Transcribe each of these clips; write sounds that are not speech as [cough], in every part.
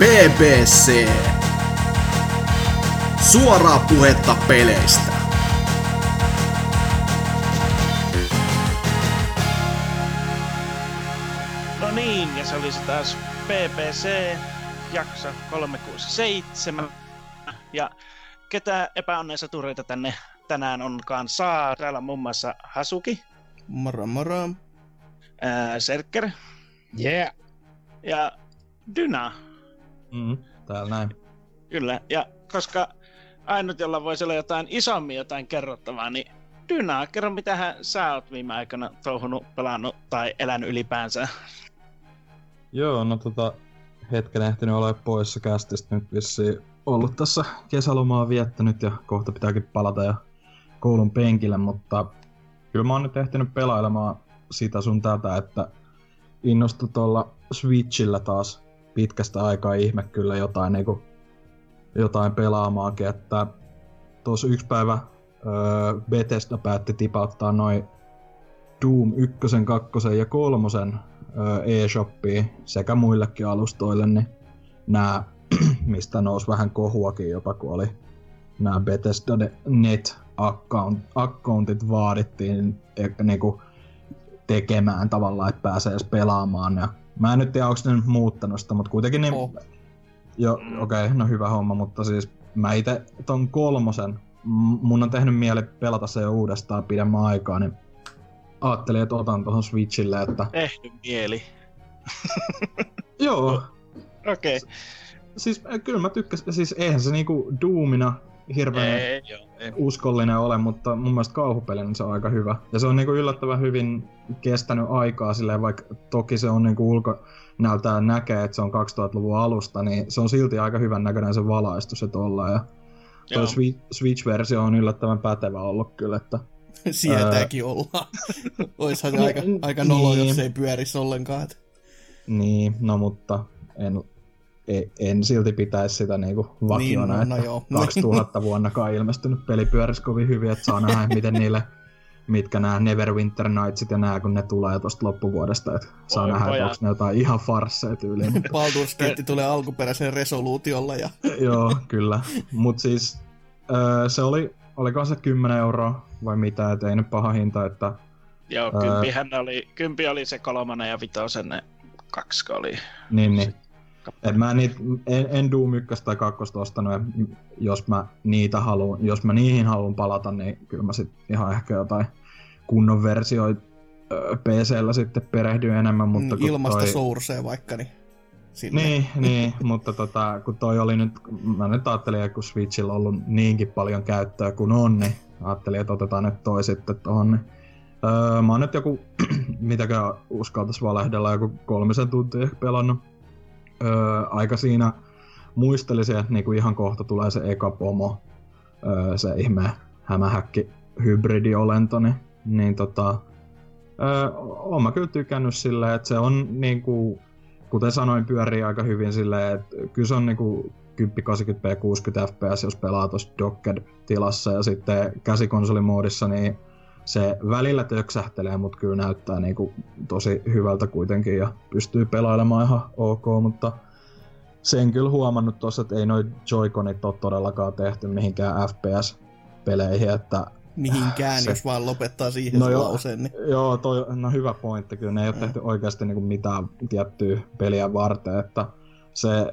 BBC. Suoraa puhetta peleistä. No niin, ja se olisi taas BBC jakso 367. Ja ketä epäonneen tureita tänne tänään onkaan saa. Täällä on muun muassa Hasuki, Moro moro. ää, Serker Yeah. ja Dyna. Mm, täällä näin. Kyllä, ja koska ainut, jolla voisi olla jotain isommin jotain kerrottavaa, niin Dyna, kerro mitä sä oot viime aikoina touhunut, pelannut tai elänyt ylipäänsä. Joo, no tota, hetken ehtinyt olla poissa kästistä nyt vissiin ollut tässä kesälomaa viettänyt ja kohta pitääkin palata ja koulun penkille, mutta kyllä mä oon nyt ehtinyt pelailemaan sitä sun tätä, että innostu tuolla Switchillä taas pitkästä aikaa ihme kyllä jotain, niinku, jotain pelaamaankin, että tuossa yksi päivä öö, Bethesda päätti tipauttaa noin Doom 1, 2 ja 3 öö, eShopiin sekä muillekin alustoille, niin nämä, [clears throat] mistä nousi vähän kohuakin jopa, kun oli nämä Bethesda Net account, accountit vaadittiin e, niinku, tekemään tavallaan, että pääsee edes pelaamaan. Ja mä en nyt tiedä, onko ne nyt muuttanut sitä, mutta kuitenkin niin... Oh. Jo, okei, okay, no hyvä homma, mutta siis mä itse ton kolmosen, mun on tehnyt mieli pelata se jo uudestaan pidemmän aikaa, niin ajattelin, että otan tuohon Switchille, että Tehty mieli. [laughs] joo, Okei. Okay. siis äh, kyllä mä tykkäsin, siis eihän se niinku Doomina hirveän Ei, joo. Ei. uskollinen ole, mutta mun mielestä kauhupelinä se on aika hyvä. Ja se on niinku yllättävän hyvin kestänyt aikaa silleen, vaikka toki se on niinku ulko näyttää näkee, että se on 2000-luvun alusta, niin se on silti aika hyvän näköinen se valaistus ja tolla. Ja Joo. toi Swi- Switch-versio on yllättävän pätevä ollut kyllä, että [laughs] Sieltäkin ollaan. [laughs] Oishan se aika, aika nolo, Niin. jos ei pyörisi ollenkaan. et. niin, no mutta en, en, en silti pitäisi sitä niinku vakiona, Niin, no, no että joo. [laughs] 2000 vuonnakaan ilmestynyt peli pyörisi kovin hyvin, että saa nähdä, [laughs] miten niille mitkä nämä Neverwinter Nightsit ja nämä, kun ne tulee tuosta loppuvuodesta, että saa Oi, nähdä, että onko ne jotain ihan farsseja tyyliin. [laughs] Baldur's Gate tulee alkuperäisen resoluutiolla ja Joo, kyllä. Mut siis öö, se oli, olikohan se 10 euroa vai mitä, et ei nyt paha hinta, että Joo, kympihän oli, kympi oli se kolmonen ja vitosen ne kaksi oli. niin, niin. Et mä niit, en, en Doom 1 tai 2 ostanut, ja jos mä niitä haluan, jos mä niihin haluan palata, niin kyllä mä sit ihan ehkä jotain kunnon versioita öö, PCllä sitten perehdyn enemmän, mutta kun ilmasta toi... sourcea vaikka, niin sinne. Niin, niin, [laughs] mutta tota, kun toi oli nyt, mä nyt ajattelin, että kun Switchillä on ollut niinkin paljon käyttöä kuin on, niin ajattelin, että otetaan nyt toi sitten tohon. Niin. Öö, mä oon nyt joku, [clears throat] mitäkään uskaltais valehdella, joku kolmisen tuntia ehkä pelannut. Öö, aika siinä muistelisin, että niinku ihan kohta tulee se eka pomo, öö, se ihme hämähäkki hybridiolento, niin, niin tota, öö, oon mä kyllä tykännyt silleen, että se on niinku, kuten sanoin, pyörii aika hyvin silleen, että kyllä se on niinku 1080p 60 fps, jos pelaa tuossa docked-tilassa, ja sitten käsikonsolimoodissa, niin se välillä töksähtelee, mutta kyllä näyttää niinku tosi hyvältä kuitenkin, ja pystyy pelailemaan ihan ok, mutta sen kyllä huomannut tuossa, että ei noi Joy-Conit ole todellakaan tehty mihinkään FPS-peleihin, että Mihinkään, [laughs] Se- jos vaan lopettaa siihen No joo. lauseen. Niin. Joo, toi, no hyvä pointti kyllä. Ne ei ole Mm. tehty oikeasti niinku mitään tiettyä peliä varten, että se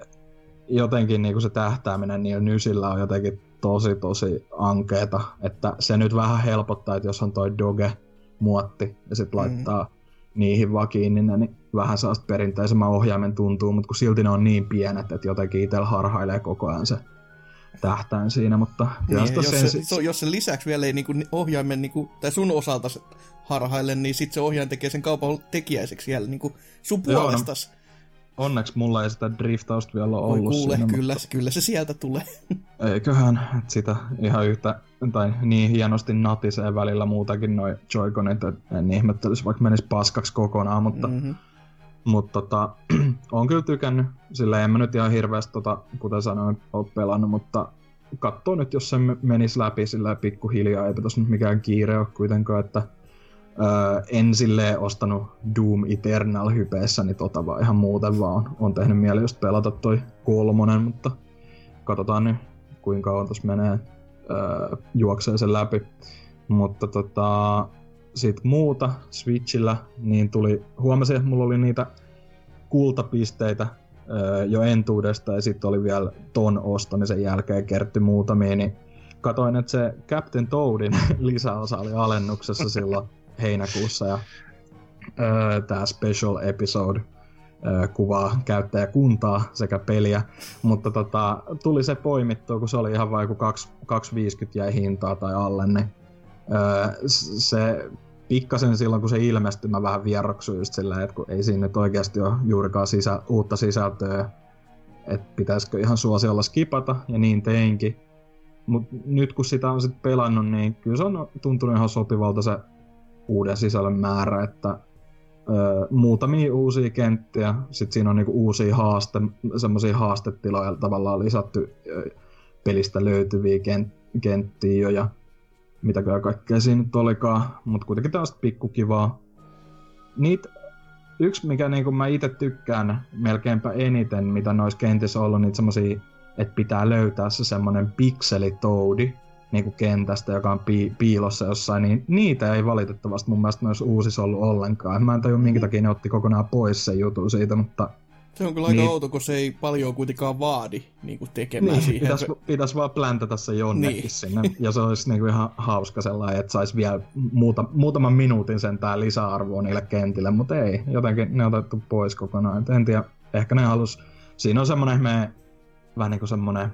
jotenkin niinku se tähtääminen niillä nysillä on jotenkin tosi tosi ankeeta, että se nyt vähän helpottaa, että jos on toi doge-muotti ja sit Mm. laittaa niihin vakiin, niin vähän saa perinteisemmän ohjaimen tuntuu, mutta kun silti ne on niin pienet, että jotenkin itsellä harhailee koko ajan se tähtäin siinä, mutta Niin, jos, sen, se, se, jos sen lisäksi vielä ei niinku ohjaimen, niinku, tai sun osalta se harhaille, niin sit se ohjaaja tekee sen kaupan tekijäiseksi siellä niinku sun Joo, no. Onneksi mulla ei sitä driftausta vielä ole ollut kuule, siinä, kyllä, se- kyllä se sieltä tulee. [laughs] Eiköhän että sitä ihan yhtä, tai niin hienosti natisee välillä muutakin noin Joy-Conit, että en ihmettelisi vaikka menisi paskaksi kokonaan, mutta, mm. Mm-hmm. mutta tota, [clears throat] on kyllä tykännyt, sillä en mä nyt ihan hirveästi, tota, kuten sanoin, ole pelannut, mutta katsoo nyt, jos se menisi läpi sillä pikkuhiljaa, ei tässä nyt mikään kiire ole kuitenkaan, että Öö, en silleen ostanut Doom Eternal hypeessä, niin tota vaan ihan muuten vaan. On, tehnyt mieli just pelata toi kolmonen, mutta katsotaan nyt kuinka kauan tuossa menee. Öö, juoksee sen läpi. Mutta tota, sit muuta Switchillä, niin tuli, huomasin, että mulla oli niitä kultapisteitä öö, jo entuudesta ja sitten oli vielä ton ostamisen jälkeen kertty muutamia, niin katoin, että se Captain Toadin [laughs] lisäosa oli alennuksessa silloin heinäkuussa ja öö, tämä special episode öö, kuvaa käyttäjäkuntaa sekä peliä, mutta tota, tuli se poimittua, kun se oli ihan vain 250 jäi hintaa tai alle, niin öö, se pikkasen silloin, kun se ilmestyi, mä vähän vieroksuin just silleen, että kun ei siinä nyt oikeasti ole juurikaan sisä, uutta sisältöä, että pitäisikö ihan suosiolla skipata, ja niin teinkin. Mutta nyt kun sitä on sitten pelannut, niin kyllä se on tuntunut ihan sopivalta se uuden sisällön määrä, että ö, muutamia uusia kenttiä, sitten siinä on niinku uusia haaste, semmoisia haastetiloja tavallaan lisätty ö, pelistä löytyviä kent, kenttiä jo, ja mitäkään kaikkea siinä nyt olikaan, mutta kuitenkin tällaista pikkukivaa. Niitä, yksi mikä niinku mä itse tykkään melkeinpä eniten, mitä noissa kentissä on ollut, niitä semmosia, että pitää löytää se semmonen pikselitoudi, niinku kentästä, joka on pi- piilossa jossain, niin niitä ei valitettavasti mun mielestä noissa uusissa ollut ollenkaan. Mä en tajua minkä takia ne otti kokonaan pois sen jutun siitä, mutta Se on kyllä aika Niin. outo, kun se ei paljon kuitenkaan vaadi niin kuin tekemään niin, siihen. pitäisi pitäis vaan pläntata se jonnekin Niin. niin. sinne, ja se olisi niinku ihan hauska sellainen, että saisi vielä muuta, muutaman minuutin sentään lisäarvoa niille kentille, mutta ei, jotenkin ne on otettu pois kokonaan, Et en tiedä, ehkä ne halus, siinä on semmoinen me vähän niinku semmoinen,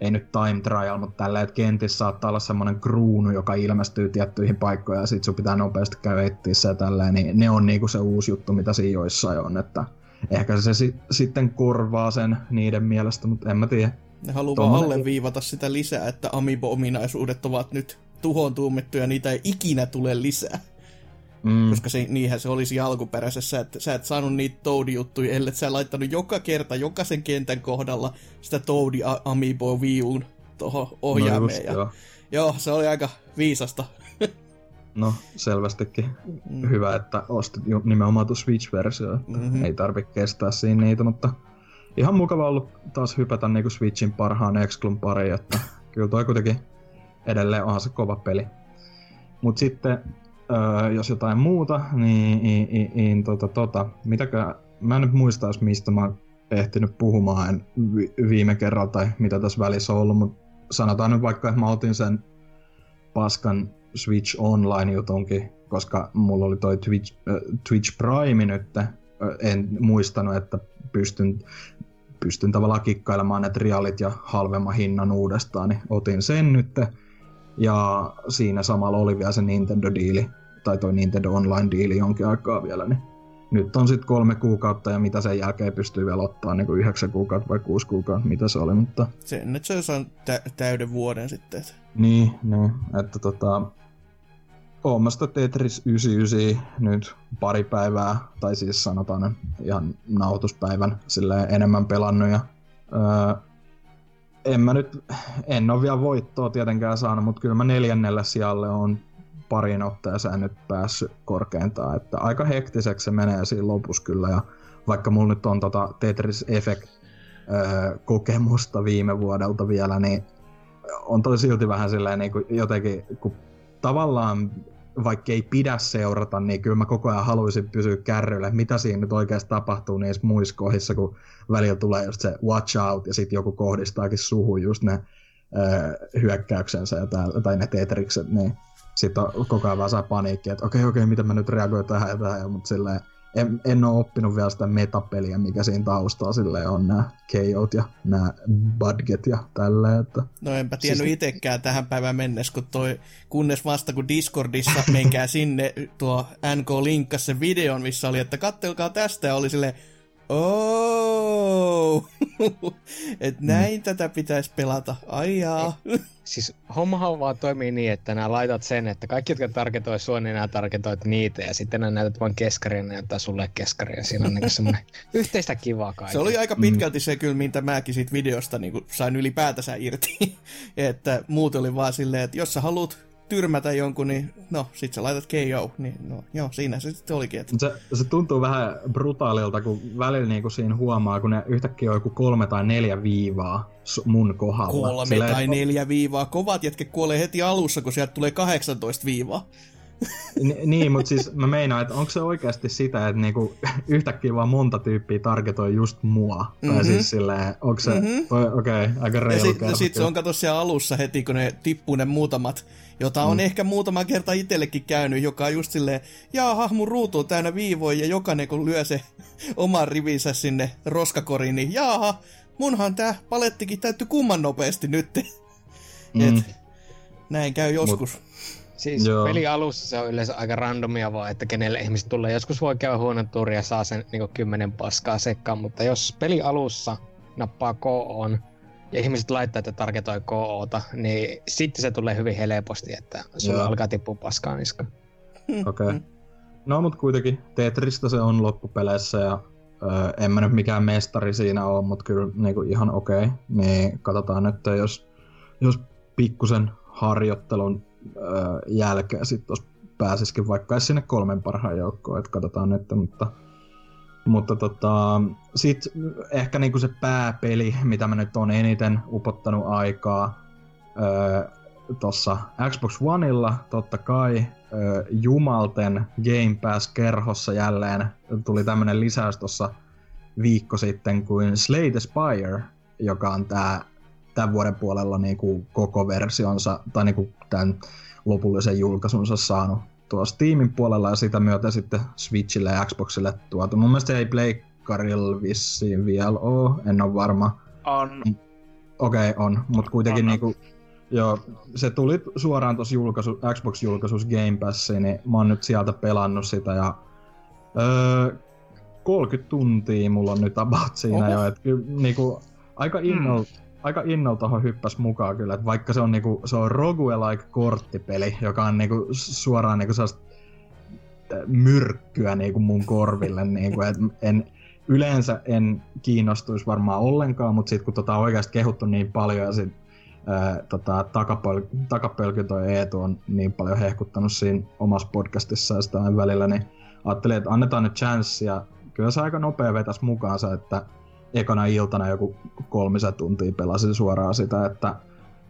ei nyt time trial, mutta tällä, että kentissä saattaa olla semmoinen kruunu, joka ilmestyy tiettyihin paikkoihin ja sit sun pitää nopeasti käydä etsiä se ja tälleen, niin ne on niinku se uusi juttu, mitä siinä joissain on, että ehkä se si- sitten korvaa sen niiden mielestä, mutta en mä tiedä. Ne haluaa vaan Tommonen- alleviivata sitä lisää, että Amiibo-ominaisuudet ovat nyt tuhoon tuumittu ja niitä ei ikinä tule lisää. Mm. Koska se, niinhän se olisi alkuperäisessä, että sä et saanut niitä Toad-juttuja, ellei sä laittanut joka kerta, jokaisen kentän kohdalla sitä Toadi A- Amiibo viuun tuohon ohjaameen. just ja, joo. joo, se oli aika viisasta. No, selvästikin Mm. hyvä, että ostit nimenomaan tuon Switch-versio. Mhm. Ei tarvi kestää siinä niitä, mutta ihan mukava ollut taas hypätä niinku Switchin parhaan Exclun pariin, että kyllä toi kuitenkin edelleen onhan se kova peli. Mut sitten, öö, jos jotain muuta, niin, niin, niin, niin tota, tota, mitäkö, mä en nyt muista, jos mistä mä oon ehtinyt puhumaan vi- viime kerralla tai mitä tässä välissä on ollut, mutta sanotaan nyt vaikka, että mä otin sen paskan Switch Online-jutunkin, koska mulla oli toi Twitch, äh, Twitch Prime nyt, äh, en muistanut, että pystyn, pystyn tavallaan kikkailemaan ne trialit ja halvemman hinnan uudestaan, niin otin sen nyt. Ja siinä samalla oli vielä se Nintendo-diili, tai toi Nintendo Online-diili jonkin aikaa vielä, niin nyt on sitten kolme kuukautta ja mitä sen jälkeen pystyy vielä ottaa, niin kuin yhdeksän kuukautta vai kuusi kuukautta, mitä se oli, mutta Sen, että se saa tä- täyden vuoden sitten. Että. niin, niin, että tota... Oon mä sitä Tetris 99 nyt pari päivää, tai siis sanotaan nyt ihan nauhoituspäivän silleen enemmän pelannut ja öö, en mä nyt, en ole vielä voittoa tietenkään saanut, mutta kyllä mä neljännelle sijalle on parin otteeseen nyt päässyt korkeintaan, että aika hektiseksi se menee siinä lopussa kyllä. Ja vaikka mulla nyt on tota Tetris Effect öö, kokemusta viime vuodelta vielä, niin on toi silti vähän silleen niin kuin jotenkin, kun tavallaan vaikka ei pidä seurata, niin kyllä mä koko ajan haluaisin pysyä kärryillä, mitä siinä nyt oikeasti tapahtuu niissä muissa kohdissa, kun välillä tulee just se watch out ja sitten joku kohdistaakin suhun just ne ö, hyökkäyksensä ja tää, tai ne tetrikset, niin sitten on koko ajan saa paniikki, että okei, okei, miten mä nyt reagoin tähän ja tähän, mutta silleen en, en ole oppinut vielä sitä metapeliä, mikä siinä taustalla silleen on nämä KOt ja nämä budget ja tälleen, että No enpä tiennyt Siis- itsekään tähän päivään mennessä, kun toi, kunnes vasta kun Discordissa [laughs] menkää sinne, tuo NK linkkasi sen videon, missä oli, että kattelkaa tästä, ja oli silleen, oh, [laughs] että näin mm. tätä pitäisi pelata, ai jaa. Siis hommahan vaan toimii niin, että nää laitat sen, että kaikki, jotka targetoi sua, niin targetoit niitä, ja sitten nää näytät vaan keskaria, ja näyttää sulle keskaria, ja siinä on niinku semmonen [laughs] yhteistä kivaa Se kaikille. oli aika pitkälti se kyllä, mitä mäkin siitä videosta niin sain ylipäätänsä irti. [laughs] että muut oli vaan silleen, että jos sä haluat tyrmätä jonkun, niin no, sit sä laitat KO, niin no, joo, siinä se sitten olikin. Että... Se, se, tuntuu vähän brutaalilta, kun välillä niinku siinä huomaa, kun ne yhtäkkiä on joku kolme tai neljä viivaa mun kohdalla. Kolme Silleen, tai neljä viivaa. Kovat jätket kuolee heti alussa, kun sieltä tulee 18 viivaa. Ni, niin, mutta siis mä meinaan, että onko se oikeasti sitä, että niinku [laughs] yhtäkkiä vaan monta tyyppiä targetoi just mua? Mm-hmm. Tai siis silleen, onko se, mm-hmm. okei, okay, aika reilu Ja sitten sit se on kato siellä alussa heti, kun ne tippuu ne muutamat, jota on mm. ehkä muutama kerta itsellekin käynyt, joka on just silleen, jaa, mun ruutu on täynnä viivoja, ja jokainen kun lyö se [laughs] oman rivinsä sinne roskakoriin, niin jaaha, munhan tää palettikin täytty kumman nopeasti nyt. [laughs] Mm. Et, näin käy joskus. Mut Siis Joo. peli alussa se on yleensä aika randomia vaan, että kenelle ihmiset tulee. Joskus voi käydä tuuri ja saa sen niin kymmenen paskaa sekkaan, mutta jos peli alussa nappaa KO ja ihmiset laittaa, että targetoi KOta, niin sitten se tulee hyvin helposti, että sulla alkaa tippua paskaa niska. Okei. Okay. No mutta kuitenkin Tetristä se on loppupeleissä ja öö, en mä nyt mikään mestari siinä ole, mutta kyllä niinku ihan okei. Okay. Niin katsotaan nyt, jos, jos pikkusen harjoittelun jälkeen sitten pääsisikin vaikka sinne kolmen parhaan joukkoon, että katsotaan nyt, mutta mutta tota, sit ehkä niinku se pääpeli, mitä mä nyt on eniten upottanut aikaa öö, tuossa Xbox Oneilla, totta kai öö, Jumalten Game Pass-kerhossa jälleen tuli tämmönen lisäys tuossa viikko sitten kuin Slay the Spire, joka on tää tämän vuoden puolella niinku koko versionsa, tai niinku tämän lopullisen julkaisunsa saanut tuossa Steamin puolella ja sitä myötä sitten Switchille ja Xboxille tuotu. Mun mielestä ei Pleikkarilla vissiin vielä oo, en ole varma. On. Okei, okay, on, mutta kuitenkin on. niinku, joo, se tuli suoraan tuossa julkaisu, Xbox-julkaisussa Game Passiin, niin mä oon nyt sieltä pelannut sitä ja öö, 30 tuntia mulla on nyt about siinä Oho. jo, että niinku, aika innolla, hmm aika innolla tuohon hyppäs mukaan kyllä, että vaikka se on, niinku, se on roguelike korttipeli, joka on niinku, suoraan niinku myrkkyä niinku mun korville, niinku, että en, yleensä en kiinnostuisi varmaan ollenkaan, mutta sitten kun tota on oikeasti kehuttu niin paljon ja sit, ää, tota, takapöl, takapölky toi Eetu on niin paljon hehkuttanut siinä omassa podcastissa ja sitä välillä, niin ajattelin, että annetaan nyt chance ja kyllä se aika nopea vetäisi mukaansa, että ekana iltana joku kolmisen tuntia pelasin suoraan sitä, että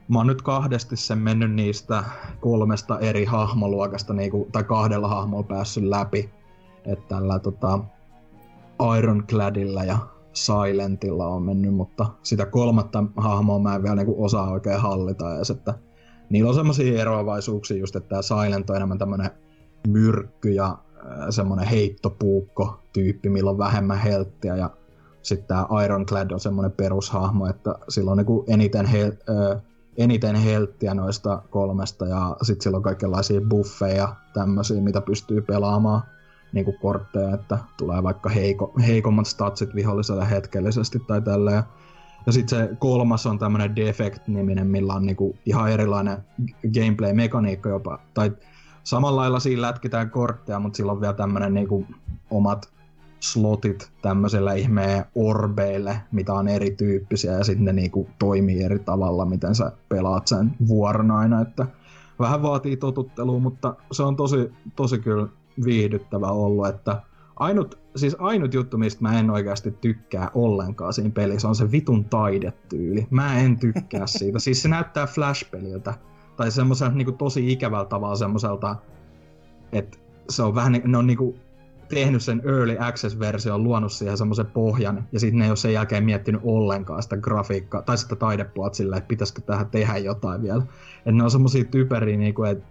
mä oon nyt kahdesti sen mennyt niistä kolmesta eri hahmoluokasta, niinku, tai kahdella hahmolla päässyt läpi. Että tällä tota, Ironcladilla ja Silentilla on mennyt, mutta sitä kolmatta hahmoa mä en vielä niinku osaa oikein hallita edes, että niillä on semmoisia eroavaisuuksia just, että tämä Silent on enemmän tämmönen myrkky ja semmonen heittopuukko tyyppi, millä on vähemmän helttiä ja sitten tämä Ironclad on semmoinen perushahmo, että sillä on niinku eniten, hel, ö, eniten helttiä noista kolmesta ja sitten sillä on kaikenlaisia buffeja tämmöisiä, mitä pystyy pelaamaan niin kuin kortteja, että tulee vaikka heiko, heikommat statsit viholliselle hetkellisesti tai tälleen. Ja sitten se kolmas on tämmöinen Defect-niminen, millä on niinku ihan erilainen gameplay-mekaniikka jopa. Tai samalla lailla siinä lätkitään kortteja, mutta sillä on vielä tämmöinen niinku omat slotit tämmöisellä ihmeen orbeille, mitä on erityyppisiä ja sitten ne niinku toimii eri tavalla, miten sä pelaat sen vuoron aina, että vähän vaatii totuttelua, mutta se on tosi, tosi kyllä viihdyttävä ollut, että ainut, siis ainut juttu, mistä mä en oikeasti tykkää ollenkaan siinä pelissä, on se vitun taidetyyli. Mä en tykkää [laughs] siitä. Siis se näyttää Flash-peliltä. Tai semmoiselta niin tosi ikävällä tavalla semmoiselta, että se on vähän, ne on niinku tehnyt sen Early Access-version, luonut siihen semmoisen pohjan, ja sitten ne ei ole sen jälkeen miettinyt ollenkaan sitä grafiikkaa, tai sitä taidepuolta silleen, että pitäisikö tähän tehdä jotain vielä. Et ne on semmosia typeriä, niinku, että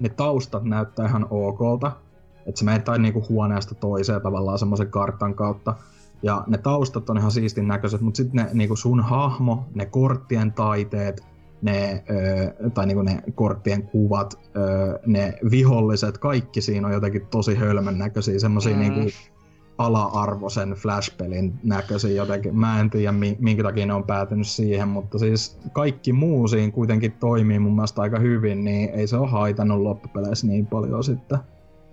ne taustat näyttää ihan okolta, että se menee tai niinku huoneesta toiseen tavallaan semmoisen kartan kautta, ja ne taustat on ihan siistin näköiset, mutta sitten ne niinku sun hahmo, ne korttien taiteet, ne, tai niinku ne korttien kuvat, ne viholliset, kaikki siinä on jotenkin tosi hölmön näköisiä, semmosia mm. niinku ala-arvoisen Flash-pelin näköisiä jotenkin. Mä en tiedä, minkä takia ne on päätynyt siihen, mutta siis kaikki muu siinä kuitenkin toimii mun mielestä aika hyvin, niin ei se ole haitannut loppupeleissä niin paljon sitten.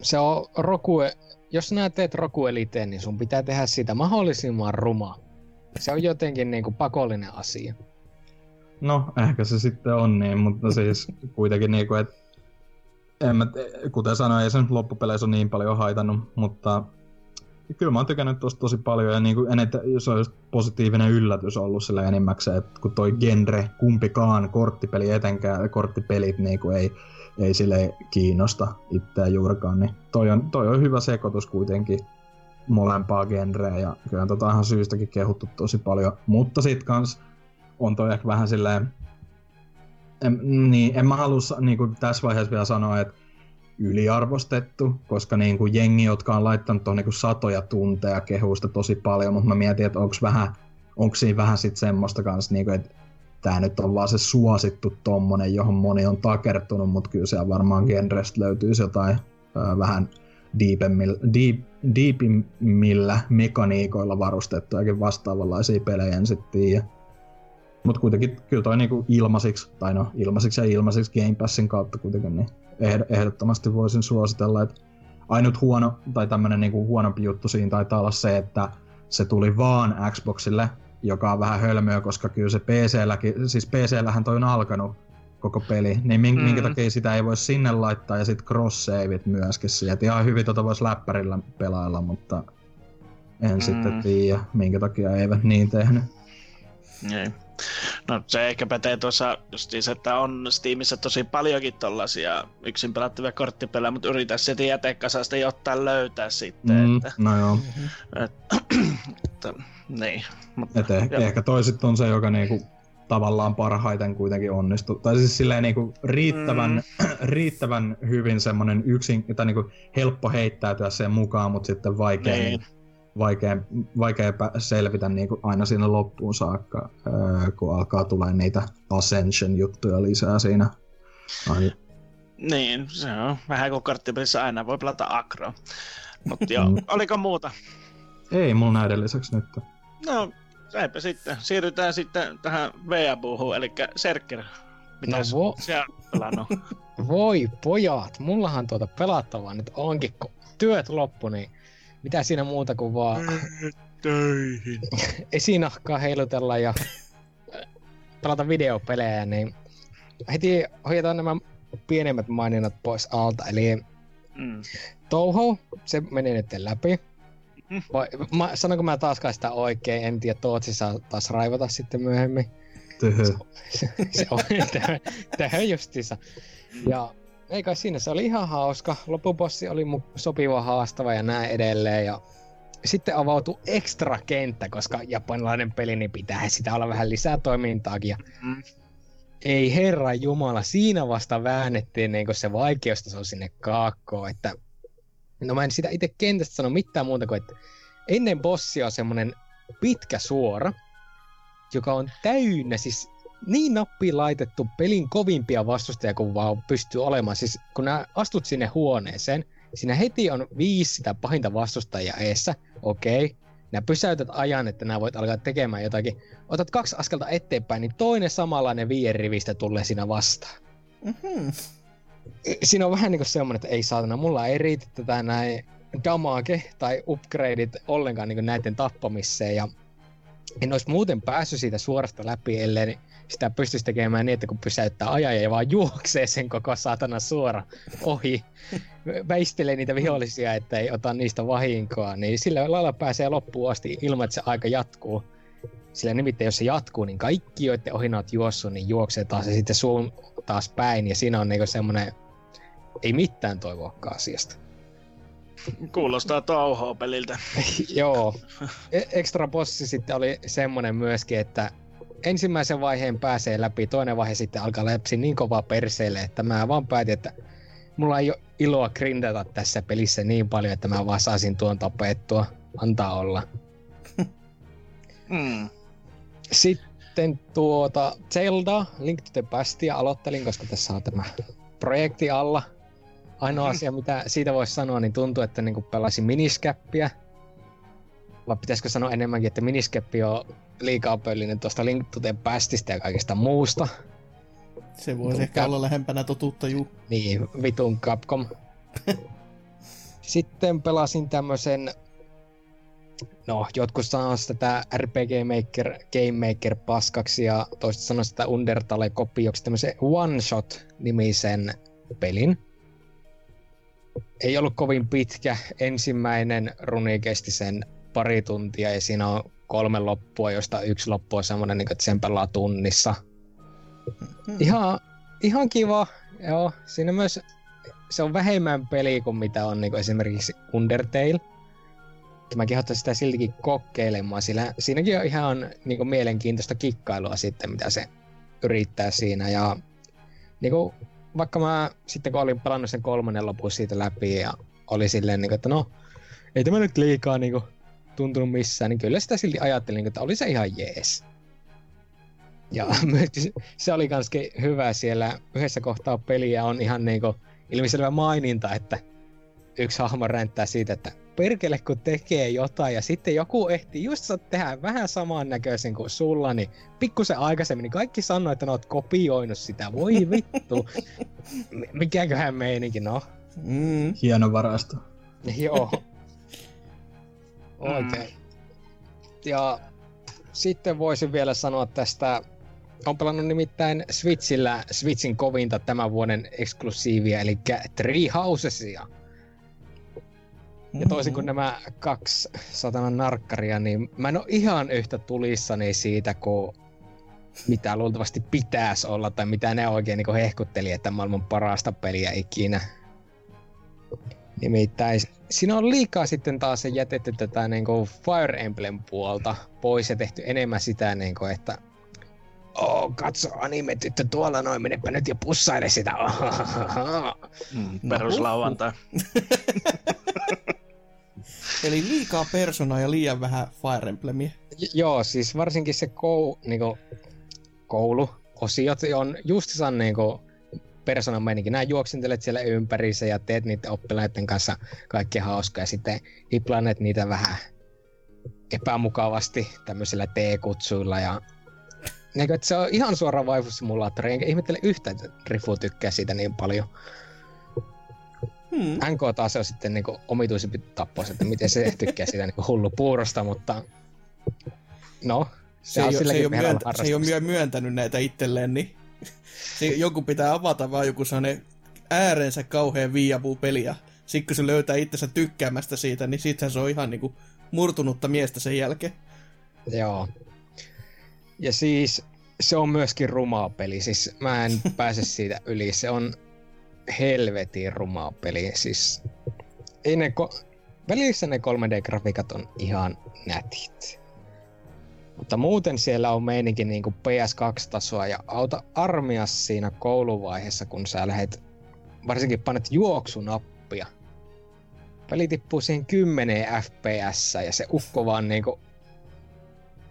Se on Roku, jos sinä teet Roku Eliteen, niin sun pitää tehdä siitä mahdollisimman ruma. Se on jotenkin niin kuin pakollinen asia. No, ehkä se sitten on niin, mutta siis kuitenkin niinku, että en mä, kuten sanoin, ei se nyt loppupeleissä ole niin paljon haitannut, mutta kyllä mä oon tykännyt tosta tosi paljon ja niin kuin eniten, se on positiivinen yllätys ollut sillä enimmäkseen, että kun toi genre, kumpikaan korttipeli etenkään, korttipelit niin kuin ei, ei sille kiinnosta itseään juurikaan, niin toi on, toi on hyvä sekoitus kuitenkin molempaa genreä ja kyllä tota ihan syystäkin kehuttu tosi paljon, mutta sit kans on toi ehkä vähän silleen, en, niin, en mä halua niin kuin tässä vaiheessa vielä sanoa, että yliarvostettu, koska niin kuin jengi, jotka on laittanut tuohon niin satoja tunteja kehusta tosi paljon, mutta mä mietin, että onko vähän, onko siinä vähän sitten semmoista kanssa, niin kuin, että tämä nyt on vaan se suosittu tommonen, johon moni on takertunut, mutta kyllä siellä varmaan genrestä löytyisi jotain ää, vähän deepemmillä, deep, deepimmillä mekaniikoilla varustettujakin vastaavanlaisia pelejä en sitten. Mutta kuitenkin kyllä toi niinku ilmaisiksi, tai no ilmaisiksi ja ilmaisiksi Game Passin kautta kuitenkin, niin ehdottomasti voisin suositella, että ainut huono, tai tämmönen niinku huonompi juttu siinä taitaa olla se, että se tuli vaan Xboxille, joka on vähän hölmöä, koska kyllä se PC-lläkin, siis PC-lähän toi on alkanut koko peli, niin minkä, mm. minkä takia sitä ei voi sinne laittaa, ja sitten cross-saveit myöskin sieltä. Ihan hyvin tota voisi läppärillä pelailla, mutta en mm. sitten tiedä, minkä takia eivät niin tehnyt. Ei. No se ehkä pätee tuossa justiinsa, että on Steamissa tosi paljonkin tollasia yksin pelattavia korttipelejä, mutta yritä sieltä jätekasasta jotain löytää sitten. Mm, että, no joo. et, [clears throat] että, niin. Mutta, Et ehkä, ehkä toiset on se, joka niinku tavallaan parhaiten kuitenkin onnistuu. Tai siis silleen niinku riittävän, mm. [clears throat] riittävän hyvin semmonen yksin, tai niinku helppo heittäytyä sen mukaan, mutta sitten vaikea niin vaikea, vaikea selvitä niin kuin aina siinä loppuun saakka, kun alkaa tulee niitä Ascension-juttuja lisää siinä. Ai. Niin, se on vähän kuin karttipelissä aina voi pelata Akro. Mutta joo, mm. oliko muuta? Ei mulla näiden lisäksi nyt. No, eipä sitten. Siirrytään sitten tähän Veabuuhun, eli Serker. Mitä no, vo- siellä pelannut? [laughs] Voi pojat, mullahan tuota pelattavaa nyt onkin, kun työt loppu, niin mitä siinä muuta kuin vaan... Töihin. [laughs] Esinahkaa heilutella ja pelata videopelejä, niin heti hoidetaan nämä pienemmät maininnat pois alta. Eli mm. Touhou, se meni nyt läpi. Mm. Vai, mä, sanonko mä taaskaan sitä oikein, en tiedä, Tootsi saa taas raivata sitten myöhemmin. Töhö. Se, se on [laughs] tähän justiinsa. Ja ei kai siinä, se oli ihan hauska. Loppupossi oli mu- sopiva haastava ja näin edelleen. Ja sitten avautui ekstra kenttä, koska japanilainen peli, niin pitää sitä olla vähän lisää toimintaakin. Ja mm. Ei herra jumala, siinä vasta väännettiin niin se vaikeustaso sinne kaakkoon, että no mä en sitä itse kentästä sano mitään muuta kuin, että ennen bossia on semmonen pitkä suora, joka on täynnä siis niin nappiin laitettu pelin kovimpia vastustajia kuin vaan pystyy olemaan. Siis kun nää astut sinne huoneeseen, siinä heti on viisi sitä pahinta vastustajia eessä, okei. Okay. Nää pysäytät ajan, että nää voit alkaa tekemään jotakin. Otat kaksi askelta eteenpäin, niin toinen samanlainen viien rivistä tulee siinä vastaan. Mm-hmm. Siinä on vähän niinku semmonen, että ei saatana, mulla ei riitä tätä näin damage tai upgradeit ollenkaan niinku näiden tappamiseen. Ja en olisi muuten päässyt siitä suorasta läpi, ellei sitä pystyisi tekemään niin, että kun pysäyttää ajan ja vaan juoksee sen koko saatana suora ohi, [laughs] väistelee niitä vihollisia, että ei ota niistä vahinkoa, niin sillä lailla pääsee loppuun asti ilman, että se aika jatkuu. Sillä nimittäin jos se jatkuu, niin kaikki, joiden ohi oot juossut, niin juoksee taas ja sitten suun taas päin, ja siinä on niinku semmoinen, ei mitään toivoakaan asiasta. Kuulostaa touhoa peliltä. [laughs] Joo. E- extra bossi sitten oli semmonen myöskin, että ensimmäisen vaiheen pääsee läpi, toinen vaihe sitten alkaa läpsi niin kovaa perseelle, että mä vaan päätin, että mulla ei ole iloa grindata tässä pelissä niin paljon, että mä vaan saisin tuon tapettua. Antaa olla. [laughs] mm. Sitten tuota Zelda, Link to the Pastia aloittelin, koska tässä on tämä projekti alla. Ainoa asia, mitä siitä voisi sanoa, niin tuntuu, että niin pelasin miniskäppiä. Vai pitäisikö sanoa enemmänkin, että miniskäppi on liikaa pöllinen tuosta Link to the Pastista ja kaikesta muusta. Se voisi ehkä Cap... olla lähempänä totuutta, juu. Niin, vitun Capcom. [laughs] Sitten pelasin tämmösen no, jotkut sanoo tätä RPG Maker, Game Maker paskaksi ja toiset sanoo sitä Undertale kopioksi tämmöisen One Shot-nimisen pelin. Ei ollut kovin pitkä. Ensimmäinen runi kesti sen pari tuntia ja siinä on kolme loppua, josta yksi loppu on semmoinen, niin että sen pelaa tunnissa. Hmm. Ihan, ihan kiva. Joo, siinä myös se on vähemmän peli kuin mitä on niin esimerkiksi Undertale mä kehottaisin sitä siltikin kokeilemaan, sillä siinäkin on ihan niin kuin, mielenkiintoista kikkailua sitten, mitä se yrittää siinä. Ja niin kuin, vaikka mä sitten kun olin pelannut sen kolmannen lopun siitä läpi ja oli silleen, niin kuin, että no, ei tämä nyt liikaa niin kuin, tuntunut missään, niin kyllä sitä silti ajattelin, niin että oli se ihan jees. Ja [laughs] se oli kans hyvä siellä yhdessä kohtaa peliä on ihan niinku ilmiselvä maininta, että yksi hahmo ränttää siitä, että perkele kun tekee jotain ja sitten joku ehti just tehdä vähän samannäköisen kuin sulla, niin pikkusen aikaisemmin niin kaikki sanoi, että ne oot kopioinut sitä. Voi vittu. Mikäköhän meininki, no. Mm. Hieno varasto. Joo. Oikein. Mm. Ja sitten voisin vielä sanoa tästä on pelannut nimittäin Switchillä Switchin kovinta tämän vuoden eksklusiivia, eli Three Housesia. Ja toisin kuin nämä kaksi satanan narkkaria, niin mä en ole ihan yhtä tulissani siitä, kuin mitä luultavasti pitäisi olla, tai mitä ne oikein niin hehkutteli, että maailman parasta peliä ikinä. Nimittäin siinä on liikaa sitten taas jätetty tätä niin kuin Fire Emblem puolta pois ja tehty enemmän sitä, niin kuin, että Oh, katso anime tyttö tuolla noin, menepä nyt ja pussaile sitä. [laughs] Mm, peruslauantai. [laughs] Eli liikaa personaa ja liian vähän Fire Emblemia. J- joo, siis varsinkin se kou, niinku, kouluosiot on justissaan niinku, persoonan meininki. Nää juoksentelet siellä ympärissä ja teet niiden oppilaiden kanssa kaikkea hauskaa ja sitten iplanet niitä vähän epämukavasti tämmöisillä T-kutsuilla ja niin, se on ihan suora vaivusimulaattori, enkä ihmettele yhtä, että Rifu tykkää siitä niin paljon. Hmm. NK taas on sitten niinku omituisempi tappos, että miten se [laughs] tykkää siitä niinku hullu puurosta, mutta no, se, se, ei, se, ei, ole myöntä, se ei ole myöntänyt näitä itselleen, niin [laughs] se, joku pitää avata vaan joku sellainen äärensä kauhean viiapuu peli ja sitten kun se löytää itsensä tykkäämästä siitä, niin sitten se on ihan niinku murtunutta miestä sen jälkeen. Joo. Ja siis se on myöskin rumaa peli, siis mä en pääse siitä yli. Se on helvetin rumaa peli. Siis ei ne ko- välissä ne 3D-grafiikat on ihan nätit. Mutta muuten siellä on meininkin niinku PS2-tasoa ja auta armias siinä kouluvaiheessa, kun sä lähet, varsinkin panet juoksunappia. Peli tippuu siihen 10 fps ja se ukko vaan niinku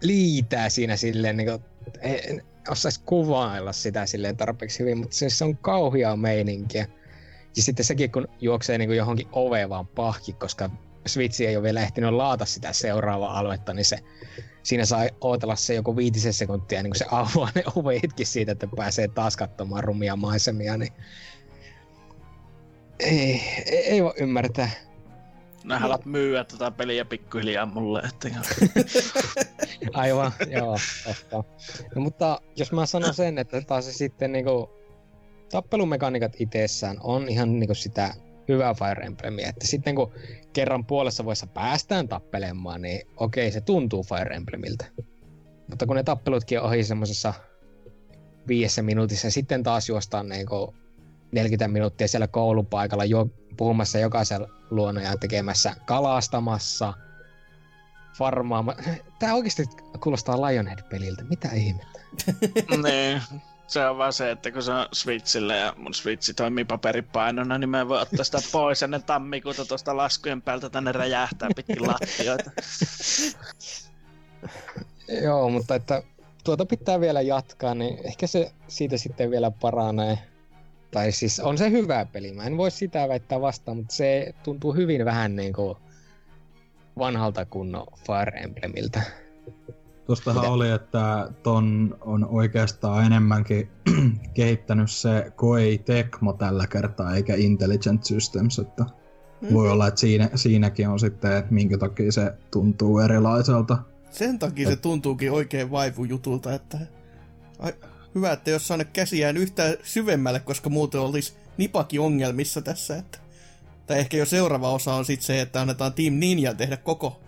liitää siinä silleen niinku, en osais kuvailla sitä silleen tarpeeksi hyvin, mutta se, on kauhia meininkiä. Ja sitten sekin, kun juoksee niinku johonkin oveen vaan pahki, koska Switch ei ole vielä ehtinyt laata sitä seuraavaa aluetta, niin se, siinä saa ootella se joku viitisen sekuntia, niin kun se avaa ne ovetkin siitä, että pääsee taas katsomaan rumia maisemia, niin ei, ei, ei voi ymmärtää. Nää haluat myyä tätä peliä pikkuhiljaa mulle, että [laughs] Aivan, joo, totta. No, mutta jos mä sanon sen, että taas sitten niinku tappelumekaniikat itsessään on ihan niinku sitä hyvää Fire Emblemia, että sitten kun kerran puolessa vuodessa päästään tappelemaan, niin okei, se tuntuu Fire Emblemiltä. Mutta kun ne tappelutkin on ohi semmoisessa viidessä minuutissa sitten taas juostaan niinku 40 minuuttia siellä koulupaikalla jo, puhumassa jokaisen luona ja tekemässä kalastamassa, farmaama. [laughs] Tää oikeasti kuulostaa Lionhead-peliltä. Mitä ihmettä? [laughs] niin. Se on vaan se, että kun se on Switchillä ja mun Switch toimii paperipainona, niin mä en voi ottaa sitä pois ennen tammikuuta tuosta laskujen päältä tänne räjähtää pitkin lattioita. Joo, mutta että tuota pitää vielä jatkaa, niin ehkä se siitä sitten vielä paranee. Tai siis on se hyvä peli, mä en voi sitä väittää vastaan, mutta se tuntuu hyvin vähän niin kuin vanhalta kunnon Fire Emblemiltä. Tuostahan Mitä? oli, että ton on oikeastaan enemmänkin [clears throat] kehittänyt se Koei Tecmo tällä kertaa, eikä Intelligent Systems, että voi olla, että siinä, siinäkin on sitten, että minkä takia se tuntuu erilaiselta. Sen takia se tuntuukin oikein vaivujutulta, että ai, hyvä, että jos saanut käsiään yhtään syvemmälle, koska muuten olisi nipaki ongelmissa tässä, että tai ehkä jo seuraava osa on sitten se, että annetaan Team Ninja tehdä koko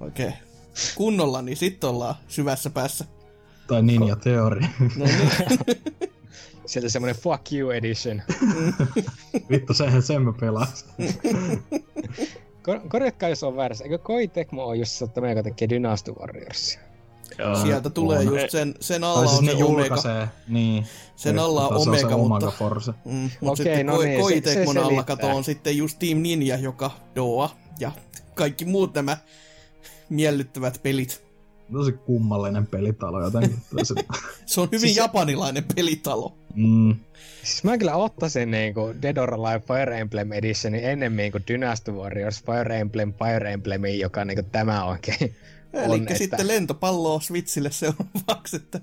oikein kunnolla, niin sitten ollaan syvässä päässä. Tai Ninja Theory. No niin. [laughs] Sieltä semmonen fuck you edition. [laughs] Vittu, sehän sen mä pelasin. Kor- korjatkaa, jos on väärässä. Eikö Koi Tecmo ole just se, että tekee Dynasty Warriorsia? Joo. Sieltä tulee on. just sen, sen alla Tai siis on ne se Omega. niin. Sen alla on se Omega, se mutta- Omega Force. Mm, mutta Okei, sitten no Koi, niin, se- Koitekmon se alla selittää. kato on sitten just Team Ninja, joka Doa ja kaikki muut nämä miellyttävät pelit. Tosi kummallinen pelitalo jotenkin. [laughs] Tosi, Se on hyvin Siis se- japanilainen pelitalo. mm, Siis mä kyllä ottaisin niinku Dead or Alive Fire Emblem Editionin ennemmin kuin Dynasty Warriors Fire Emblem Fire Emblemin, joka niinku tämä oikein Eli on. sitten [laughs] että... lentopalloa Switchille seuraavaksi, että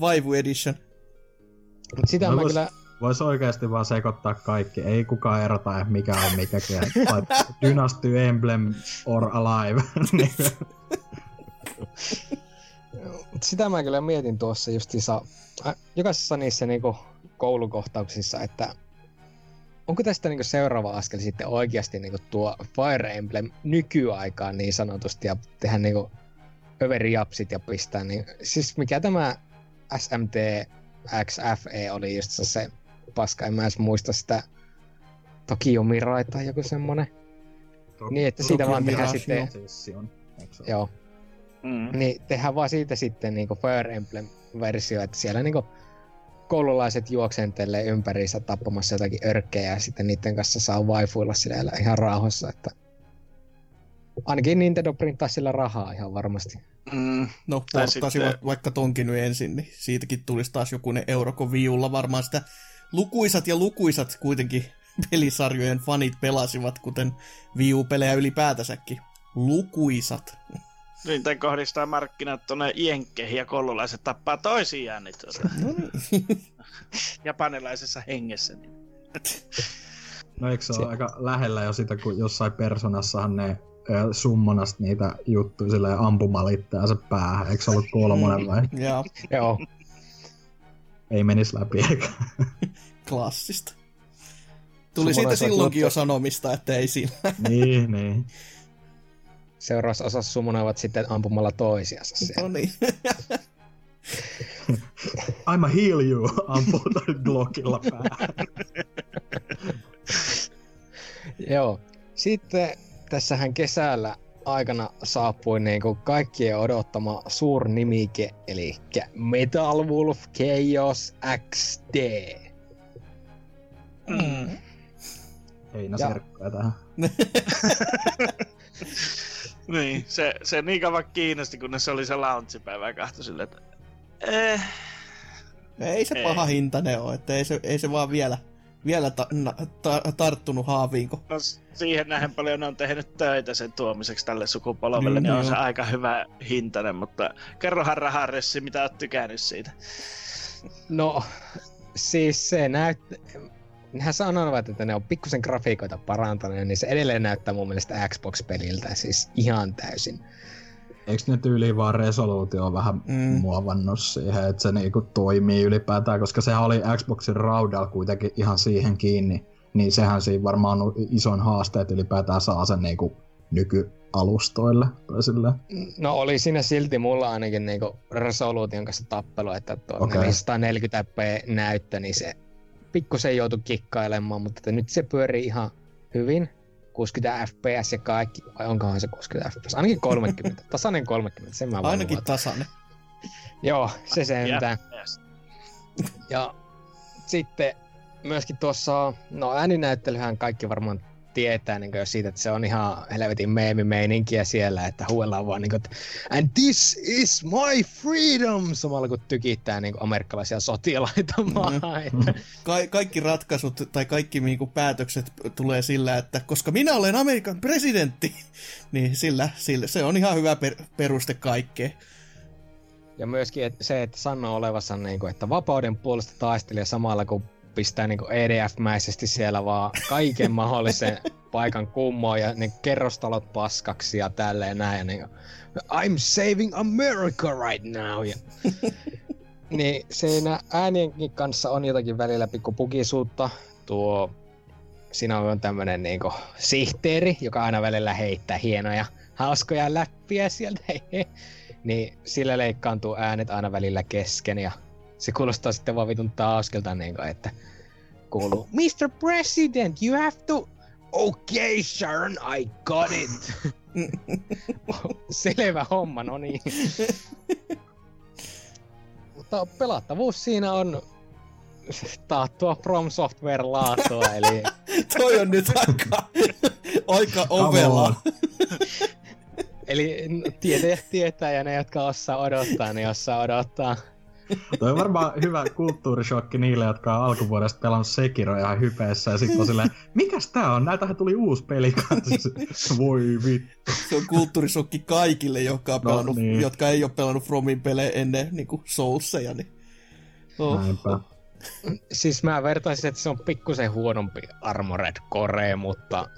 Vaivu Edition. Mut sitä Mä mä vois- kyllä... Voisi oikeasti vaan sekoittaa kaikki. Ei kukaan erota, että mikä on mikäkin. Vai [laughs] Dynasty Emblem or Alive. [laughs] Mut sitä mä kyllä mietin tuossa justiinsa äh, jokaisessa niissä niinku koulukohtauksissa, että onko tästä niinku seuraava askel sitten oikeasti niinku tuo Fire Emblem nykyaikaan niin sanotusti ja tehdä niinku överiapsit ja pistää niin, siis mikä tämä SMT XFE oli just se paska, en mä edes muista sitä Tokyo Mirai tai joku semmonen. Niin, että siitä vaan tehdään sitten, on. Joo, Mm. niin tehdään vaan siitä sitten niinku Fire Emblem-versio, että siellä niinku koululaiset juoksentelee ympäriinsä tappamassa jotakin örkkejä ja sitten niiden kanssa saa vaifuilla siellä ihan rauhassa, että ainakin Nintendo printtaa sillä rahaa ihan varmasti. Mm. No, Tai porttasivat sitten- vaikka tonkin nyt ensin, niin siitäkin tulisi taas jokunen euro, kun viulla varmaan sitä lukuisat ja lukuisat kuitenkin pelisarjojen fanit pelasivat, kuten Wii-pelejä ylipäätänsäkin. Lukuisat. Niin, tämän kohdistaa markkinat tuonne jenkkeihin ja koululaiset tappaa toisiaan niin tuota, [laughs] No niin. japanilaisessa hengessä. Niin. No eikö se ole aika lähellä jo sitä, kun jossain persoonassahan ne summonasta niitä juttuja silleen ampumalla itseänsä päähän. Eikö se ollut kolmonen vai? ja Joo, Ei menis läpi eikä. [laughs] klassista. Tuli siitä silloinkin jo sanomista, että ei siinä. [laughs] niin, niin. seuraavassa osassa sumunoivat sitten ampumalla toisiansa siellä. No niin. [laughs] I'm a heal you, ampuu toi Glockilla päähän. Joo. Sitten tässähän kesällä aikana saapui niin kuin kaikkien odottama suurnimike, eli Metal Wolf Chaos XD. Mm. Heinäserkkoja tähän. [laughs] Niin, se, se niin kauan kiinnosti, kunnes se oli se launchipäivä ja kahtoi silleen, että eh, Ei se Ei. paha hintainen ole, että ei se, ei se vaan vielä, vielä ta, na, ta, tarttunut haaviin, kun no, siihen nähden paljon on tehnyt töitä sen tuomiseksi tälle sukupolvelle, Niin, niin, on se aika hyvä hintainen, mutta kerrohan raharessi, mitä oot tykännyt siitä. No, siis se näyt... Nehän sanovat, että ne on pikkusen grafiikoita parantaneet, niin se edelleen näyttää mun mielestä Xbox-peliltä siis ihan täysin. Eikö ne tyyliin vaan resoluutio on vähän Mm. muovannut siihen, että se niinku toimii ylipäätään, koska sehän oli Xboxin raudalla kuitenkin ihan siihen kiinni, niin sehän siinä varmaan on ison haaste, että ylipäätään saa sen niinku nykyalustoille tai silleen. No oli siinä silti mulla ainakin niinku resoluution kanssa tappelu, että tuo okay. 440p näyttö, niin se pikkusen joutui kikkailemaan, mutta nyt se pyörii ihan hyvin. 60 fps ja kaikki, vai onkohan se 60 fps? Ainakin 30, [laughs] tasainen 30, sen mä voin ainakin luvata. tasainen. Joo, se sentään. Yes. Ja sitten myöskin tuossa, no ääninäyttelyhän kaikki varmaan tietää niin jo siitä, että se on ihan helvetin meemimeininkiä siellä, että huuellaan vaan niin kuin, and this is my freedom, samalla kun tykittää niin kuin amerikkalaisia sotilaita maahan. Että, Ka- kaikki ratkaisut tai kaikki niinku päätökset tulee sillä, että koska minä olen Amerikan presidentti, [laughs] niin sillä, sillä se on ihan hyvä per- peruste kaikkeen. ja myöskin että se, että sanoo olevansa niin kuin, että vapauden puolesta taistelija samalla kun pistää niinku EDF-mäisesti siellä vaan kaiken mahdollisen [laughs] paikan kummoon ja ne kerrostalot paskaksi ja tälleen näin. Ja niinku, I'm saving America right now. Ja, [laughs] niin siinä äänienkin kanssa on jotakin välillä pikku pukisuutta. Tuo, siinä on tämmönen niinku sihteeri, joka aina välillä heittää hienoja hauskoja läppiä sieltä. [laughs] niin sillä leikkaantuu äänet aina välillä kesken ja se kuulostaa sitten vaan vitun taaskelta niinku, että kuuluu Mr. President, you have to... Okay, Sharon, I got it. [laughs] Selvä homma, no niin. Mutta pelattavuus siinä on taattua From Software laatua, [laughs] eli Toi on nyt aika, aika ovella. Eli tietäjät tietää ja ne, jotka osaa odottaa, niin osaa odottaa. Toi on varmaan hyvä kulttuurishokki niille, jotka on alkuvuodesta pelannut Sekiro ihan hypeessä ja sitten on silleen, mikäs tää on? Näitähän tuli uusi peli kanssa. Voi vittu. Se on kulttuurisokki kaikille, jotka, on No pelannut, niin. jotka ei ole pelannut Fromin pelejä ennen niin Soulseja. Niin. Oh. Näinpä. Siis mä vertaisin, että se on pikkusen huonompi Armored Core, mutta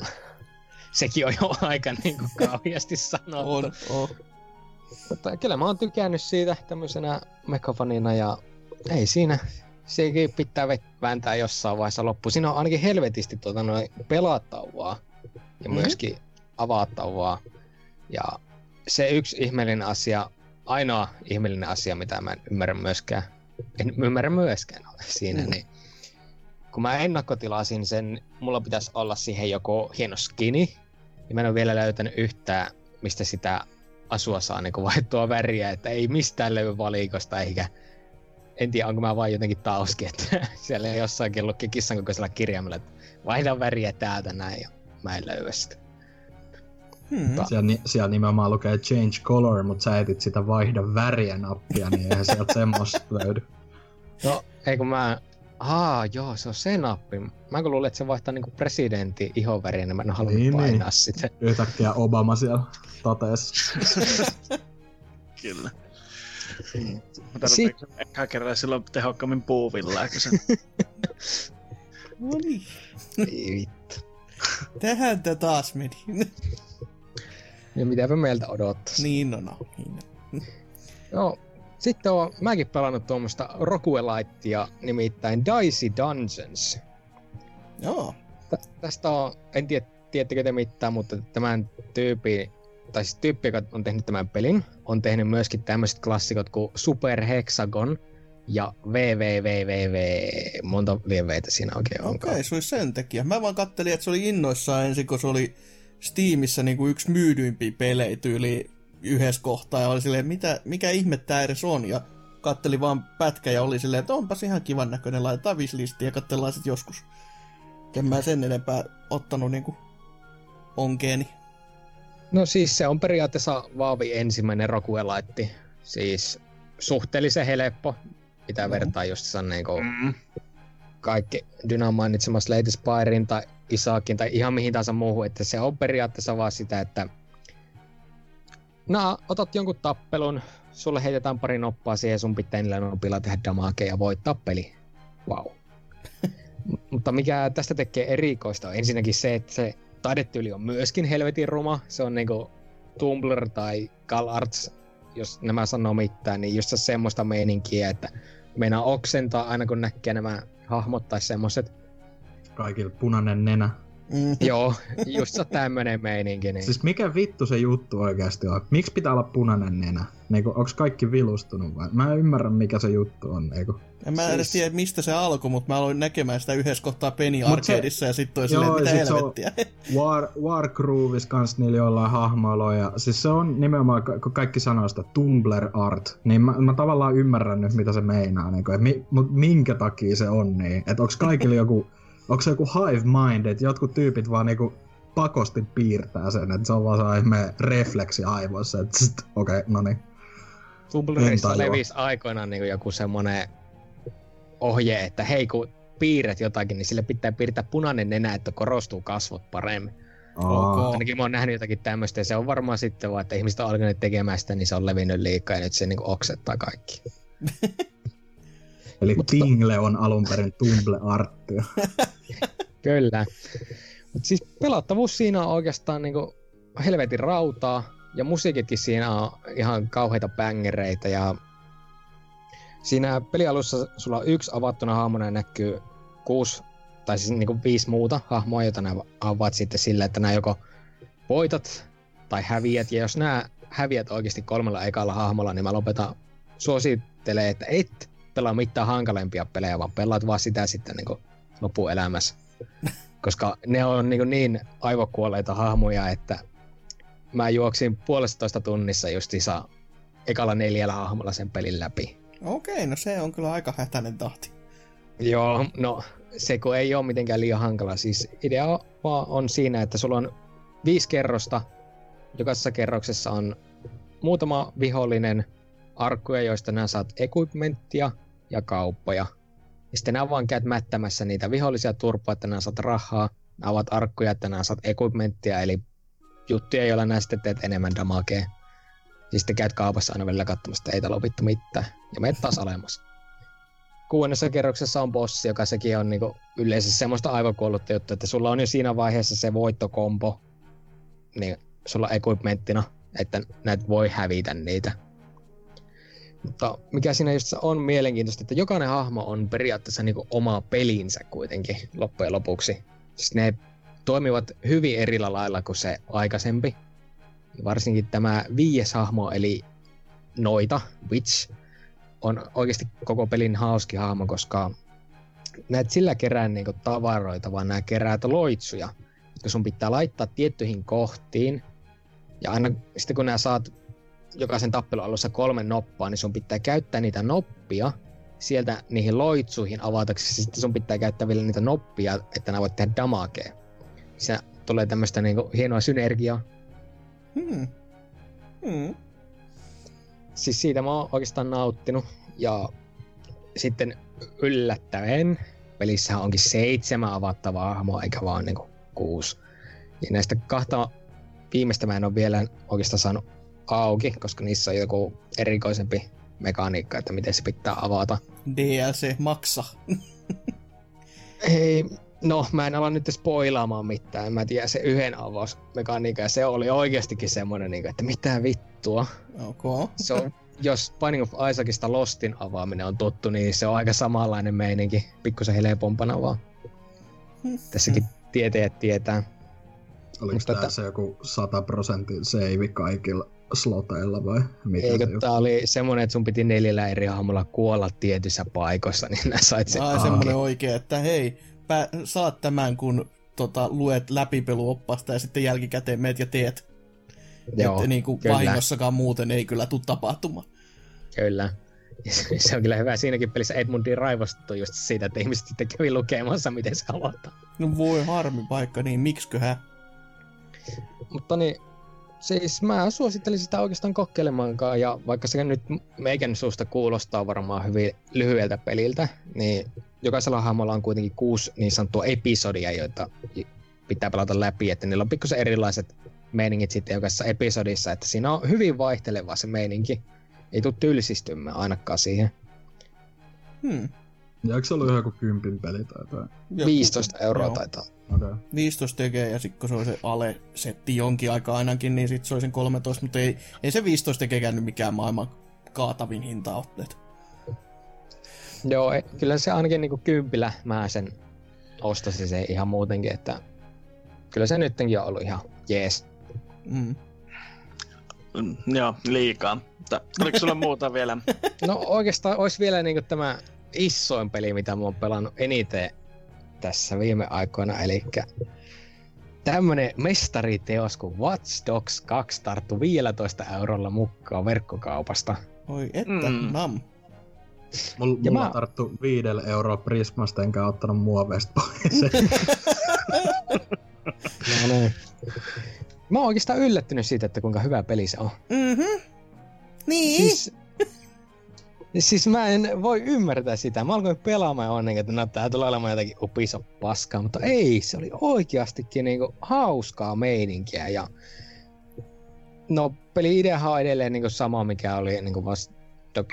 sekin on jo aika niinku kauheasti sanottu. On, on. Mutta kyllä mä oon tykännyt siitä tämmöisenä mekafanina ja ei siinä. Sekin pitää vääntää jossain vaiheessa loppu. Siinä on ainakin helvetisti tuota noin pelattavaa ja Mhm. myöskin avattavaa. Ja se yksi ihmeellinen asia, ainoa ihmeellinen asia, mitä mä en ymmärrä myöskään, en ymmärrä myöskään siinä, Mm. niin kun mä ennakkotilasin sen, mulla pitäisi olla siihen joku hieno skini, ja mä en ole vielä löytänyt yhtään, mistä sitä asua saa niin vaihtua väriä, että ei mistään löydy valikosta eikä en tiedä, onko mä vaan jotenkin tauski, että [laughs] siellä jossakin lukki kissan kokoisella kirjaimella, että vaihda väriä täältä näin, ja mä en löyä sitä. Hmm. Siellä, ni- siellä nimenomaan lukee change color, mutta sä etit sitä vaihda väriä nappia, niin eihän sieltä semmoista löydy. No, ei kun mä... Aa, joo, se on se nappi. Mä kun luulin, että se vaihtaa niinku presidentin ihonväriä, niin mä en halunnut Niin, painaa niin. sitä. Yhtäkkiä Obama siellä totees. Kyllä. Sit- Tarviiko ehkä kerran silloin tehokkaammin puuvillaa, kun se... [laughs] No niin. Ei vittu. Tähän tää taas meni. Ja mitäpä meiltä odottais. niin no, no. Niin. no. Joo, sitten on mäkin pelannut tuommoista roguelitea, nimittäin Dicey Dungeons. Joo. Tä- tästä on, en tiedä, tiedättekö te mitään, mutta tämän tyyppi, tai siis tyyppi, joka on tehnyt tämän pelin, on tehnyt myöskin tämmöiset klassikot kuin Super Hexagon ja VVVVV. Monta lieveitä siinä oikein Okei, onkaan. okay, se oli sen tekijä. Mä vaan kattelin, että se oli innoissaan ensin, kun se oli Steamissa niin kuin yksi myydyimpiä pelejä tyyli yhdessä kohtaa. Ja oli silleen, mitä, mikä ihme tää edes on. Ja katteli vaan pätkä ja oli silleen, että onpas ihan kivan näköinen, laitetaan wislistiin ja katsellaan sit joskus. En mä sen enempää ottanut niinku onkeeni. No siis se on periaatteessa Vaavi ensimmäinen roguelite. Siis suhteellisen helppo, mitä Joo. vertaa just niin kuin Mm. kaikki Dynan mainitsemaan Slate Spirein tai Isaakin tai ihan mihin tahansa muuhun, että se on periaatteessa vaan sitä, että no, otat jonkun tappelun, sulle heitetään pari noppaa siihen, sun pitää niillä nopilla tehdä damagea ja voittaa peli. Wow. [laughs] M- Mutta mikä tästä tekee erikoista on ensinnäkin se, että se taidetyyli on myöskin helvetin ruma. Se on niinku Tumblr tai CalArts, jos nämä sanoo mitään, niin just semmoista meininkiä, että meinaa oksentaa aina kun näkee nämä hahmot tai semmoset. Kaikilla punainen nenä. Mm. Joo, just se tämmönen meininki. Niin. Siis mikä vittu se juttu oikeasti on? Miksi pitää olla punainen nenä? Niinku, onks kaikki vilustunut vai? Mä en ymmärrä mikä se juttu on. Niinku. En mä edes Siis- tiedä, mistä se alkoi, mutta mä aloin näkemään sitä yhdessä kohtaa Penny Mut se- Arcadeissa ja sitten toi Joo, silleen, mitä sit helvettiä. [laughs] War, Wargroovis kans niillä jollain hahmoilla ja siis se on nimenomaan, kun kaikki sanoo sitä Tumblr art, niin mä, mä tavallaan ymmärrän nyt mitä se meinaa, niin kuin, mi, mut minkä takia se on niin, että onks kaikilla joku, onks se joku hive mind, että jotkut tyypit vaan niinku pakosti piirtää sen, että se on vaan se ihme refleksi aivoissa, että okei, okay, no niin. Tumblrissa levisi aikoinaan niin joku semmonen ohje, että hei kun piirret jotakin, niin sille pitää piirtää punainen nenä, että korostuu kasvot paremmin. Ok. Ainakin mä oon nähnyt jotakin tämmöistä ja se on varmaan sitten vaan, että ihmiset on alkaneet tekemään sitä, niin se on levinnyt liikaa ja nyt se niin oksettaa kaikki. [laughs] Eli Tingle on alun perin Tumble-arttia. [laughs] Kyllä. Mut siis pelattavuus siinä on oikeastaan niinku helvetin rautaa, ja musiikitkin siinä on ihan kauheita bängereitä, ja siinä pelialussa sulla on yksi avattuna hahmona ja näkyy kuusi, tai siis niinku viisi muuta hahmoa, joita nämä avaat sitten sillä, että nämä joko voitat tai häviät, ja jos nämä häviät oikeasti kolmella ekalla hahmolla, niin mä lopetan suosittelen, että et pelaa mitään hankalempia pelejä, vaan pelaat vaan sitä sitten niin loppuelämässä. [laughs] Koska ne on niin, niin aivokuolleita hahmoja, että mä juoksin puolestatoista tunnissa justiinsa ekalla neljällä hahmolla sen pelin läpi. Okei, no se on kyllä aika hätäinen tahti. Joo, no se kun ei ole mitenkään liian hankala. Siis idea vaan on siinä, että sulla on viisi kerrosta. Jokaisessa kerroksessa on muutama vihollinen arkkuja, joista nämä saat equipmenttia ja kauppoja. Ja sitten nämä vaan käyt mättämässä niitä vihollisia turpaa, että nämä saat rahaa. Nämä ovat arkkuja, että nämä saat equipmenttia, eli juttuja, joilla nämä sitten teet enemmän damakea. Ja sitten käyt kaupassa aina välillä katsomassa, että ei täällä opittu mitään. Ja menet taas alemmas. Kuudennessa kerroksessa on bossi, joka sekin on niinku yleensä semmoista aivokuollutta juttua, että sulla on jo siinä vaiheessa se voittokompo, niin sulla equipmenttina, että näet voi hävitä niitä. Mutta mikä siinä just on mielenkiintoista, että jokainen hahmo on periaatteessa niinku oma pelinsä kuitenkin loppujen lopuksi. Siis ne toimivat hyvin eri lailla kuin se aikaisempi. Ja varsinkin tämä viides hahmo, eli Noita, Witch, on oikeasti koko pelin hauski hahmo, koska näet sillä kerää niinku tavaroita, vaan nämä keräät loitsuja, jotka sun pitää laittaa tiettyihin kohtiin. Ja aina sitten kun nämä saat jokaisen tappelun alussa kolme noppaa, niin sun pitää käyttää niitä noppia sieltä niihin loitsuihin avataksesi. Sitten sun pitää käyttää vielä niitä noppia, että nämä voit tehdä damakea. Se tulee tämmöistä niinku hienoa synergiaa. Hmm. Hmm. Siis siitä mä oon oikeastaan nauttinut. Ja sitten yllättäen pelissä onkin seitsemän avattavaa hahmoa, eikä vaan niinku kuusi. Ja näistä kahta viimeistä mä en ole vielä oikeastaan saanut auki, koska niissä on joku erikoisempi mekaniikka, että miten se pitää avata. DLC maksa. Ei, no mä en ala nyt spoilaamaan mitään. Mä tiedän se yhden avausmekaniikan ja se oli oikeastikin semmoinen, niinku, että mitä vittua. Okay. Se on, jos Binding of Isaacista Lostin avaaminen on tuttu, niin se on aika samanlainen meininki. Pikkusen helpompana vaan. Tässäkin tietäjät tietää. Oliko Mutta tää ta- se joku 100 prosentin save kaikilla sloteilla vai mitä Eikö se tää oli semmonen, että sun piti neljällä eri hahmolla kuolla tietyissä paikoissa, niin nää sait sen Ai semmonen oikein, että hei, pä, saat tämän, kun tota, luet läpipeluoppasta ja sitten jälkikäteen meet ja teet. Joo, että niin kuin vahingossakaan muuten ei kyllä tule tapahtumaan. Kyllä. [laughs] Se- on kyllä hyvä. Siinäkin pelissä Edmundin raivostuttu just siitä, että ihmiset sitten kävi lukemassa, miten se avataan. No voi harmi paikka, niin miksiköhän? Mutta niin, siis mä suosittelisin sitä oikeastaan kokeilemaankaan, ja vaikka se nyt meikän suusta kuulostaa varmaan hyvin lyhyeltä peliltä, niin jokaisella hahmolla on kuitenkin kuusi niin sanottua episodia, joita pitää pelata läpi, että niillä on pikkusen erilaiset meiningit sitten jokaisessa episodissa, että siinä on hyvin vaihteleva se meininki. Ei tule tylsistymään ainakaan siihen. Hmm. Ja eikö se ollut joku kympin peli tai jotain? Joku- 15 euroa joo. taitaa. Okay. 15 tekee ja sitten kun se on se ale-setti jonkin aikaa ainakin, niin sitten se on sen 13, mutta ei, ei se 15 tekekään nyt mikään maailman kaatavin hinta ole. Joo, kyllä se ainakin niinku kympillä mä sen ostasin se ihan muutenkin, että kyllä se nyttenkin on ollut ihan jees. Mm. Mm, joo, liikaa. Mutta oliko sulla muuta vielä? [laughs] No oikeastaan olisi vielä niinku tämä isoin peli, mitä mä oon pelannut eniten tässä viime aikoina, eli tämmönen mestariteos kuin Watch Dogs 2 tarttu 15 eurolla mukaan verkkokaupasta. Oi että, Mm. mm. nam. Mul, Ja mulla mä- mä... tarttu viidellä euroa Prismasta, enkä ottanut muoveista pois. [laughs] No niin. Mä oon oikeastaan yllättynyt siitä, että kuinka hyvä peli se on. Mhm. Niin. Siis, siis mä en voi ymmärtää sitä. Mä alkoin pelaamaan ja onnen, että no tää tulee olemaan jotakin upisa paskaa, mutta ei, se oli oikeastikin niinku hauskaa meininkiä ja no peli ideahan on edelleen niinku sama mikä oli niinku Dog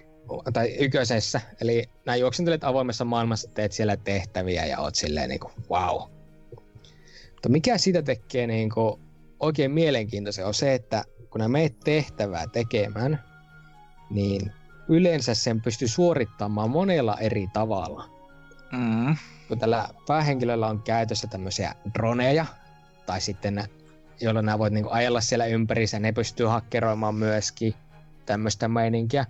tai yköisessä, eli nämä juoksentelet avoimessa maailmassa, teet siellä tehtäviä ja oot silleen niinku, wow. Mutta mikä sitä tekee niinku oikein mielenkiintoisen on se, että kun nämä meet tehtävää tekemään, niin yleensä sen pystyy suorittamaan monella eri tavalla. Mm. Kun tällä päähenkilöllä on käytössä tämmöisiä droneja, tai sitten joilla nämä voit niinku ajella siellä ympärissä, ne pystyy hakkeroimaan myöskin tämmöistä meininkiä.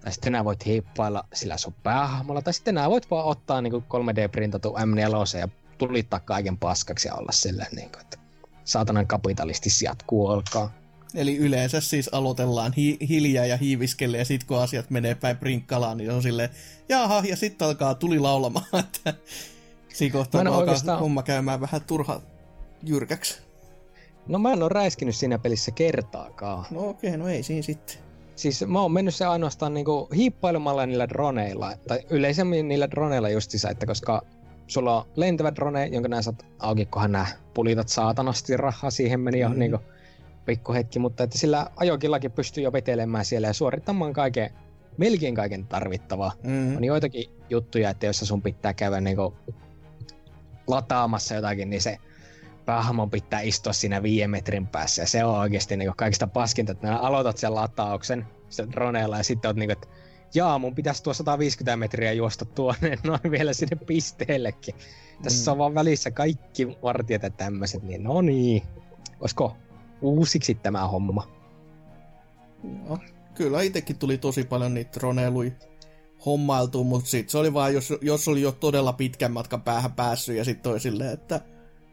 Tai sitten nämä voit hiippailla sillä sun päähahmolla, tai sitten nämä voit vaan ottaa niinku 3D-printatu M4 ja tulittaa kaiken paskaksi ja olla silleen, niinku, että saatanan kapitalisti jatkuu olkaa. Eli yleensä siis aloitellaan hi- hiljaa ja hiiviskelle ja sitten kun asiat menee päin prinkkalaan, niin on silleen, jaha, ja sitten alkaa tuli laulamaan, [laughs] että siinä kohtaa alkaa oikeastaan- homma käymään vähän turha jyrkäksi. No mä en ole räiskinyt siinä pelissä kertaakaan. No okei, okay, no ei siinä sitten. Siis mä oon mennyt se ainoastaan niinku hiippailemalla niillä droneilla, tai yleisemmin niillä droneilla justiinsa, että koska sulla on lentävä drone, jonka nää saat auki, kunhan nää pulitat saatanasti rahaa, siihen meni jo mm. niinku pikkuhetki, mutta että sillä ajokillakin pystyy jo vetelemään siellä ja suorittamaan kaiken, melkein kaiken tarvittavaa. Mm. On joitakin juttuja, että jos sun pitää käydä niinku lataamassa jotakin, niin se päähamon pitää istua siinä viiden metrin päässä. Ja se on oikeasti niinku kaikista paskinta, että aloitat sen latauksen sen droneella ja sitten oot niinku, että jaa, mun pitäisi tuo 150 metriä juosta tuonne [laughs] noin vielä sinne pisteellekin. Tässä Mm. on vaan välissä kaikki vartijat ja tämmöiset, niin no niin. Olisiko uusiksi tämä homma? No, kyllä itsekin tuli tosi paljon niitä droneiluja hommailtua, mutta sit se oli vaan, jos, jos oli jo todella pitkän matkan päähän päässyt ja sitten toi silleen, että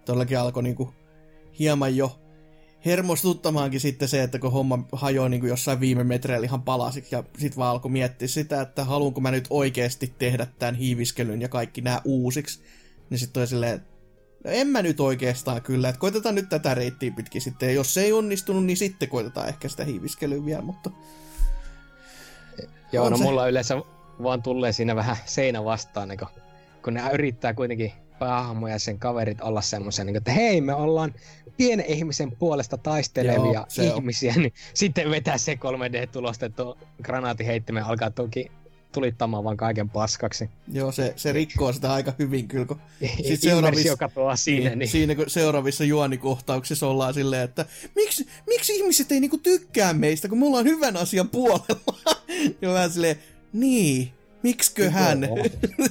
todellakin alkoi niinku hieman jo hermostuttamaankin sitten se, että kun homma hajoaa niinku jossain viime metreillä ihan palasiksi ja sitten vaan alkoi miettiä sitä, että haluanko mä nyt oikeasti tehdä tämän hiiviskelyn ja kaikki nämä uusiksi, niin sitten toi silleen, no en mä nyt oikeastaan kyllä, että koitetaan nyt tätä reittiä pitkin sitten, ja jos se ei onnistunut, niin sitten koitetaan ehkä sitä hiiviskelyä vielä, mutta Joo, On no se. mulla yleensä vaan tulee siinä vähän seinä vastaan, niin kun, kun ne yrittää kuitenkin päähahmo ja sen kaverit olla semmoisia, niin että hei, me ollaan pienen ihmisen puolesta taistelevia Joo, se on. ihmisiä, niin sitten vetää se 3D-tulostettu granaatiheittime alkaa toki tulittamaan vaan kaiken paskaksi. joo, se, se rikkoo sitä aika hyvin kyllä, kun [laughs] Sitten seuraavis- Immersio katoaa siinä, niin, Siinä kun seuraavissa juonikohtauksissa ollaan silleen, että miksi, miksi ihmiset ei niinku tykkää meistä, kun me ollaan hyvän asian puolella. [laughs] ja vähän silleen, niin, miksiköhän Joo.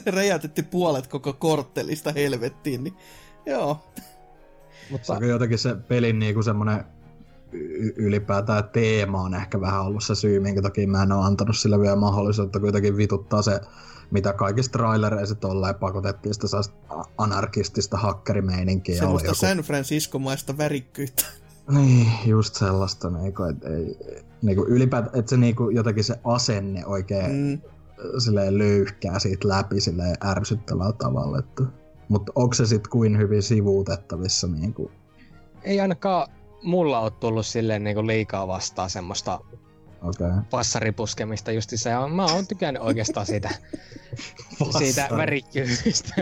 [laughs] räjäytetty puolet koko korttelista helvettiin, niin joo. Se mutta on jotenkin se pelin niinku semmonen y- ylipäätään teema on ehkä vähän ollut se syy, minkä takia mä en ole antanut sille vielä mahdollisuutta, kuitenkin vituttaa se, mitä kaikista trailereissa tolleen pakotettiin sitä anarkistista hakkerimeininkiä. Semmoista joku- San Francisco-maista värikkyyttä. Niin, just sellaista, niinku, että ei, niinku ylipäätään, että se niinku, jotenkin se asenne oikein mm. Mm, silleen löyhkää siitä läpi silleen ärsyttävällä tavalla, että mutta onko se sitten kuin hyvin sivuutettavissa niinku, ei ainakaan mulla ole tullut silleen niin liikaa vastaan semmoista okei. Okay. passaripuskemista justiinsa. Ja mä oon tykännyt oikeastaan siitä, [laughs] siitä värikkyydestä.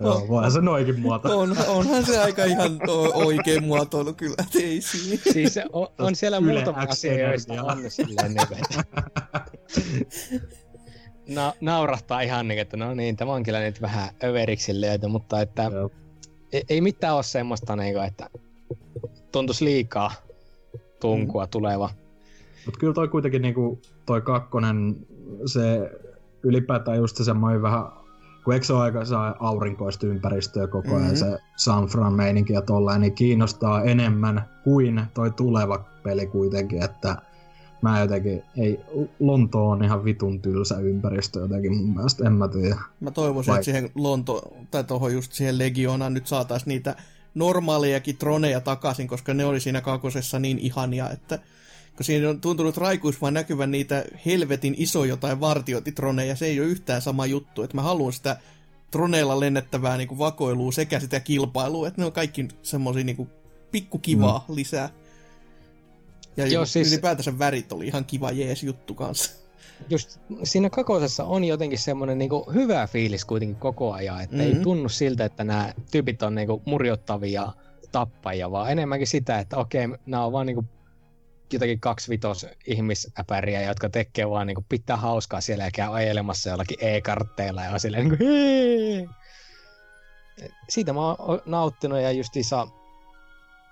Joo, voihan se noikin muoto. on, onhan se aika ihan o- oikein muotoilu kyllä, ei siinä. siis on, on siellä muutama asia, joista on silleen niin. [laughs] Na, naurahtaa ihan niin, että no niin, tämä on kyllä nyt vähän överiksi löyty, mutta että Joo. ei, ei mitään ole semmoista niin kuin, että tuntuisi liikaa tunkua Mm. tuleva. Mut kyllä toi kuitenkin niinku, toi kakkonen, se ylipäätään just se semmoinen vähän, kun eikö se ole aika saa aurinkoista ympäristöä koko ajan, Mhm. se San Fran meininki ja tolleen, niin kiinnostaa enemmän kuin toi tuleva peli kuitenkin, että mä jotenkin, ei, Lonto on ihan vitun tylsä ympäristö jotenkin mun mielestä, en mä tiedä. Mä toivoisin, Vai- että siihen Lonto, tai tuohon just siihen Legionaan nyt saataisiin niitä normaalejakin troneja takaisin, koska ne oli siinä kakosessa niin ihania, että kun siinä on tuntunut raikuus vaan näkyvän niitä helvetin iso jotain vartiointitroneja, se ei ole yhtään sama juttu, että mä haluan sitä troneilla lennettävää niin kuin vakoilua sekä sitä kilpailua, että ne on kaikki semmosia niin pikkukivaa mm. lisää. Ja Joo, siis... ylipäätänsä värit oli ihan kiva jees juttu kanssa. Just siinä kakosessa on jotenkin semmoinen niinku hyvä fiilis kuitenkin koko ajan, että mm-hmm. ei tunnu siltä, että nämä tyypit on niinku murjottavia tappajia, vaan enemmänkin sitä, että okei, nämä on vaan niinku jotakin kaksivitos ihmisäpäriä, jotka tekee vaan niin pitää hauskaa siellä ja käy ajelemassa jollakin e-kartteilla ja on silleen niin kuin, hei! Siitä mä oon nauttinut ja justiinsa,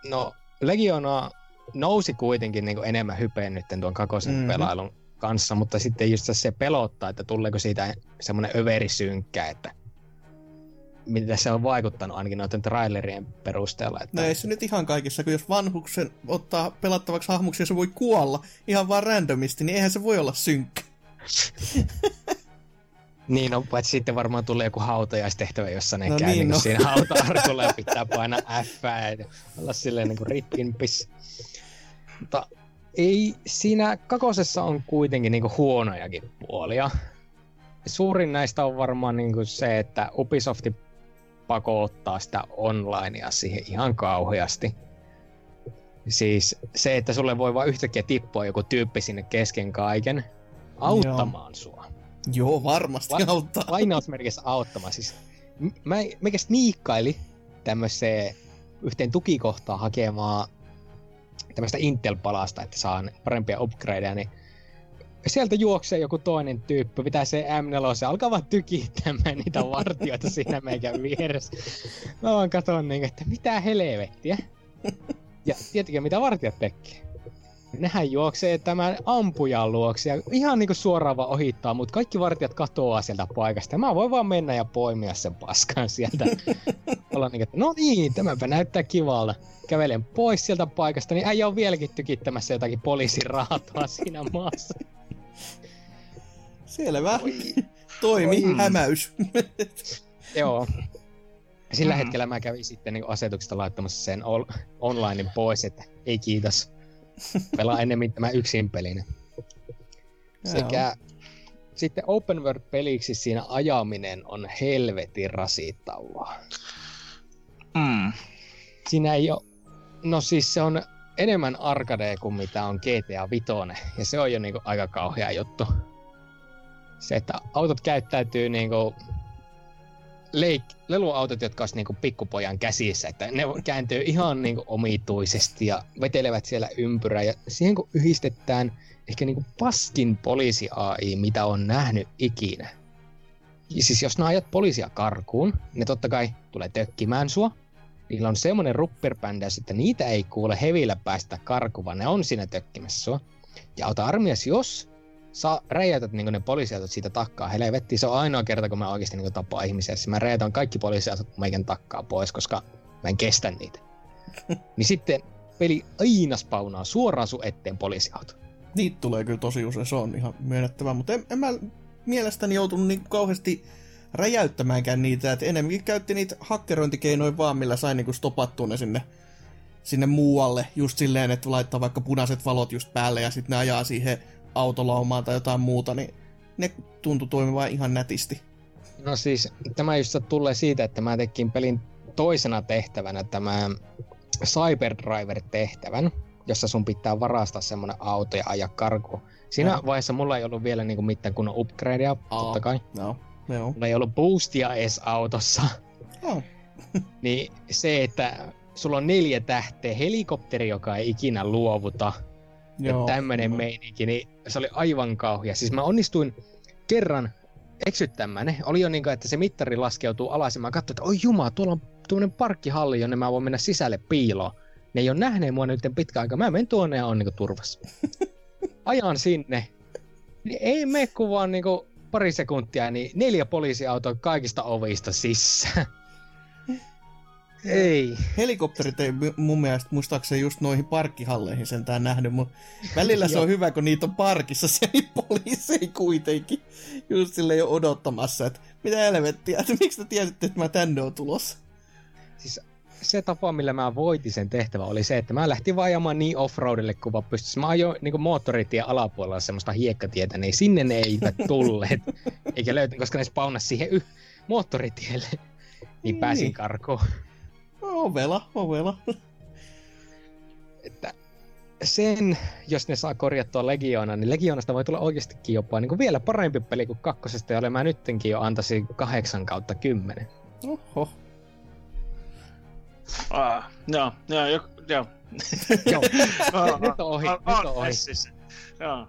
no Legiona nousi kuitenkin niin enemmän hypeen nyt tuon kakosen mm-hmm. pelailun kanssa, mutta sitten just se pelottaa, että tuleeko siitä semmoinen överisynkkä, että mitä se on vaikuttanut ainakin noiden trailerien perusteella. Että... No ei se nyt ihan kaikissa, kun jos vanhuksen ottaa pelattavaksi hahmoksi ja se voi kuolla ihan vaan randomisti, niin eihän se voi olla synkkä. [laughs] niin, no paitsi sitten varmaan tulee joku hautajaistehtävä, jossa ne no käy niin, niin no. siinä hauta ja [laughs] pitää painaa F ja olla silleen niin kuin rip in. Mutta ei, siinä kakosessa on kuitenkin niin kuin huonojakin puolia. Suurin näistä on varmaan niin kuin se, että Ubisofti pakottaa sitä onlinea siihen ihan kauheasti. Siis se, että sulle voi vaan yhtäkkiä tippua joku tyyppi sinne kesken kaiken auttamaan Joo. sua. Joo, varmasti Va- auttaa. Lainausmerkissä auttamaan. Siis, mä, mä sniikkaili tämmöiseen yhteen tukikohtaan hakemaan tämmöistä Intel-palasta, että saan parempia upgradeja, niin sieltä juoksee joku toinen tyyppi, pitää se M4, se alkaa vaan tykittämään niitä vartioita [laughs] siinä meikän vieressä. Mä vaan katson niin, että mitä helvettiä. Ja tietenkin mitä vartijat tekee. Nehän juoksee tämän ampujan luoksi ja ihan niinku suoraan vaan ohittaa, mutta kaikki vartijat katoaa sieltä paikasta. Ja mä voin vaan mennä ja poimia sen paskan sieltä. [laughs] Olla niin, että no niin, tämäpä näyttää kivalta. Kävelen pois sieltä paikasta, niin äijä on vieläkin tykittämässä jotakin poliisin raatoa siinä maassa. Selvä. Toimi, Oi. hämäys. Joo. Sillä mm. hetkellä mä kävin sitten niin asetuksesta laittamassa sen onlinein pois, että ei kiitos. Pelaa ennemmin tämä yksin pelinä. Sekä sitten open world-peliksi siinä ajaminen on helvetin rasittavaa. Mm. Siinä ei ole... No siis se on enemmän arcade kuin mitä on GTA 5, ja se on jo niinku aika kauhea juttu se, että autot käyttäytyy niinku leik- leluautot, jotka olisi niinku pikkupojan käsissä, että ne kääntyy ihan niinku omituisesti ja vetelevät siellä ympyrää ja siihen kun yhdistetään ehkä niinku paskin poliisi AI, mitä on nähnyt ikinä. Ja siis jos ajat poliisia karkuun, ne totta kai tulee tökkimään sua. Niillä on semmonen rupperbändäys, että niitä ei kuule hevillä päästä karkuvan, ne on siinä tökkimässä sua. Ja auta armias, jos sä räjäytät niin ne poliisiautot siitä takkaa. Helvetti, se on ainoa kerta, kun mä oikeasti niin tapaa ihmisiä. Siis mä räjäytän kaikki poliisiautot meikän takkaa pois, koska mä en kestä niitä. [laughs] niin sitten peli aina spawnaa suoraan sun eteen poliisiauto. Niitä tulee kyllä tosi usein, se on ihan myönnettävää, mutta en, en mä mielestäni joutunut niin kauheasti räjäyttämäänkään niitä, että enemmänkin käytti niitä hakkerointikeinoja vaan, millä sai niin stopattua ne sinne, sinne muualle, just silleen, että laittaa vaikka punaiset valot just päälle ja sitten ne ajaa siihen autolaumaa tai jotain muuta, niin ne tuntui toimivan ihan nätisti. No siis tämä just tulee siitä, että mä tekin pelin toisena tehtävänä tämä Cyberdriver-tehtävän, jossa sun pitää varastaa semmonen auto ja ajaa karku. Siinä no. vaiheessa mulla ei ollut vielä niinku mitään kunnon upgradea, oh. totta kai. No. No. Mulla ei ollut boostia edes autossa. Oh. [laughs] niin se, että sulla on neljä tähteä, helikopteri, joka ei ikinä luovuta, Joo. ja tämmönen meininki, niin se oli aivan kauhia. Siis mä onnistuin kerran eksyttämään ne. Oli jo niin kuin, että se mittari laskeutuu alas ja mä katsoin, että oi juma, tuolla on tuommoinen parkkihalli, jonne mä voin mennä sisälle piiloon. Ne ei ole nähneet mua nyt pitkä aika. Mä menen tuonne ja on niin turvassa. [laughs] Ajan sinne. Niin ei me kuin vaan niin pari sekuntia, niin neljä poliisiautoa kaikista ovista sisään. Ei. Helikopterit ei mun mielestä muistaakseni just noihin parkkihalleihin sentään nähnyt, mutta välillä se [laughs] on hyvä, kun niitä on parkissa [laughs] siellä niin poliiseja kuitenkin just sille jo odottamassa, että mitä helvettiä, että miksi te tiesitte, että mä tänne on tulossa? Siis se tapa, millä mä voitin sen tehtävä, oli se, että mä lähtin vajamaan niin offroadille kuin vaan pystyisi. Mä ajoin niin moottoritien alapuolella semmoista hiekkatietä, niin sinne ne eivät tulleet, [laughs] eikä löytänyt, koska ne spawnas siihen y- moottoritielle. Niin pääsin niin. Ovela, ovela. Että sen, jos ne saa korjattua Legioona, niin Legionasta voi tulla oikeastikin jopa niin kuin vielä parempi peli kuin kakkosesta, jolle mä nyttenkin jo antaisin kahdeksan kautta kymmenen. Oho. Ah, joo, joo, jo, joo. [laughs] Joo, on, nyt on ohi, on, nyt on on ohi. messissä. Joo.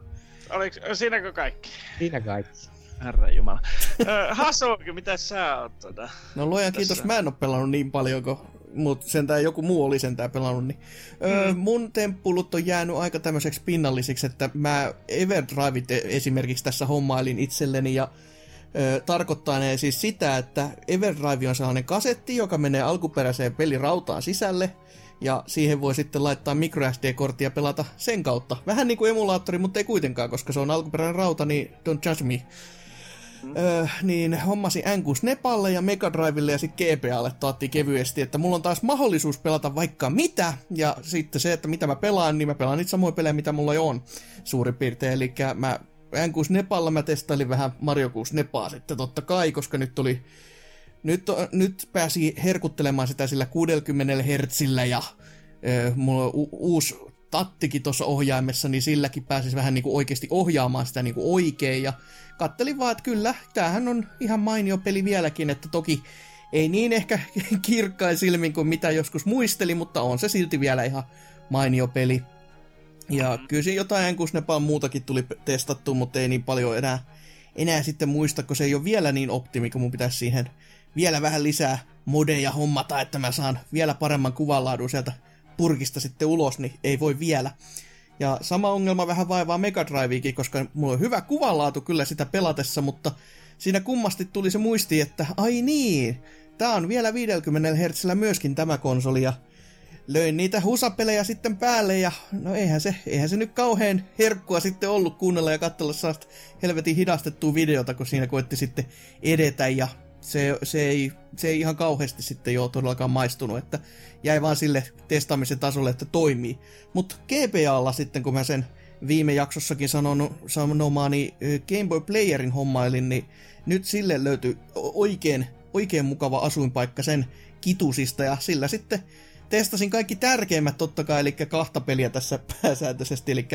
Oliko, siinäkö kaikki? Siinä kaikki. Herra Jumala. Ö, Hasuki, mitä sä oot? Tota? No luojan kiitos, mä en oo pelannut niin paljon, kun mut sentään joku muu oli sentään pelannut, niin öö, Mm. mun temppulut on jäänyt aika tämmöiseksi pinnallisiksi, että mä Everdriveit e- esimerkiksi tässä hommailin itselleni ja ö, tarkoittaa ne siis sitä, että Everdrive on sellainen kasetti, joka menee alkuperäiseen pelirautaan sisälle, ja siihen voi sitten laittaa microSD-kortti ja pelata sen kautta. Vähän niin kuin emulaattori, mutta ei kuitenkaan, koska se on alkuperäinen rauta, niin don't judge me. Öö, niin hommasin N6 Nepalle ja Mega Drivelle ja sitten GPAlle taattiin kevyesti, että mulla on taas mahdollisuus pelata vaikka mitä, ja sitten se, että mitä mä pelaan, niin mä pelaan niitä samoja pelejä, mitä mulla jo on suurin piirtein, eli mä N6 Nepalla mä testailin vähän Mario 6 Nepaa sitten totta kai, koska nyt oli nyt, nyt pääsi herkuttelemaan sitä sillä 60 hertsillä ja ö, mulla on u- uusi tattikin tuossa ohjaimessa, niin silläkin pääsisi vähän niin kuin oikeasti ohjaamaan sitä niin kuin oikein. Ja kattelin vaan, että kyllä, tämähän on ihan mainio peli vieläkin, että toki ei niin ehkä [laughs] kirkkain silmin kuin mitä joskus muisteli, mutta on se silti vielä ihan mainio peli. Ja kyllä siinä jotain N6 muutakin tuli testattu, mutta ei niin paljon enää, enää sitten muista, kun se ei ole vielä niin optimi, kun mun pitäisi siihen vielä vähän lisää modeja hommata, että mä saan vielä paremman kuvanlaadun sieltä purkista sitten ulos, niin ei voi vielä. Ja sama ongelma vähän vaivaa Mega Driveakin, koska mulla on hyvä kuvanlaatu kyllä sitä pelatessa, mutta siinä kummasti tuli se muisti, että ai niin, tää on vielä 50 Hz myöskin tämä konsoli, ja löin niitä husapelejä sitten päälle, ja no eihän se, eihän se nyt kauhean herkkua sitten ollut kuunnella ja katsella sellaista helvetin hidastettua videota, kun siinä koetti sitten edetä, ja se, se, ei, se ei ihan kauheasti sitten jo todellakaan maistunut, että jäi vaan sille testaamisen tasolle, että toimii. Mutta GPAlla sitten, kun mä sen viime jaksossakin sanon, sanomaani ö, Game Boy Playerin hommailin, niin nyt sille löytyi oikein, oikein mukava asuinpaikka sen kitusista, ja sillä sitten testasin kaikki tärkeimmät totta kai, eli kahta peliä tässä [laughs] pääsääntöisesti, eli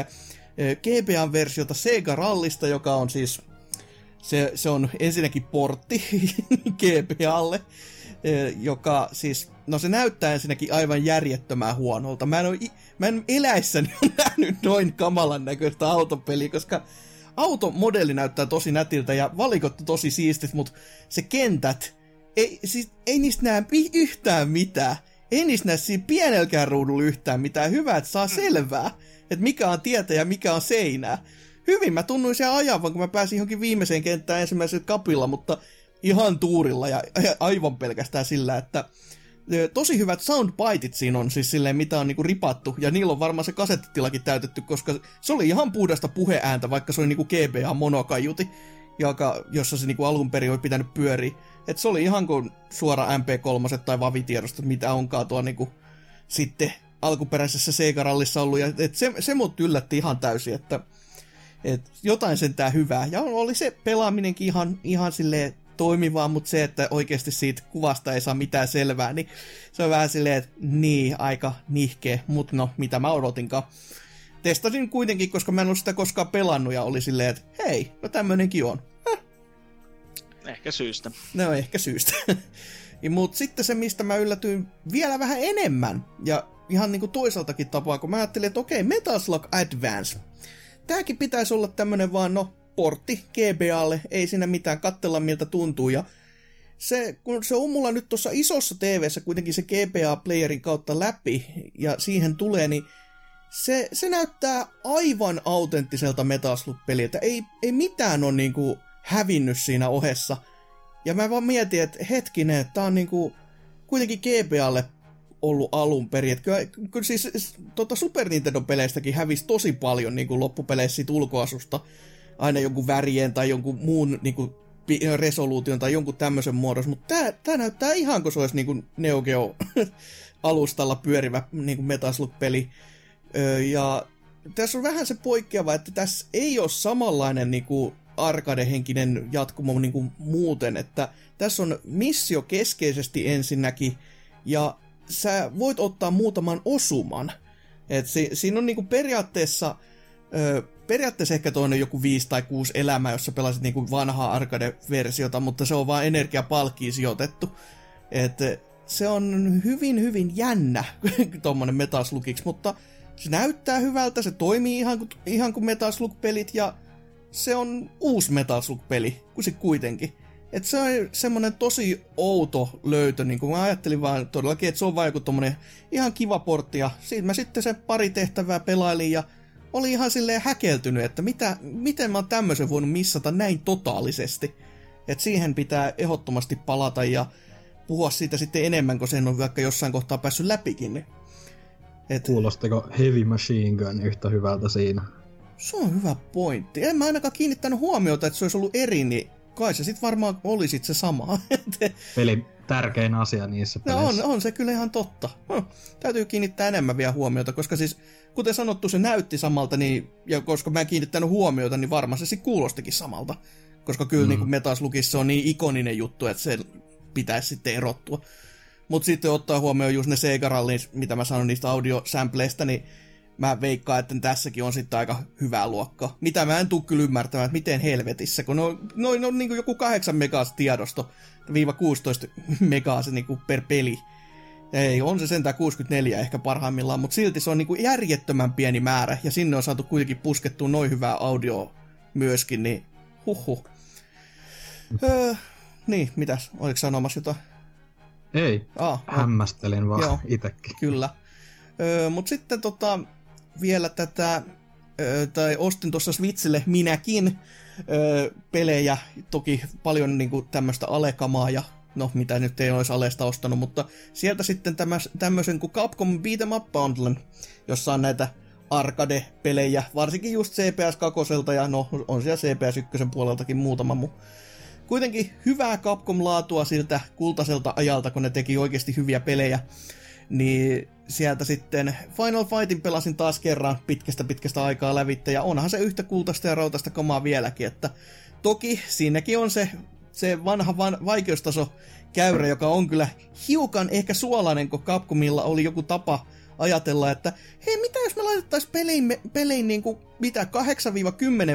GPA-versiota Sega Rallista, joka on siis se, se on ensinnäkin portti [laughs] GPAlle, eh, joka siis, no se näyttää ensinnäkin aivan järjettömän huonolta. Mä en, ole, mä en eläissäni ole [laughs] nähnyt noin kamalan näköistä autopeliä, koska automodelli näyttää tosi nätiltä ja valikot tosi siistit, mutta se kentät, ei, siis, ei niistä näe yhtään mitään. Ei niistä näe siinä pienelläkään ruudulla yhtään mitään. Hyvä, että saa selvää, että mikä on tietä ja mikä on seinää hyvin mä tunnuin sen ajavan, kun mä pääsin johonkin viimeiseen kenttään ensimmäisellä kapilla, mutta ihan tuurilla ja aivan pelkästään sillä, että tosi hyvät soundbiteit siinä on, siis silleen mitä on niinku ripattu, ja niillä on varmaan se kasettitilakin täytetty, koska se oli ihan puhdasta puheääntä, vaikka se oli niinku GBA monokajuti, joka, jossa se niinku alun perin oli pitänyt pyöriä. Et se oli ihan kuin suora MP3 tai Vavi-tiedostot, mitä onkaan tuo niinku sitten alkuperäisessä Sega-rallissa ollut, ja et se, se mut yllätti ihan täysin, että et jotain sentään hyvää. Ja oli se pelaaminenkin ihan, ihan silleen toimivaa, mutta se, että oikeasti siitä kuvasta ei saa mitään selvää, niin se on vähän silleen, että niin, aika nihkeä, mutta no, mitä mä odotinkaan. Testasin kuitenkin, koska mä en ollut sitä koskaan pelannut ja oli silleen, että hei, no tämmönenkin on. Ehkä syystä. No ehkä syystä. [laughs] Mutta sitten se, mistä mä yllätyin vielä vähän enemmän, ja ihan niinku toiseltakin tapaa, kun mä ajattelin, että okei, Metal Slug Advance. Tääkin pitäisi olla tämmönen vaan, no, portti GBAlle, ei siinä mitään, kattella miltä tuntuu, ja se, kun se on mulla nyt tuossa isossa TVssä kuitenkin se GBA-playerin kautta läpi, ja siihen tulee, niin se, se näyttää aivan autenttiselta Metal Slug-peliltä. Ei, ei mitään ole niinku hävinnyt siinä ohessa. Ja mä vaan mietin, että hetkinen, tää on niinku kuitenkin GBAlle ollut alun perin. Että kyllä, kyllä siis s- tota Super Nintendo-peleistäkin hävisi tosi paljon niinku loppupeleissä siitä ulkoasusta. Aina jonkun värien tai jonkun muun niinku pi- resoluution tai jonkun tämmöisen muodossa. Mutta tää näyttää ihan kuin se olisi niinku Neo Geo [laughs] alustalla pyörivä niinku Metal Slug-peli. Öö, ja tässä on vähän se poikkeava, että tässä ei ole samanlainen niinku arcade-henkinen jatkumo niinku muuten, että tässä on missio keskeisesti ensinnäkin, ja sä voit ottaa muutaman osuman. Et si- siinä on niinku periaatteessa, ö, periaatteessa ehkä toinen joku viisi tai kuusi elämää, jos sä pelasit niinku vanhaa arcade-versiota, mutta se on vaan energiapalkkiin sijoitettu. Et se on hyvin, hyvin jännä [laughs] tuommoinen Metal Slugiksi, mutta se näyttää hyvältä, se toimii ihan, ihan kuin Metal Slug-pelit ja se on uusi Metal Slug-peli, kun se kuitenkin. Et se on semmonen tosi outo löytö, niin kuin mä ajattelin vaan todellakin, että se on vaan joku tommonen ihan kiva portti ja siitä mä sitten se pari tehtävää pelailin ja oli ihan silleen häkeltynyt, että mitä, miten mä oon tämmöisen voinut missata näin totaalisesti. Et siihen pitää ehdottomasti palata ja puhua siitä sitten enemmän, kun sen on vaikka jossain kohtaa päässyt läpikin. Niin. Et Kuulostiko Heavy Machine Gun yhtä hyvältä siinä? se on hyvä pointti. En mä ainakaan kiinnittänyt huomiota, että se olisi ollut eri, niin kai se sitten varmaan oli sit se sama. [laughs] Et- Peli tärkein asia niissä No peleissä. on, on se kyllä ihan totta. Huh. Täytyy kiinnittää enemmän vielä huomiota, koska siis, kuten sanottu, se näytti samalta, niin, ja koska mä en kiinnittänyt huomiota, niin varmaan se kuulostikin samalta. Koska kyllä mm. niin kuin Metal Slugissa on niin ikoninen juttu, että se pitäisi sitten erottua. Mutta sitten ottaa huomioon just ne Sega Rallyn, mitä mä sanon niistä audiosampleista, niin mä veikkaan, että tässäkin on sitten aika hyvää luokkaa. Mitä mä en tuu kyllä ymmärtämään, että miten helvetissä, kun no, noin no, niin joku 8 megas tiedosto, viiva 16 megaa se niin per peli. Ei, on se sentään 64 ehkä parhaimmillaan, mutta silti se on niin järjettömän pieni määrä, ja sinne on saatu kuitenkin puskettua noin hyvää audio myöskin, niin huhhuh. Öö, niin, mitäs? Oliko sanomassa jotain? Ei, Ah, no. hämmästelin vaan Joo. itekin. Kyllä. Öö, Mutta sitten tota, vielä tätä, tai ostin tuossa Switchille minäkin pelejä, toki paljon niinku tämmöistä alekamaa ja no mitä nyt ei olisi alesta ostanut, mutta sieltä sitten tämmöisen kuin Capcom Beat'em Up Bundlen, jossa on näitä arcade-pelejä, varsinkin just CPS 2 ja no on siellä CPS 1 puoleltakin muutama muu kuitenkin hyvää Capcom-laatua siltä kultaiselta ajalta, kun ne teki oikeasti hyviä pelejä. Niin sieltä sitten Final Fightin pelasin taas kerran pitkästä pitkästä aikaa lävitte, ja onhan se yhtä kultaista ja rautaista kamaa vieläkin, että toki siinäkin on se, se vanha van, vaikeustaso käyrä, joka on kyllä hiukan ehkä suolainen, kun Capcomilla oli joku tapa ajatella, että hei, mitä jos me laitettaisiin peliin, peliin niin kuin, mitä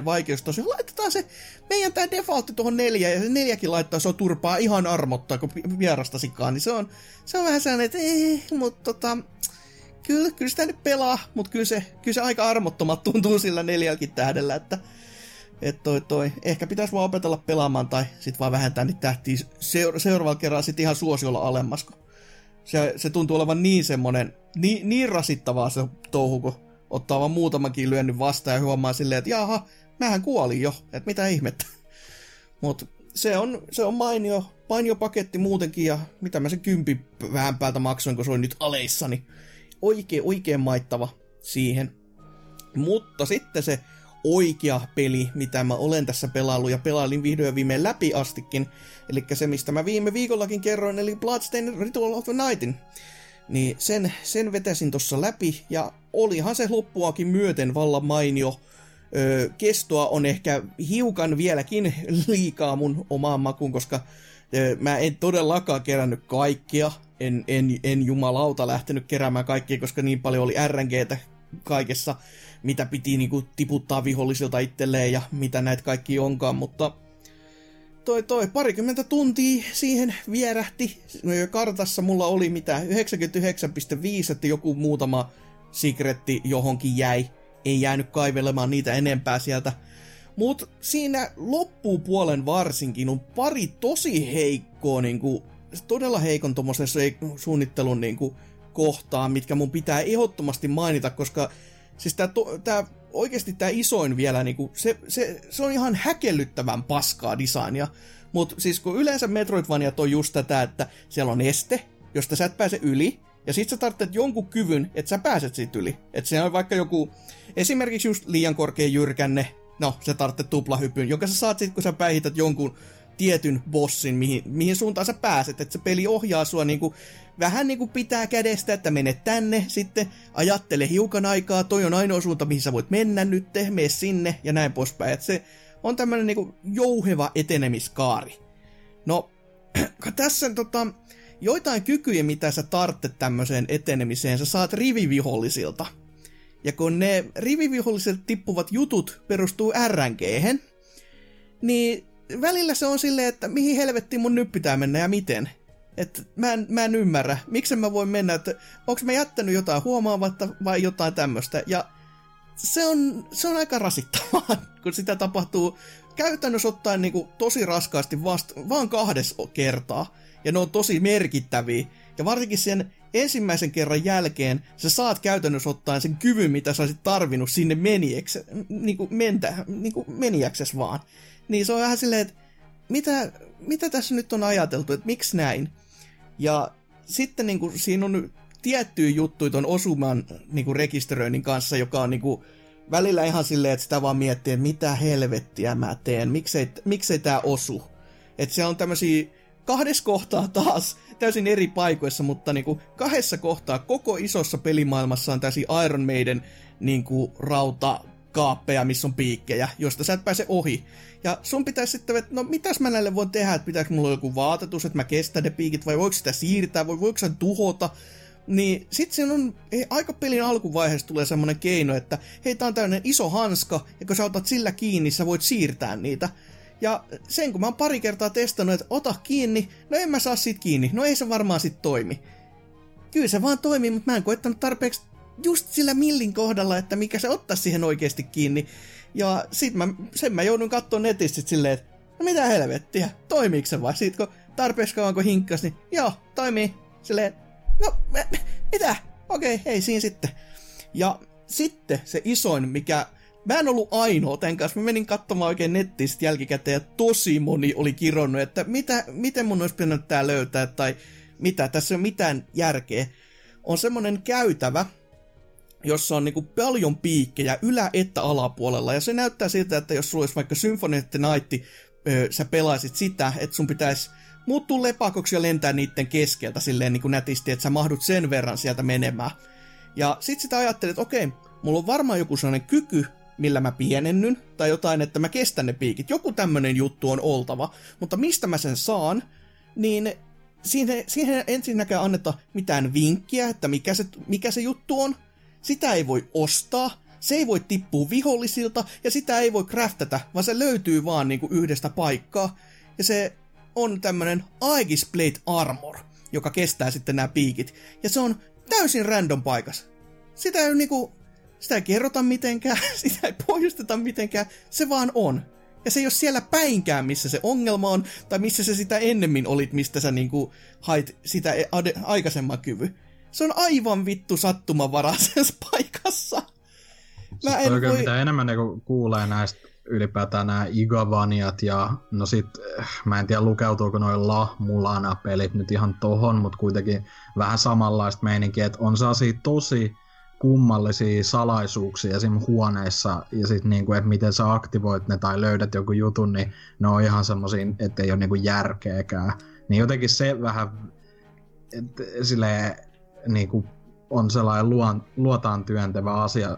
8-10 vaikeustaso, laitetaan se meidän tämä defaultti tuohon neljä, ja se neljäkin laittaa, se on turpaa ihan armottaa, kun vi- vierasta sikaa, niin se on, se on vähän sellainen, että ei, mutta tota, kyllä, kyllä sitä nyt pelaa, mutta kyllä se, kyllä se aika armottomat tuntuu sillä neljälläkin tähdellä, että et toi, toi. Ehkä pitäisi vaan opetella pelaamaan tai sit vaan vähentää niitä tähtiä seur- seuraavalla kerralla sit ihan suosiolla alemmas, kun se, se tuntuu olevan niin semmonen, niin, niin rasittavaa se touhu, kun ottaa vaan muutamankin lyönnin vastaan ja huomaa silleen, että jaha, mähän kuolin jo, että mitä ihmettä. Mut se on, se on mainio, mainio paketti muutenkin ja mitä mä sen kympi vähän päältä maksoin, kun se oli nyt aleissa, niin oikein, oikein maittava siihen. Mutta sitten se oikea peli, mitä mä olen tässä pelaillut ja pelailin vihdoin viimein läpi astikin, eli se, mistä mä viime viikollakin kerroin, eli Bloodstained Ritual of the Nightin, niin sen, sen vetäsin tuossa läpi, ja olihan se loppuakin myöten vallan mainio. Öö, kestoa on ehkä hiukan vieläkin liikaa mun omaan makuun, koska öö, mä en todellakaan kerännyt kaikkia. En, en, en jumalauta lähtenyt keräämään kaikkia, koska niin paljon oli RNGtä kaikessa, mitä piti niinku tiputtaa vihollisilta itselleen ja mitä näitä kaikki onkaan, mutta toi, toi parikymmentä tuntia siihen vierähti. Kartassa mulla oli mitä 99,5, että joku muutama secretti johonkin jäi. Ei jäänyt kaivelemaan niitä enempää sieltä. Mut siinä loppupuolen varsinkin on pari tosi heikkoa, niinku, todella heikon tommosen se- suunnittelun niinku, kohtaa, mitkä mun pitää ehdottomasti mainita, koska siis tää, to, tää oikeasti tää isoin vielä, niinku, se, se, se on ihan häkellyttävän paskaa designia. Mutta siis kun yleensä Metroidvaniat on just tätä, että siellä on este, josta sä et pääse yli, ja sit sä tarvitset jonkun kyvyn, että sä pääset siitä yli. Että se on vaikka joku, esimerkiksi just liian korkea jyrkänne, no sä tarvitset tuplahypyn, jonka sä saat sit kun sä päihität jonkun tietyn bossin, mihin, mihin suuntaan sä pääset, että se peli ohjaa sua niinku, vähän niinku pitää kädestä, että mene tänne, sitten ajattele hiukan aikaa, toi on ainoa suunta, mihin sä voit mennä nyt, mene sinne ja näin poispäin. Et se on tämmönen niinku jouheva etenemiskaari. No, [clears throat] tässä tota, joitain kykyjä, mitä sä tarvitset tämmöiseen etenemiseen, sä saat rivivihollisilta. Ja kun ne rivivihollisilta tippuvat jutut perustuu rng niin välillä se on silleen, että mihin helvettiin mun nyt pitää mennä ja miten. Että mä en, mä en ymmärrä, miksi mä voin mennä, että onko mä jättänyt jotain huomaamatta vai jotain tämmöistä. Ja se on, se on aika rasittavaa, [laughs] kun sitä tapahtuu käytännössä ottaen niin kuin tosi raskaasti vasta, vaan kahdessa kertaa. Ja ne on tosi merkittäviä. Ja varsinkin sen ensimmäisen kerran jälkeen sä saat käytännössä ottaen sen kyvyn, mitä sä olisit tarvinnut sinne meniäksä, niin kuin mentä, niin kuin meniäkses vaan. Niin se on vähän silleen, että mitä, mitä tässä nyt on ajateltu, että miksi näin? Ja sitten niin kuin, siinä on tiettyjä juttuja ton osuman niin kuin rekisteröinnin kanssa, joka on niin kuin, välillä ihan silleen, että sitä vaan miettii, että mitä helvettiä mä teen, miksei, miksei tää osu. Että se on tämmöisiä kahdessa kohtaa taas täysin eri paikoissa, mutta niinku kahdessa kohtaa koko isossa pelimaailmassa on täysin Iron Maiden niinku rauta kaappeja, missä on piikkejä, josta sä et pääse ohi. Ja sun pitäisi sitten, että no mitäs mä näille voin tehdä, että pitääkö mulla joku vaatetus, että mä kestän ne piikit, vai voiko sitä siirtää, vai voiko sen tuhota. Niin sit siinä on, ei, aika pelin alkuvaiheessa tulee semmonen keino, että hei tää on tämmönen iso hanska, ja kun sä otat sillä kiinni, sä voit siirtää niitä. Ja sen kun mä oon pari kertaa testannut, että ota kiinni, no en mä saa sit kiinni, no ei se varmaan sit toimi. Kyllä se vaan toimii, mutta mä en koettanut tarpeeksi just sillä millin kohdalla, että mikä se ottaa siihen oikeasti kiinni. Ja sit mä, sen mä joudun katsoa netistä silleen, että no mitä helvettiä, toimiiko se vai? Sit kun tarpeeksi kauan kun hinkkas, niin joo, toimii. Silleen, no mitä? Okei, hei siinä sitten. Ja sitten se isoin, mikä Mä en ollut ainoa tämän kanssa. Mä menin katsomaan oikein nettistä jälkikäteen ja tosi moni oli kironnut, että mitä, miten mun olisi pitänyt tää löytää tai mitä, tässä ei ole mitään järkeä. On semmonen käytävä, jossa on niinku paljon piikkejä ylä- että alapuolella. Ja se näyttää siltä, että jos sulla olisi vaikka Symphony of the Night, öö, sä pelaisit sitä, että sun pitäisi muuttua lepakoksi ja lentää niiden keskeltä silleen niin kuin nätisti, että sä mahdut sen verran sieltä menemään. Ja sit sitä ajattelet, että okei, mulla on varmaan joku sellainen kyky, millä mä pienennyn, tai jotain, että mä kestän ne piikit. Joku tämmönen juttu on oltava, mutta mistä mä sen saan, niin siihen, siihen ensinnäkään anneta mitään vinkkiä, että mikä se, mikä se juttu on. Sitä ei voi ostaa, se ei voi tippua vihollisilta, ja sitä ei voi craftata, vaan se löytyy vaan niinku yhdestä paikkaa. Ja se on tämmönen Aegis Plate Armor, joka kestää sitten nämä piikit. Ja se on täysin random paikas. Sitä ei niinku sitä ei kerrota mitenkään, [laughs] sitä ei pohjusteta mitenkään, se vaan on. Ja se ei ole siellä päinkään, missä se ongelma on, tai missä se sitä ennemmin olit, mistä sä niinku hait sitä e- aikaisemman kyvy. Se on aivan vittu sattumanvaraisessa [laughs] paikassa. Mä en oikein, voi... Mitä enemmän niinku kuulee näistä ylipäätään nämä Igavaniat ja no sit eh, mä en tiedä lukeutuuko noin La Mulana pelit nyt ihan tohon, mutta kuitenkin vähän samanlaista meininkiä, että on saa tosi kummallisia salaisuuksia esim. huoneissa ja sitten niinku, että miten sä aktivoit ne tai löydät joku jutun, niin ne on ihan semmoisia, että ei ole niinku järkeäkään. Niin jotenkin se vähän että silleen, niinku, on sellainen luon, luotaan työntävä asia,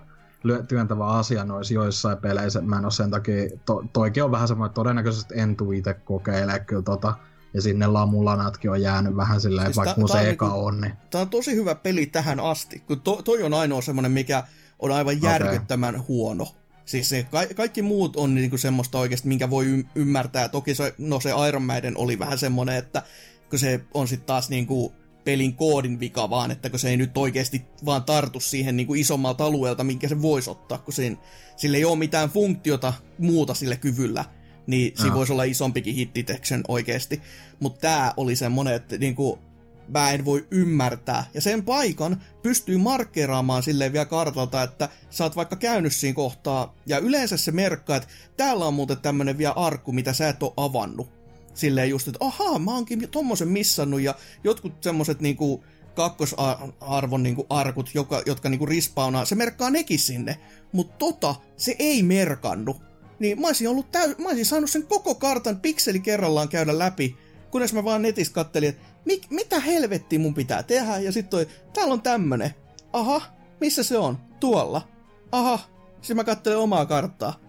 työntävä asia noissa joissain peleissä. Mä en ole sen takia, to, toikin on vähän semmoinen, että todennäköisesti en tuu itse kokeile kyllä tota, ja sinne lamulanatkin on jäänyt vähän silleen, siis vaikka mun se eka niinku, on. Niin. Tämä on tosi hyvä peli tähän asti, kun to, toi on ainoa semmoinen, mikä on aivan järkyttämään okay. huono. Siis se, ka- kaikki muut on niinku semmoista oikeasti, minkä voi y- ymmärtää. Toki se, no se Iron Maiden oli vähän semmoinen, että kun se on sitten taas niinku pelin koodin vika vaan, että kun se ei nyt oikeasti vaan tartu siihen niin kuin isommalta alueelta, minkä se voisi ottaa, kun siinä, sillä ei ole mitään funktiota muuta sille kyvyllä niin siinä voisi olla isompikin hit detection oikeasti. Mutta tämä oli semmonen, että niinku, mä en voi ymmärtää. Ja sen paikan pystyy markkeeraamaan silleen vielä kartalta, että sä oot vaikka käynyt siinä kohtaa, ja yleensä se merkkaa, että täällä on muuten tämmönen vielä arkku, mitä sä et ole avannut. Silleen just, että ahaa, mä oonkin tommosen missannut, ja jotkut semmoset niinku kakkosarvon niinku arkut, joka, jotka niinku rispaunaa, se merkkaa nekin sinne. Mutta tota, se ei merkannu niin mä olisin, ollut täy- mä olisin saanut sen koko kartan pikseli kerrallaan käydä läpi, kunnes mä vaan netistä kattelin, että mik, mitä helvettiä mun pitää tehdä, ja sitten toi, täällä on tämmönen. Aha, missä se on? Tuolla. Aha, sitten mä katselen omaa karttaa.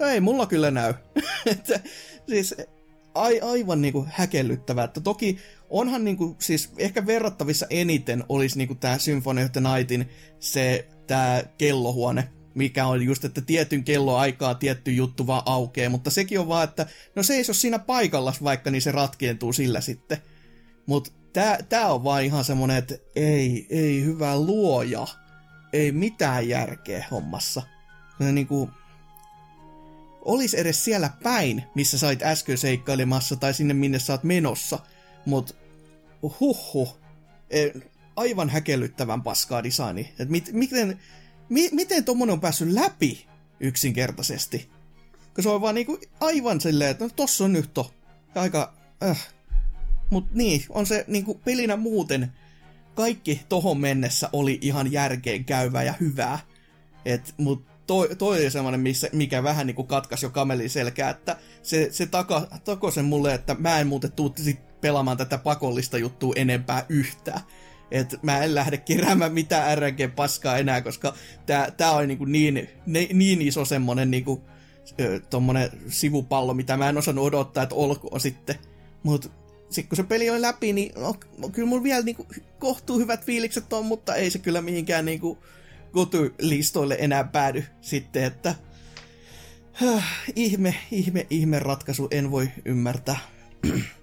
Ei mulla kyllä näy. [laughs] siis ai, aivan niinku häkellyttävää, että toki onhan niinku, siis ehkä verrattavissa eniten olisi niinku tää Symphony of the Nightin se tää kellohuone, mikä on just, että tietyn kelloaikaa tietty juttu vaan aukeaa, mutta sekin on vaan, että no seiso siinä paikallas vaikka, niin se ratkientuu sillä sitten. Mut tää, tää on vaan ihan semmonen, että ei, ei hyvä luoja. Ei mitään järkeä hommassa. Se niinku, olis edes siellä päin, missä sait äsken seikkailemassa tai sinne minne sä oot menossa. Mut huhhuh, e, aivan häkellyttävän paskaa designi. Et mit, miten, mi, miten tommonen on päässyt läpi yksinkertaisesti? Kun se on vaan niinku aivan silleen, että no tossa on nyt to. Aika, äh. Mut niin, on se niinku pelinä muuten kaikki tohon mennessä oli ihan järkeen käyvää ja hyvää. Et, mut toi, toi oli semmonen, missä, mikä vähän niinku katkas jo kamelin selkää, että se, se taka, tako sen mulle, että mä en muuten tuu sit pelaamaan tätä pakollista juttua enempää yhtään. Et mä en lähde keräämään mitään RNG-paskaa enää, koska tää, tää on niin, niin, niin iso semmonen niinku, tommonen sivupallo, mitä mä en osannut odottaa, että olkoon sitten. Mut sitten kun se peli on läpi, niin no, kyllä mulla vielä niinku kohtuu hyvät fiilikset on, mutta ei se kyllä mihinkään niinku gotu-listoille enää päädy sitten, että ihme, ihme, ihme ratkaisu, en voi ymmärtää.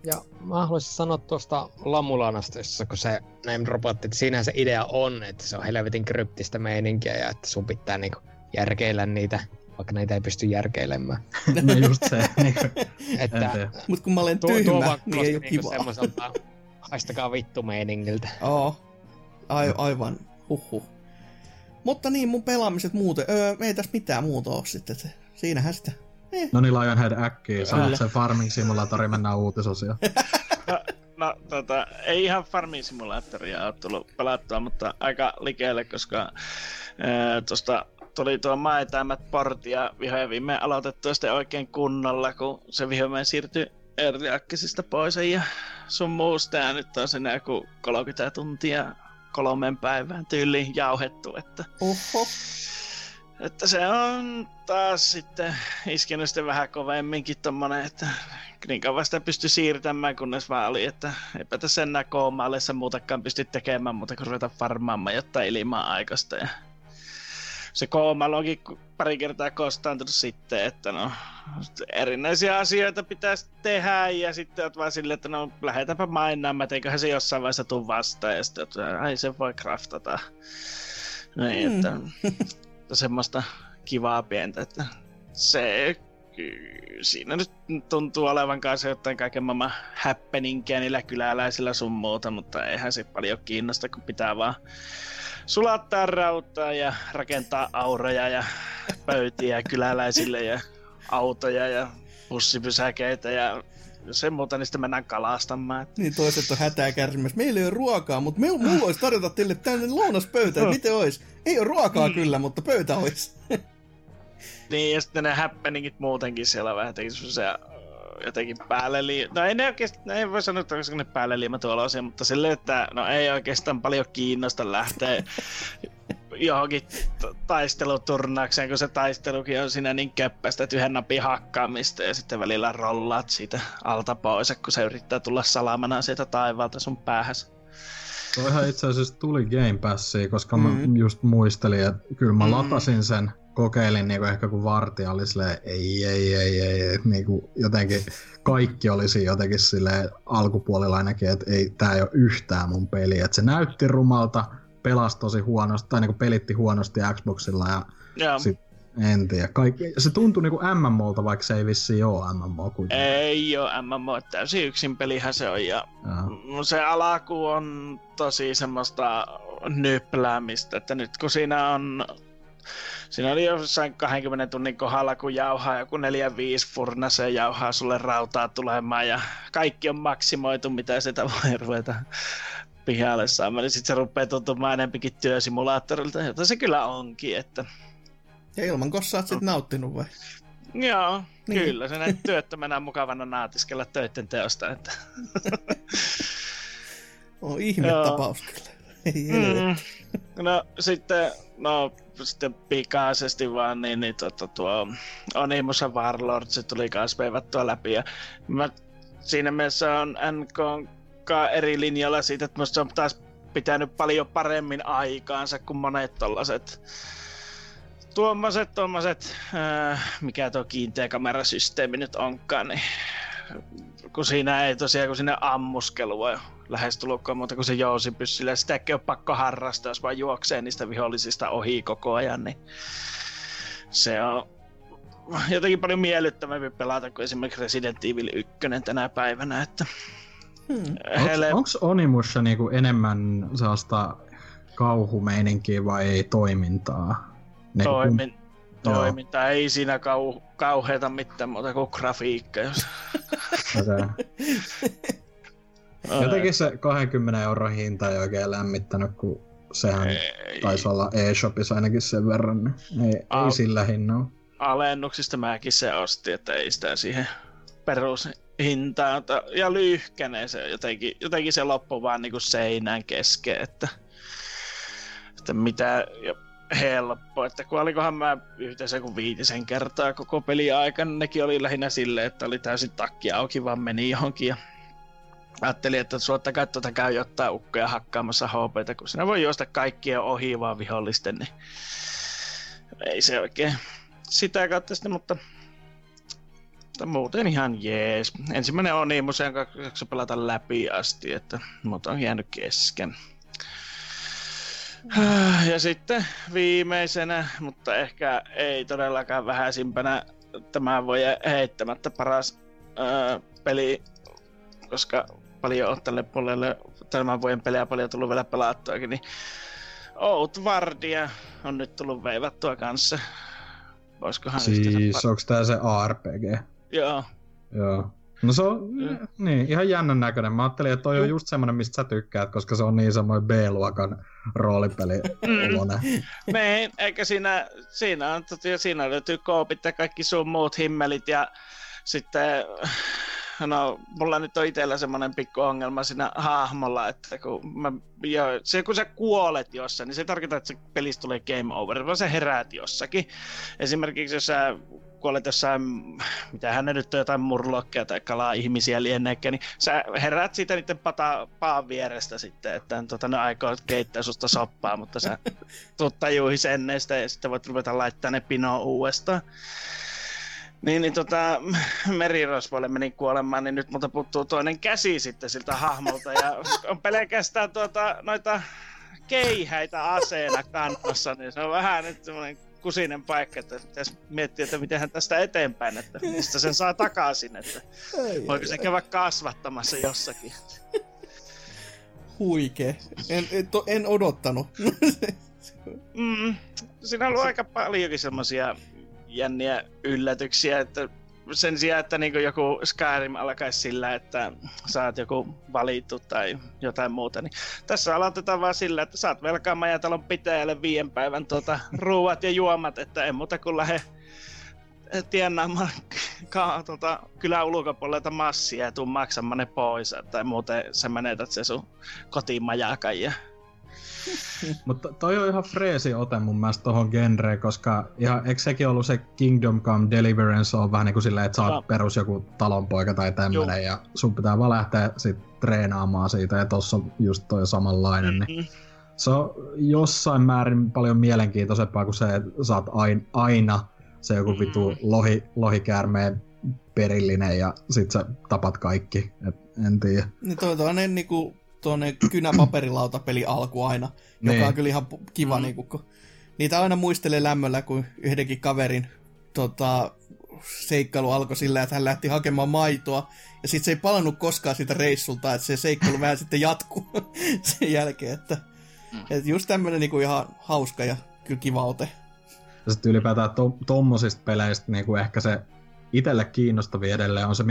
Ja mä haluaisin sanoa tuosta Lamulanasta, jossa kun se name robotti, että siinähän se idea on, että se on helvetin kryptistä meininkiä ja että sun pitää niinku järkeillä niitä, vaikka näitä ei pysty järkeilemään. [laughs] no just se. Niinku, että, Mut kun mä olen tuo, tyhmä, tuo niin ei oo niinku kivaa. haistakaa vittu meiningiltä. Oo, Ai, aivan, huhhuh. Mutta niin, mun pelaamiset muuten, öö, ei tässä mitään muuta oo sitten, että siinähän sitä. Eh. No niin, Lionhead äkkiä. Sanot se Farming Simulatori, mennään uutisosioon. No, no tota, ei ihan Farming Simulatoria ole tullut pelattua, mutta aika likeelle, koska tuosta tuli tuo maetämät porti ja vihoin viimein aloitettua sitten oikein kunnolla, kun se vihoin siirtyi Early Accessista pois ja sun muusta ja nyt on sinne joku 30 tuntia kolmen päivään tyyliin jauhettu, että Oho. että se on taas sitten iskenyt sitten vähän kovemminkin tommonen, että niin kauan sitä pystyi siirtämään, kunnes vaan oli, että eipä tässä enää koomaillessa muutakaan pysty tekemään muuta kuin ruveta farmaamaan jotain ilmaa aikaista. Ja se koomailu onkin pari kertaa kostaantunut sitten, että no erinäisiä asioita pitäisi tehdä ja sitten oot vaan silleen, että no lähetäpä mainaamaan, että eiköhän se jossain vaiheessa tuu vastaan ja sitten että ai se voi craftata. Niin, Mm. että, [laughs] että semmoista kivaa pientä, että se siinä nyt tuntuu olevan kanssa jotain kaiken maailman happeningia niillä kyläläisillä sun muuta, mutta eihän se paljon kiinnosta, kun pitää vaan sulattaa rautaa ja rakentaa auroja ja pöytiä kyläläisille ja autoja ja bussipysäkeitä ja sen muuta, niin sitten mennään kalastamaan. Niin toiset on hätää kärsimässä. Meillä ei ole ruokaa, mutta me, mulla olisi tarjota teille tänne lounaspöytä. että Miten ois? Ei ole ruokaa Mm. kyllä, mutta pöytä olisi. Niin, ja sitten ne happeningit muutenkin siellä vähän ö, jotenkin päälle li... No ei ne oikeesti, no ei voi sanoa, että onko ne päälle liimatuoloisia, mutta silleen, että no ei oikeastaan paljon kiinnosta lähteä johonkin t- taisteluturnaukseen, kun se taistelukin on siinä niin köppästä, että yhden napin hakkaamista ja sitten välillä rollaat siitä alta pois, kun se yrittää tulla salamana sieltä taivaalta sun päähäs. Toihan itse asiassa tuli Game Passia, koska mä Mm. just muistelin, että kyllä mä Mm. latasin sen, kokeilin niinku ehkä kun vartija oli silleen, ei, ei, ei, ei, ei niinku jotenkin kaikki olisi jotenkin silleen alkupuolella ainakin, että ei, tää ei ole yhtään mun peli, että se näytti rumalta, pelasi tosi huonosti, tai niinku pelitti huonosti Xboxilla ja Joo. Sit- en tiedä. Kaikki, se tuntui niinku MMOlta, vaikka se ei vissiin oo MMO kuitenkaan. Ei oo MMO, täysin yksin pelihän se on ja Jaa. se alaku on tosi semmoista nypläämistä, että nyt kun siinä on Siinä oli jossain 20 tunnin kohdalla, kun jauhaa joku 4-5 furnaseen jauhaa sulle rautaa tulemaan ja kaikki on maksimoitu, mitä sitä voi ruveta pihalle saamaan. Niin sitten se rupeaa tuntumaan enempikin työsimulaattorilta, jota se kyllä onkin. Että... Ja ilman kossa oot sit nauttinut vai? Joo, Niin. kyllä. Se näin työttömänä mukavana naatiskella töiden teosta. Että... [laughs] On ihme tapaus kyllä. Mm. No sitten, no sitten pikaisesti vaan, niin, niin tota, tuo Onimus ja Warlord, se tuli kans veivattua läpi. Ja mä, siinä mielessä on NK eri linjalla siitä, että musta se on taas pitänyt paljon paremmin aikaansa kuin monet tollaset tuommoiset, tuommoiset, äh, mikä tuo kiinteä kamerasysteemi nyt onkaan, niin kun siinä ei tosiaan, kun sinne ammuskelua lähestulkoon muuta kuin se jousipyssyllä. Sitäkin on pakko harrastaa, jos vaan juoksee niistä vihollisista ohi koko ajan, niin se on jotenkin paljon miellyttävämpi pelata kuin esimerkiksi Resident Evil 1 tänä päivänä, että Hmm. Hele... Onko Onimussa niinku enemmän sellaista kauhumeininkiä vai toimintaa? Niinku Toimin, Joo. toiminta. Ei siinä kau, kauheata mitään muuta kuin grafiikka. [laughs] Jos... Okay. Jotenkin se 20 euron hinta ei oikein lämmittänyt, kun sehän ei, taisi olla eShopissa ainakin sen verran. Niin ei, Au. ei sillä hinnalla. alennuksista mäkin se ostin, että ei sitä siihen perushintaan. Ja lyhkänen se jotenkin, jotenkin se loppui vaan niinku seinään kesken, että, että mitä ja helppo, että kun olikohan mä yhteensä kuin viitisen kertaa koko peli aikana, nekin oli lähinnä silleen, että oli täysin takki auki, vaan meni johonkin ja ajattelin, että suottakaa tuota käy jotain ukkoja hakkaamassa HPtä, kun sinä voi juosta kaikkien ohi vaan vihollisten, niin ei se oikein sitä kautta sitten, mutta, mutta muuten ihan jees. Ensimmäinen on niin museon kanssa pelata läpi asti, että muuta on jäänyt kesken. Ja sitten viimeisenä, mutta ehkä ei todellakaan vähäisimpänä, tämä voi heittämättä paras ää, peli, koska paljon on tälle puolelle tämän vuoden pelejä paljon tullut vielä pelattuakin, niin Outwardia on nyt tullut veivattua kanssa. Voisikohan Siis yhteensä onko tää se ARPG? Joo. Joo. No se on Mm. niin, ihan jännän näköinen. Mä ajattelin, että toi on just semmonen, mistä sä tykkäät, koska se on niin semmoinen B-luokan roolipeli oloinen. Niin, eikä siinä, siinä, on, siinä löytyy koopit ja kaikki sun muut himmelit ja sitten no, mulla nyt on itsellä semmoinen pikku ongelma siinä hahmolla, että kun, mä, jo, se, kun sä kuolet jossain, niin se ei tarkoita, että se pelistä tulee game over, vaan sä heräät jossakin. Esimerkiksi jos sä kuolet jossain, mitä hän nyt on, jotain murlokkeja tai kalaa ihmisiä lienneekään, niin sä heräät siitä niiden pata, paan vierestä sitten, että tota, ne aikoo keittää susta soppaa, mutta sä tuut tajuihin sen ja sitten voit ruveta laittaa ne pinoon uudestaan. Niin, niin tota, merirosvoille meni kuolemaan, niin nyt multa puuttuu toinen käsi sitten siltä hahmolta ja on pelkästään tuota, noita keihäitä aseena kannassa, niin se on vähän nyt semmoinen kusinen paikka, että pitäisi miettiä, että miten tästä eteenpäin, että mistä sen saa takaisin, että voiko se käydä kasvattamassa jossakin. Huikee. En, en, to, en odottanut. Mm, siinä on ollut aika paljonkin semmoisia jänniä yllätyksiä, että sen sijaan, että niin joku Skyrim alkaisi sillä, että saat joku valittu tai jotain muuta, niin tässä aloitetaan vaan sillä, että saat velkaa majatalon pitäjälle viien päivän tuota, ruuat ja juomat, että en muuta kuin lähde tienaamaan ka, tuota, kylän ulkopuolelta massia ja tuu maksamaan ne pois, tai muuten sä menetät se sun kotimajakan ja [laughs] Mutta toi on ihan freesi ote mun mielestä tohon genreen, koska ihan, eikö sekin ollut se Kingdom Come Deliverance on vähän niin kuin silleen, että sä oot perus joku talonpoika tai tämmönen ja sun pitää vaan lähteä sit treenaamaan siitä ja tossa on just toi samanlainen. Niin Mm. se on jossain määrin paljon mielenkiintoisempaa kuin se, että sä oot ain- aina se joku Mm. vitu lohi, lohikäärmeen perillinen ja sit sä tapat kaikki. Et en tiedä. niin toi toinen niinku tuonne kynäpaperilautapeli alku aina, joka Niin. on kyllä ihan kiva Mm. niinku, kun niitä aina muistelee lämmöllä, kun yhdenkin kaverin tota, seikkailu alkoi sillä, että hän lähti hakemaan maitoa, ja sitten se ei palannut koskaan siitä reissulta, että se seikkailu vähän sitten jatkuu [laughs] sen jälkeen, että Mm. et just tämmönen niinku ihan hauska ja kyllä kiva ote. Ja sitten ylipäätään to, tommosista peleistä niin kuin ehkä se itelle kiinnostavia edelleen on se,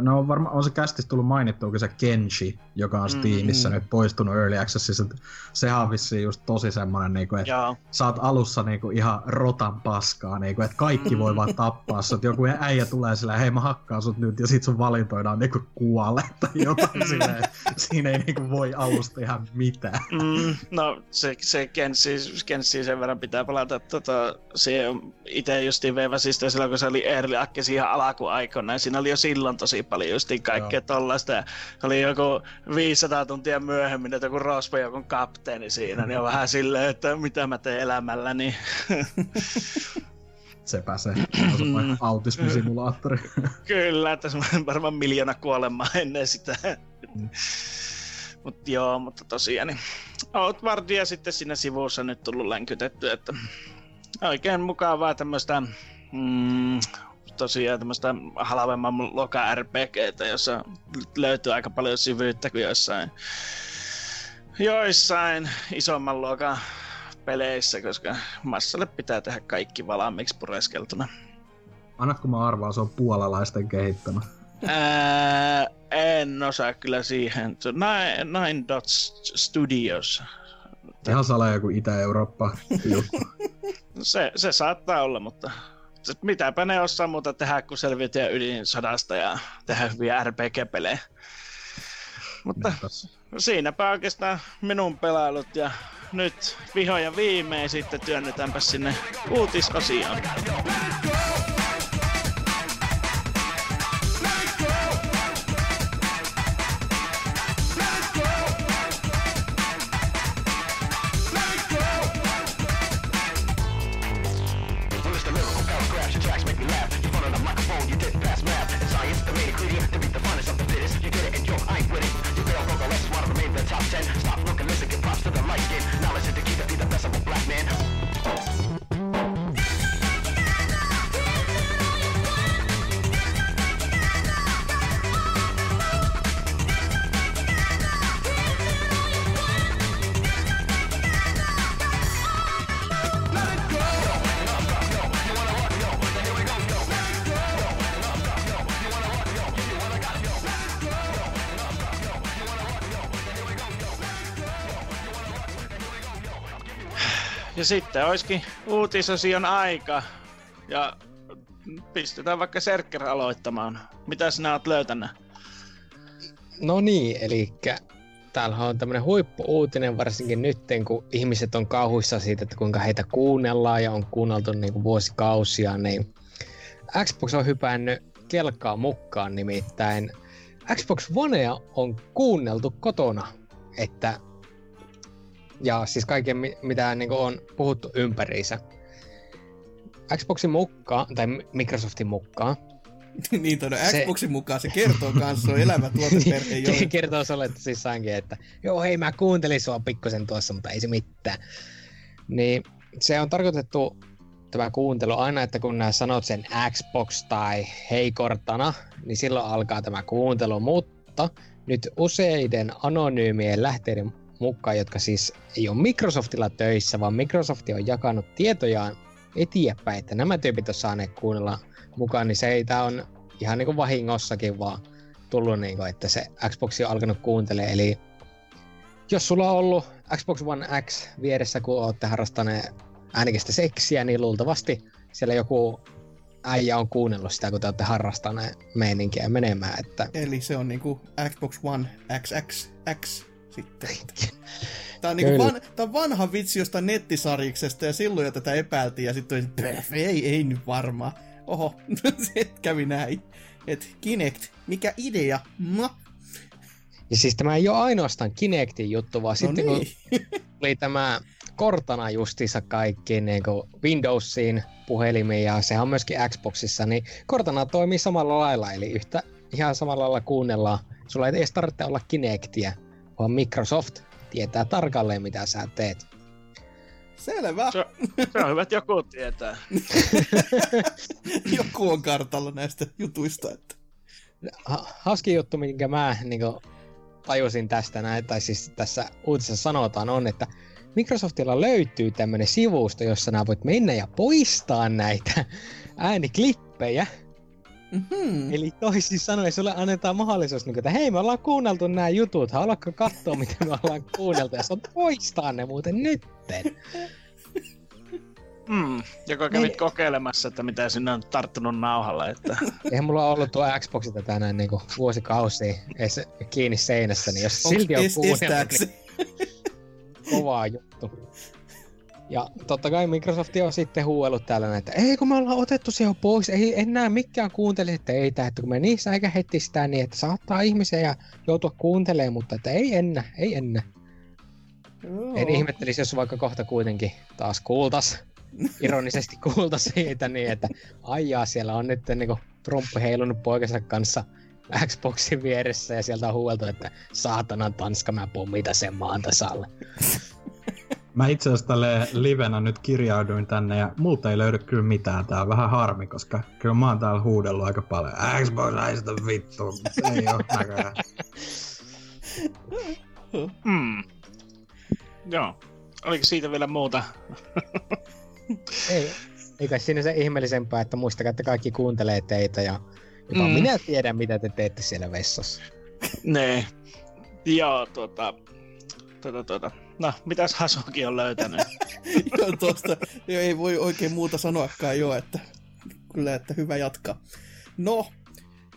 no on, varma, on se kästis tullut mainittua, se Kenshi, joka on Steamissa Mm. nyt poistunut Early Accessissa. Sehän on vissiin just tosi semmonen, niin että sä oot alussa niin kuin, ihan rotan paskaa, niin kuin, että kaikki voi vaan tappaa sut. Joku äijä tulee sillä, hei mä hakkaan sut nyt, ja sit sun valintoidaan niin kuin kuolle tai jotain silleen. Siinä ei niin kuin, voi alusta ihan mitään. Mm, no se, se Kensi, Kensi sen verran pitää palata. Tota, se itse justiin veivasin sitä silloin, kun se oli Early Access ihan alkuaikoina. Ja siinä oli jo silloin tosi paljon justiin kaikkea tollaista. Ja oli joku 500 tuntia myöhemmin, että joku Rospo joku kapteeni siinä. Niin on vähän silleen, että mitä mä teen elämälläni. [laughs] sepä se. Autismisimulaattori. [laughs] Kyllä, tässä on varmaan miljoona kuolemaa ennen sitä. Mutta joo, mutta tosiaan niin Outwardia sitten siinä sivussa nyt tullut länkytetty, että oikein mukavaa tämmöistä mm, tosiaan tämmöistä halvemman loka RPGtä, jossa löytyy aika paljon syvyyttä kuin jossain, joissain isomman luokan peleissä, koska massalle pitää tehdä kaikki valmiiksi pureskeltuna. Annatko mä arvaa, se on puolalaisten kehittämä. Ää, en osaa kyllä siihen. Se on Nine, Nine Dots Studios. Ihan salaa joku Itä-Eurooppa. [laughs] Se, se saattaa olla, mutta mitäpä ne osaa muuta tehdä, kun selviytyä ydinsodasta ja tehdä hyviä RPG-pelejä. Mutta Niinpä. siinäpä oikeastaan minun pelailut ja nyt vihdoin ja viimein sitten työnnetäänpä sinne uutisosioon. Ja sitten olisikin uutisosion aika. Ja pistetään vaikka Serkker aloittamaan. Mitä sinä oot löytänyt? No niin, eli täällä on tämmönen huippu-uutinen varsinkin nyt, kun ihmiset on kauhuissa siitä, että kuinka heitä kuunnellaan ja on kuunneltu niin kuin vuosikausia, niin Xbox on hypännyt kelkaa mukaan nimittäin. Xbox Onea on kuunneltu kotona, että ja siis kaiken mi- mitä niin on puhuttu ympäriinsä. Xboxin mukaan, tai Microsoftin mukaan, [laughs] niin tuonne Se- Xboxin mukaan se kertoo kanssa, se on elävä tuoteperhe, [laughs] Se jolle kertoo sulle tosissaankin, että joo hei mä kuuntelin sua pikkusen tuossa, mutta ei se mitään. Niin se on tarkoitettu tämä kuuntelu aina, että kun nää sanot sen Xbox tai hei Cortana, niin silloin alkaa tämä kuuntelu, mutta nyt useiden anonyymien lähteiden mukaan, jotka siis ei ole Microsoftilla töissä, vaan Microsoft on jakanut tietojaan eteenpäin, että nämä tyypit on saaneet kuunnella mukaan, niin se ei tää on ihan niin kuin vahingossakin vaan tullut, niin kuin, että se Xbox on alkanut kuuntelemaan. Eli jos sulla on ollut Xbox One X vieressä, kun olette harrastaneet äänikästä seksiä, niin luultavasti siellä joku äijä on kuunnellut sitä, kun te olette harrastaneet meininkiä menemään. Että Eli se on niinku Xbox One XXX sitten. Tää on, niinku Kyllä. van, tää on vanha vitsi jostain nettisarjiksesta ja silloin jo tätä epäiltiin ja sitten oli, "Pff, ei, ei nyt varmaan. Oho, [laughs] se kävi näin. Et Kinect, mikä idea? Ma. Ja siis tämä ei ole ainoastaan Kinectin juttu, vaan No sitten kun niin. [laughs] tuli tämä Cortana justiinsa kaikkiin niin Windowsiin puhelimiin ja sehän on myöskin Xboxissa, niin Cortana toimii samalla lailla, eli yhtä ihan samalla lailla kuunnellaan. Sulla ei edes tarvitse olla Kinectiä, vaan Microsoft tietää tarkalleen, mitä sä teet. Selvä. Se, se on hyvä, että joku tietää. [laughs] Joku on kartalla näistä jutuista. Että. Ha- hauski juttu, minkä mä niin kuin, tajusin tästä näin, tai siis tässä uutisessa sanotaan on, että Microsoftilla löytyy tämmönen sivusto, jossa nää voit mennä ja poistaa näitä ääniklippejä. Mm-hmm. Eli toisin sanoen sulle annetaan mahdollisuus, niin kuin, että hei me ollaan kuunneltu nämä jutut, haluatko katsoa mitä me ollaan kuunneltu ja oot poistaa ne muuten nytten. Mm, joko kävit Niin. kokeilemassa, että mitä sinne on tarttunut nauhalle. Että... Eihän mulla ollut tuo Xboxita tänään niin kuin vuosikausia edes kiinni seinässä, niin jos Onks silti on kuunnellut, niin kovaa juttu. Ja totta kai Microsoft on sitten huuellut täällä, että ei kun me ollaan otettu se jo pois, ei enää mikään kuuntele teitä, että kun me niissä eikä heti sitä niin, että saattaa ihmisiä ja joutua kuuntelemaan, mutta että ei ennä, ei ennä. En ihmettelisi, jos vaikka kohta kuitenkin taas kuultas [laughs] ironisesti kuulta siitä niin, että aijaa, siellä on nyt niinku Trump heilunut poikansa kanssa Xboxin vieressä ja sieltä on huueltu, että saatanan Tanska, mä pommita sen maan tasalle. [laughs] Mä itse asiassa tälle livenä nyt kirjauduin tänne ja multa ei löydy kyllä mitään. Tää on vähän harmi, koska kyllä mä oon täällä huudellut aika paljon. Xbox haista vittu. Ei oo näköjään. Hmm. Joo. Oliko siitä vielä muuta? Ei, eikä siinä se ihmeellisempää, että muistakaa, että kaikki kuuntelee teitä ja jopa Mm. mm. minä tiedän, mitä te teette siellä vessassa. Nee. Joo, tuota... Tuota, tuota. No, mitäs Hasuki on löytänyt? [laughs] Joo, tosta joo, ei voi oikein muuta sanoakaan jo, että kyllä, että hyvä jatkaa. No,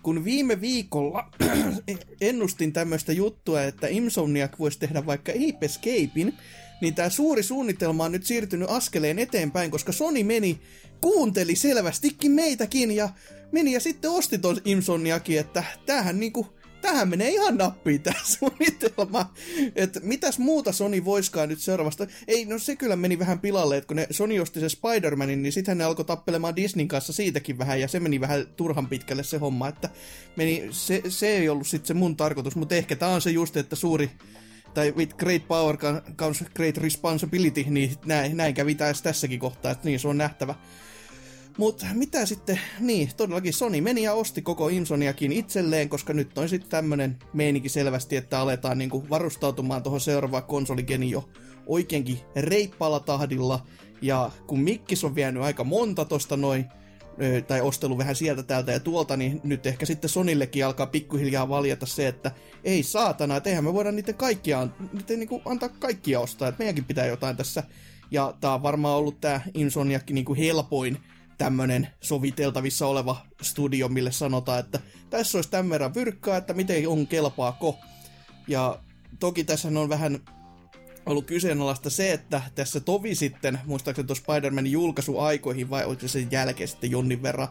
kun viime viikolla [clears throat] ennustin tämmöistä juttua, että Insomniac voisi tehdä vaikka Ape Escapein, niin tämä suuri suunnitelma on nyt siirtynyt askeleen eteenpäin, koska Sony meni, kuunteli selvästikin meitäkin ja meni ja sitten osti ton Insomniacin, että tämähän niinku, tähän menee ihan nappiin tämä [laughs] suunnitelma. Että mitäs muuta Sony voiskaan nyt seuraavasta? Ei, no se kyllä meni vähän pilalle, että kun ne Sony osti se Spider-Manin, niin sitten ne alkoi tappelemaan Disneyn kanssa siitäkin vähän, ja se meni vähän turhan pitkälle se homma, että meni, se, se ei ollut sitten se mun tarkoitus, mutta ehkä tämä on se just, että suuri, tai with great power comes great responsibility, niin näin, näin kävi tässäkin kohtaa, että niin se on nähtävä. Mutta mitä sitten, niin todellakin Sony meni ja osti koko Insoniakin itselleen, koska nyt on sitten tämmönen meininki selvästi, että aletaan niinku varustautumaan tuohon seuraavaan konsoligeni jo oikeinkin reippaalla tahdilla. Ja kun Mikkis on vienyt aika monta tosta noin, tai ostelu vähän sieltä täältä ja tuolta, niin nyt ehkä sitten Sonillekin alkaa pikkuhiljaa valjata se, että ei saatana, että eihän me voida niiden kaikkia, niiden niinku antaa kaikkia ostaa, että meidänkin pitää jotain tässä. Ja tää on varmaan ollut tää Insomniac niinku helpoin tämmönen soviteltavissa oleva studio, mille sanotaan, että tässä olisi tämän verran vyrkkaa, että miten on kelpaako. Ja toki tässä on vähän ollut kyseenalaista se, että tässä tovi sitten, muistaakseni tuossa Spider-Manin julkaisuaikoihin vai oliko se sen jälkeen sitten jonnin verran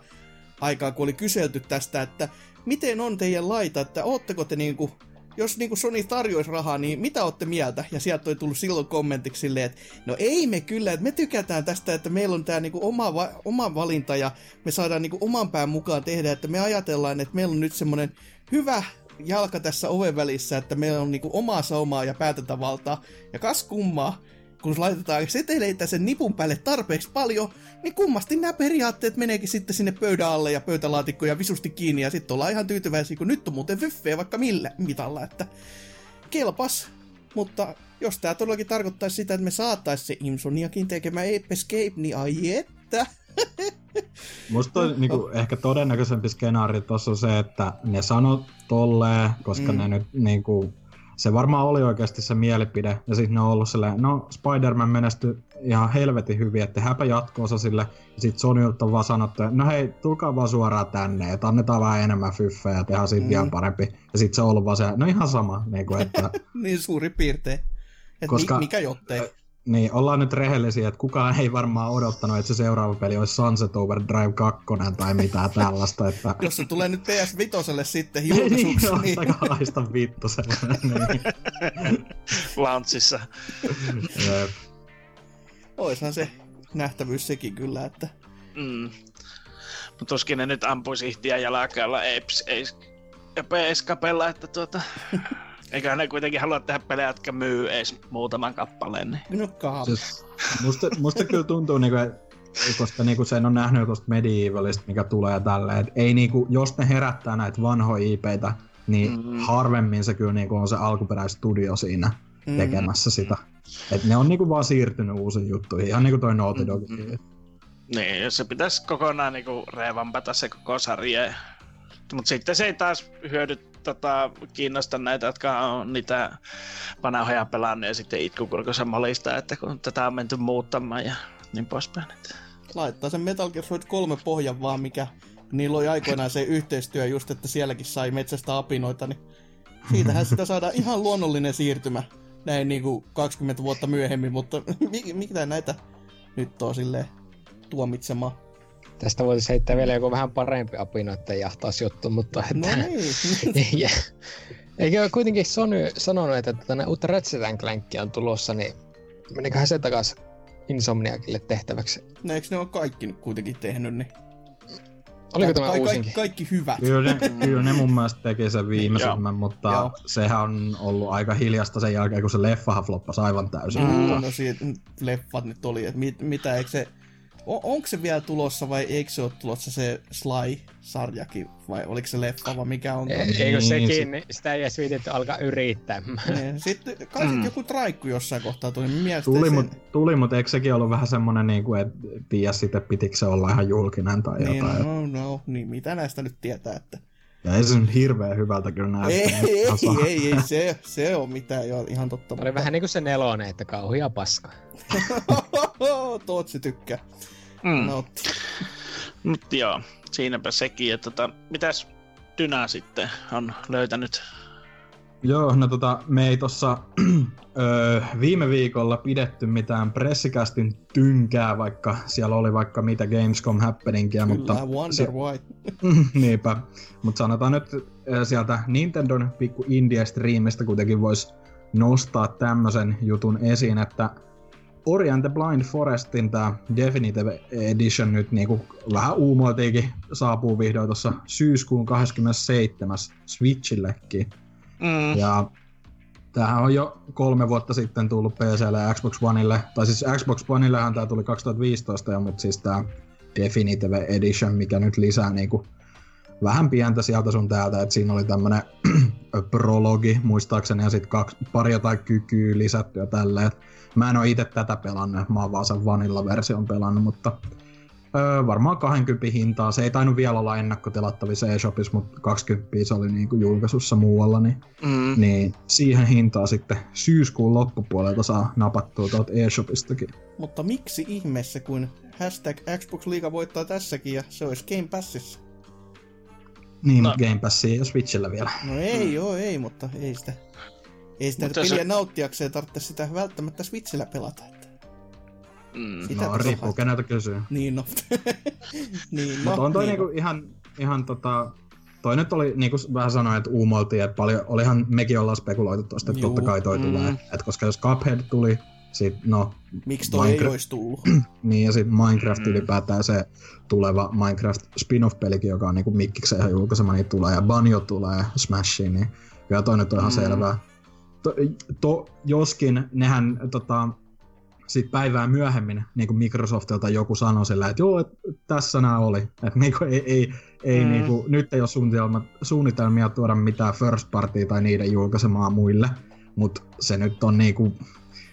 aikaa, kun oli kyselty tästä, että miten on teidän laita, että ootteko te niinku, jos niinku Sony tarjoisi rahaa, niin mitä olette mieltä? Ja sieltä oli tullut silloin kommentiksi silleen, että no ei me kyllä, että me tykätään tästä, että meillä on tämä niinku oma, va- oma valinta ja me saadaan niinku oman pään mukaan tehdä, että me ajatellaan, että meillä on nyt semmoinen hyvä jalka tässä oven välissä, että meillä on niinku omaa saumaa ja päätäntävaltaa. Ja kas kummaa, kun laitetaan seteleitä sen nipun päälle tarpeeksi paljon, niin kummasti nämä periaatteet meneekin sitten sinne pöydän alle ja pöytälaatikkoja visusti kiinni ja sitten ollaan ihan tyytyväisiä, kun nyt on muuten fyffeä vaikka millä mitalla, että kelpas. Mutta jos tämä todellakin tarkoittaisi sitä, että me saattaisi se Insomniakin tekemään Ape Escape, niin ai että. [laughs] Musta toi, niinku, ehkä todennäköisempi skenaario tuossa on se, että ne sano tolleen, koska mm. ne nyt niinku, se varmaan oli oikeasti se mielipide, ja sitten ne on ollut silleen, no Spider-Man menestyi ihan helvetin hyvin, että tehdäänpä jatkoosa sille, ja sitten Sonylta on vaan sanottu, että no hei, tulkaa vaan suoraan tänne, että annetaan vähän enemmän fyffejä ja tehdään siitä Mm. vielä parempi. Ja sitten se on ollut vaan se, no ihan sama, niinku, että [laughs] niin suurin piirtein. Et Koska- mi- mikä jottei. Niin, ollaan nyt rehellisiä, että kukaan ei varmaan odottanut, että se seuraava peli olisi Sunset Overdrive 2 tai mitään tällaista, että [laughs] Jos se tulee nyt PS Vitoselle sitten [laughs] niin, julkaisuksi, niin ottakaa haista vittu sellainen. [laughs] Niin. Launchissa. Jep. oishan se nähtävyys sekin kyllä, että Mm. Mutta tuskin ne nyt ampuisi ihtiä jalakalla Apes Escapella, että tuota... Eiköhän ne kuitenkin halua tehdä pelejä, jotka myy edes muutaman kappaleen. Niin. no kaap. Siis, musta, musta kyllä tuntuu, niinku, koska niinku sen on nähnyt tuosta Medievalista, mikä tulee tälleen, että ei niinku, jos ne herättää näitä vanhoja IPitä, niin Mm. mm. harvemmin se kyllä niinku on se alkuperäistudio siinä Mm. tekemässä sitä. Et ne on niinku vaan siirtynyt uusiin juttuihin, ihan niinku toi Naughty Dog. Mm. Niin, jos se pitäisi kokonaan niinku revampata se koko sarja. Mutta sitten se ei taas hyödy tota, kiinnosta näitä, jotka on niitä vanhoja pelannut ja sitten itkukurkossa molista, että kun tätä on menty muuttamaan ja niin poispäin. Että... Laittaa sen Metal Gear Solid 3 pohjan vaan, mikä niillä oli aikoinaan se yhteistyö just, että sielläkin sai metsästä apinoita, niin siitähän sitä saadaan ihan luonnollinen siirtymä näin niinku 20 vuotta myöhemmin, mutta [laughs] mi- mitä näitä nyt on silleen tuomitsemaan? Tästä voitaisiin heittää vielä joku vähän parempi apinoiden jahtausjuttu, mutta No että... niin. [laughs] Ja- Eikö ole kuitenkin Sony sanonut, että tänne uutta Ratchet Clankia on tulossa, niin meniköhän se takas Insomniakille tehtäväksi. No eikö ne ole kaikki nyt kuitenkin tehnyt, niin... Oliko tämä Kai- uusinkin? Kaikki, kaikki hyvät. Kyllä ne, kyllä ne mun mielestä teki sen viimeisimmän, mutta Joo. sehän on ollut aika hiljasta sen jälkeen, kun se leffahan floppasi aivan täysin. Mm. No siitä leffat nyt oli, että mit, mitä, eikö se... On, onko se vielä tulossa vai eikö se ole tulossa se Sly-sarjakin, vai oliko se leffa vai mikä on? E- Niin, Eikö sekin, sit- niin sitä ei edes viitetty alkaa yrittämään. Niin, Sitten kai Mm. joku traikku jossain kohtaa tuli. Mielestäni Tuli, sen- mut, tuli, mutta eikö sekin ollut vähän semmonen, niin kuin, että tiedä sitten, pitikö se olla ihan julkinen tai Niin, jotain. no, no, niin mitä näistä nyt tietää, että... Ja ei se nyt hirveän hyvältä kyllä näytä. Ei, mutta ei, ei, ei, se, se on mitään jo ihan totta. Oli vähän niinku se nelonen, että kauhia paska. [laughs] Tootsi tykkää. Mm. Nautti. Mut joo, siinäpä sekin. Ja tota, mitäs Dyna sitten on löytänyt? Joo, no tota, me ei tossa [clears throat] öö, viime viikolla pidetty mitään pressikästin tynkää, vaikka siellä oli vaikka mitä Gamescom happeningia, mutta... Wonder se- why. [laughs] Niinpä. Mutta sanotaan nyt ö, sieltä Nintendon pikku indie-striimistä kuitenkin voisi nostaa tämmöisen jutun esiin, että Ori and the Blind Forestin tämä Definitive Edition nyt niinku vähän uumoiltiinkin saapuu vihdoin tuossa syyskuun 27. Switchillekin. Mm. Ja tämähän on jo kolme vuotta sitten tullut PClle ja Xbox Oneille, tai siis Xbox Oneillehan tämä tuli 2015 jo, mutta siis tämä Definitive Edition, mikä nyt lisää niinku vähän pientä sieltä sun täältä, että siinä oli tämmönen [clears throat] prologi muistaakseni ja sitten pari jotain kykyä lisätty ja tälleen. Mä en oo itse tätä pelannut, mä oon vaan sen vanilla-version pelannut, mutta öö, varmaan 20 hintaa. Se ei tainnut vielä olla ennakkotelattavissa eShopissa, mutta 20 se oli niinku julkaisussa muualla, niin Mm. niin siihen hintaan sitten syyskuun loppupuolelta saa napattua tuolta eShopistakin. Mutta miksi ihmeessä, kun hashtag Xbox Liiga voittaa tässäkin ja se olisi Game Passissa? Niin, No. no. Game Passia ja Switchillä vielä. No ei mm. joo, ei, mutta ei sitä, ei sitä Mutta peliä se- nauttiakseen tarvitse sitä välttämättä Switchillä pelata. Että. Mm. Sitä No, riippuu keneltä kysyy. Niin no. [laughs] niin no. Mutta on toi niin niinku ihan, ihan tota... Toi nyt oli, niinku vähän sanoin, että uumoiltiin, että paljon, olihan mekin ollaan spekuloitu tosta, että Juu. totta kai toi Mm. tulee. Et koska jos Cuphead tuli, sit no, Miksi toi ei Minecraft- olisi tullut? [clears throat] niin ja sit Minecraft Mm. ylipäätään se tuleva Minecraft spin-off-pelikin, joka on niinku Mikkiksen ihan julkaisema, niin tulee, ja Banjo tulee Smashiin, niin kyllä toi nyt on ihan Mm. selvää. To, to, joskin nehän tota, sit päivää myöhemmin niin kuin Microsoftilta joku sanoi sillä, että joo, et, tässä nämä oli. Että niin kuin, ei, ei, ei Mm. niin kuin, nyt ei ole suunnitelma, suunnitelmia tuoda mitään first party tai niiden julkaisemaa muille, mutta se nyt on niin kuin,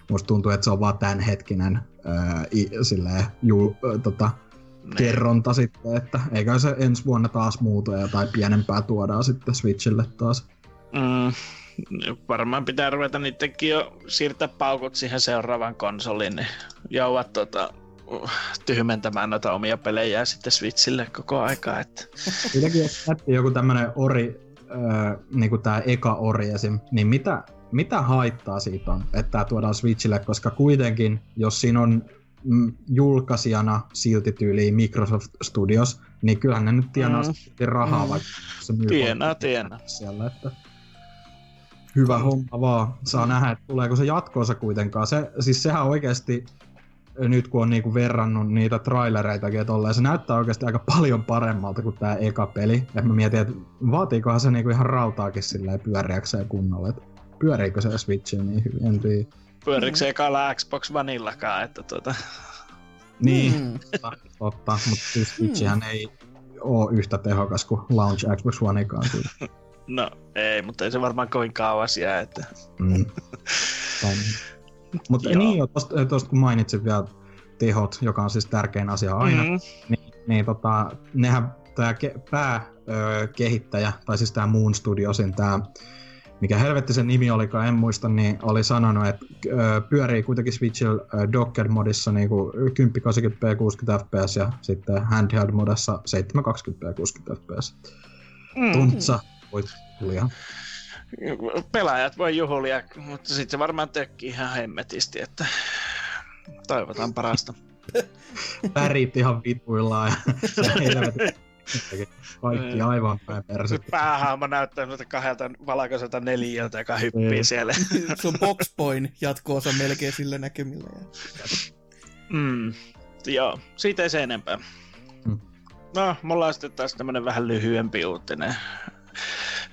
musta tuntuu, että se on vaan tämänhetkinen ää, i, silleen, jul, ää, tota, Niin. kerronta sitten, että eikä se ensi vuonna taas muuta ja jotain pienempää tuodaan sitten Switchille taas. Mm. Varmaan pitää ruveta niidenkin jo siirtää paukut siihen seuraavaan konsoliin, niin jouvat tota, tyhmentämään noita omia pelejä sitten Switchille koko aikaa. Että... Jos miettii joku tämmönen ori, öö, niinku tää eka ori esim, niin mitä, mitä haittaa siitä on, että tää tuodaan Switchille, koska kuitenkin, jos siinä on mm, julkaisijana silti tyyliin Microsoft Studios, niin kyllähän ne nyt tienaa Mm. rahaa, Mm. vaikka se myy Tienaa, tienaa. siellä, että hyvä homma vaan. Saa nähdä, että tuleeko se jatkoosa kuitenkaan. Se, siis sehän oikeasti nyt kun on niinku verrannut niitä trailereitakin, että olleen, se näyttää oikeasti aika paljon paremmalta kuin tämä eka peli. Et mä mietin, että vaatiikohan se niinku ihan rautaakin silleen pyöriäkseen kunnolla. Et pyöriikö se Switchiin niin hyvin, en tiedä. Pyöriikö se ekalla Xbox Vanillakaan, että tuota... Niin, Mm. totta, totta. mutta siis Switchihän ei ole yhtä tehokas kuin launch Xbox Oneikaan. kyllä. [laughs] No ei, mutta ei se varmaan kovin kauas jää, että... Mm. [laughs] Mutta niin jo, tosta, tosta kun mainitsit vielä tehot, joka on siis tärkein asia aina, mm. Mm. niin, niin tota, nehän tämä ke, pääkehittäjä, tai siis tämä Moon Studiosin tämä, mikä helvetti sen nimi olikaan, en muista, niin oli sanonut, että pyörii kuitenkin Switchillä ö, Docked-modissa niinku 1080p 60 fps ja sitten handheld-modassa 720p 60 fps. Mm. Tuntsa, voit kuulia. Pelaajat voi juhlia, mutta sitten se varmaan tökkii ihan hemmetisti, että toivotaan parasta. [laughs] Värit ihan vituillaan ja. [laughs] Kaikki Mm. aivan päin perse. Se päähahmo näyttää kahdelta valkoiselta neliöltä, joka hyppii Mm. siellä. [laughs] Se on boxpoin jatko-osa melkein sillä näkymillä. Ja... Mm. Joo, siitä ei se enempää. Mm. No, mulla on sitten taas tämmönen vähän lyhyempi uutinen.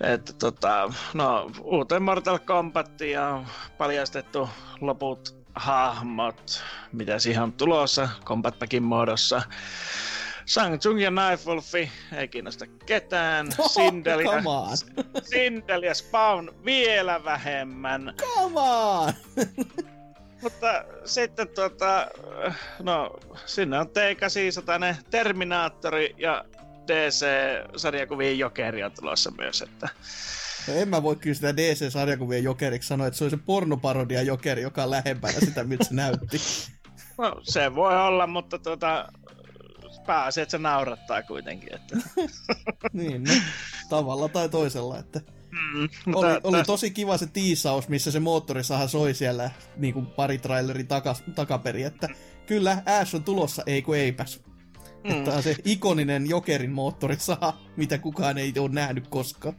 Että tota, no, uuteen Mortal Kombatiin on paljastettu loput hahmot, mitä siihen on tulossa Combat Packin muodossa. Shang Tsung ja Knife Wolfi ei kiinnosta ketään. Sindel ja, Come on. [laughs] Sindel ja Spawn vielä vähemmän. Come on! Mutta sitten tuota, no sinne on T800, Terminaattori ja DC-sarjakuvien Jokeri on tulossa myös, että No en mä voi kyllä sitä DC-sarjakuvien jokeriksi sanoa, että se on se pornoparodia jokeri, joka on lähempänä sitä, miltä se näytti. [laughs] no, se voi olla, mutta tuota, pääsee, että se naurattaa kuitenkin. Että, [laughs] niin, no, tavalla tai toisella, että mm, oli, oli tästä- tosi kiva se tiisaus, missä se moottorisaha soi siellä niin kuin pari trailerin takas, takaperi, että kyllä Ash on tulossa, ei kun eipäs. Mm, Tämä on se ikoninen jokerin moottorisaha, mitä kukaan ei ole nähnyt koskaan.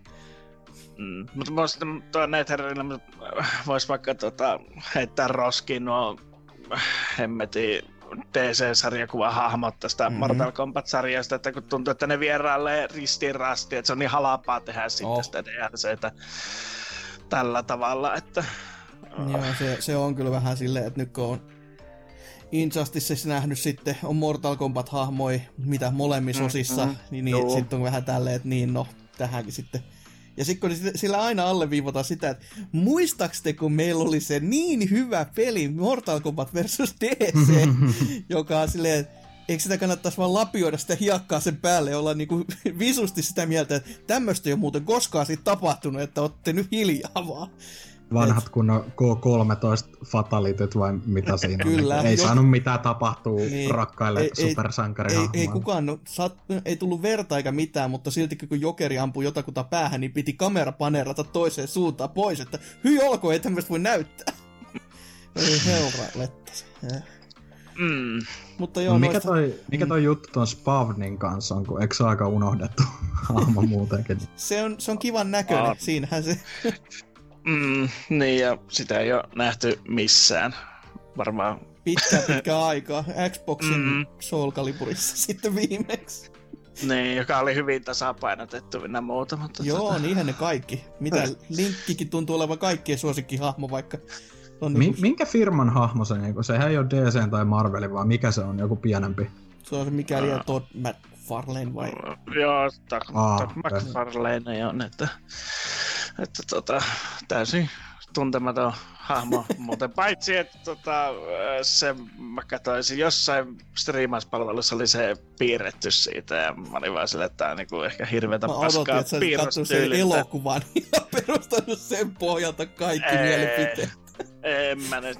Mm, mutta muista tuo Netherillä voisi vaikka tota, heittää roskiin nuo hemmetin DC-sarjakuvahahmot tästä Mhm. mm-hmm. Mortal Kombat-sarjasta, että kun tuntuu, että ne vierailee ristiin rasti, että se on niin halpaa tehdä sitten Oh. oh. sitä DLCtä tällä tavalla, että Joo, se, se on kyllä vähän silleen, että nyt kun on Injusticeissa nähnyt sitten, on Mortal Kombat-hahmoi, mitä molemmissa Mm, osissa, mm, niin, niin sitten on vähän tälleen, että niin no, tähänkin sitten. Ja sitten kun sillä- aina alleviivataan sitä, että muistaaks te, kun meillä oli se niin hyvä peli Mortal Kombat versus DC, [laughs] joka on silleen, että eikö sitä kannattaisi vaan lapioida sitä hiekkaa sen päälle ja olla niinku visusti sitä mieltä, että tämmöistä ei ole muuten koskaan siitä tapahtunut, että olette nyt hiljaa vaan. Vanhat kunnon K13 fatalityt vai mitä siinä on. Kyllä, Ei jo- saanut mitään tapahtuu Niin. rakkaille Ei- ei, ei- Ei, supersankarihahmoille. kukaan, no, sat, ei tullut verta eikä mitään, mutta silti kun jokeri ampui jotakuta päähän, niin piti kamera paneerata toiseen suuntaan pois, että hyi olko, ei tämmöistä voi näyttää. [laughs] Ei lettas. Eh. mm, Mutta joo, No, mikä, noista, toi, mikä toi juttu ton Spavnin kanssa on, kun eikö se aika unohdettu [laughs] hahmo muutenkin? se, on, se on kivan näköinen, Aa. siinähän se, [laughs] mm, niin ja sitä ei ole nähty missään. Varmaan pitkä [laughs] pitkä aikaa, Xboxin Mm. Soul Caliburissa [laughs] sitten viimeksi. niin, joka oli hyvin tasapainotettu ynnä muuta, mutta Joo, tota, niinhän ne kaikki. Mitä [laughs] Linkkikin tuntuu olevan kaikkien suosikkihahmo, vaikka on Mi- niinku, minkä firman hahmo se niinku? Sehän ei ole DC tai Marvelin, vaan mikä se on? Joku pienempi. se on se mikäli on Todd McFarlane vai Joo, okei. McFarlane on, että, että tota, täysin tuntematon hahmo. [laughs] Muuten paitsi, että tota, se mä katsoin, se jossain striimauspalvelussa oli se piirretty siitä ja mä olin vaan silleen, että tää on niinku ehkä odotin, paskaa että sä olisit katsonut sen elokuvan [laughs] ja perustanut sen pohjalta kaikki Ei. mielipiteet. En mä nyt,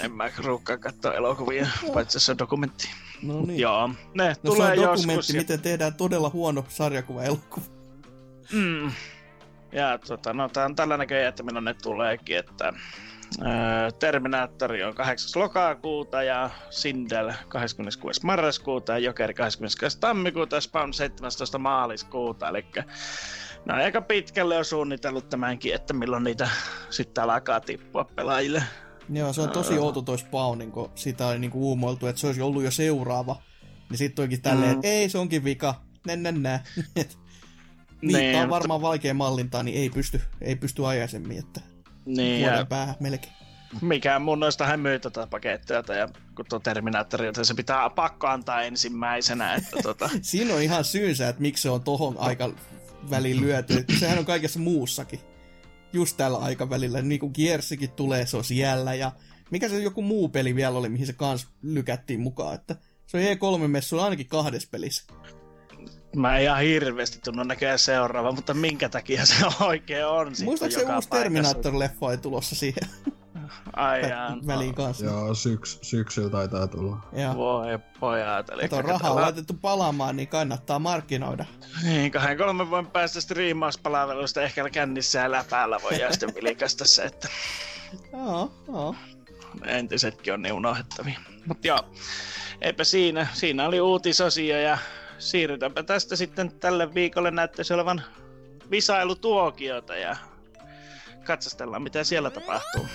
en mä ruukkaa katsoa elokuvia, paitsi se on dokumentti. No niin. Joo, ne No se tulee on dokumentti, joskus. miten tehdään todella huono sarjakuva-elokuva. Mm. Ja tota, no tää on tällä näköjään, että milloin ne tuleekin, että ää, Terminaattori on 8. lokakuuta ja Sindel 26. marraskuuta ja Jokeri 22. tammikuuta ja Spawn 17. maaliskuuta, eli ne on aika pitkälle on suunnitellut tämänkin, että milloin niitä sitten alkaa tippua pelaajille. Joo, se on tosi outo toi Spawnin, kun sitä oli niinku uumoiltu, että se olisi ollut jo seuraava. Niin sit toikin tälleen, Mm. että ei, se onkin vika. Nä, nä, nä. [laughs] Niin, tää on mutta- varmaan vaikea mallintaa, niin ei pysty, ei pysty aikaisemmin, että niin, vuoden ja päähän melkein. mikään mun noista hän myy tätä pakettia, ja kun tuo Terminaattori, että se pitää pakko antaa ensimmäisenä, että tota, [laughs] Siinä on ihan syynsä, että miksi se on tohon aika väliin lyöty. Sehän on kaikessa muussakin. Just tällä aikavälillä. Niin kuin Gearsikin tulee, se on siellä. Ja mikä se joku muu peli vielä oli, mihin se kans lykättiin mukaan. Että se on E3-messu ainakin kahdessa pelissä. Mä en ihan hirveästi tunnu näköjään seuraava, mutta minkä takia se oikein on sitten Muistaakseni joka uusi? Terminator-leffa ei tulossa siihen Ai jaa, väliin kanssa. Joo, syks, syksyllä taitaa tulla. Ja. Voi pojat, eli Kato, rahaa on laitettu palaamaan, niin kannattaa markkinoida. Niin, kahden kolmen vuoden päästä striimauspalveluista ehkä kännissä ja läpäällä voi jää sitten vilikasta se, että Joo, joo. entisetkin on niin unohdettavia. Mutta joo, eipä siinä. Siinä oli uutisosio ja siirrytäänpä tästä sitten tälle viikolle näyttäisi olevan visailutuokiota ja katsastellaan mitä siellä tapahtuu.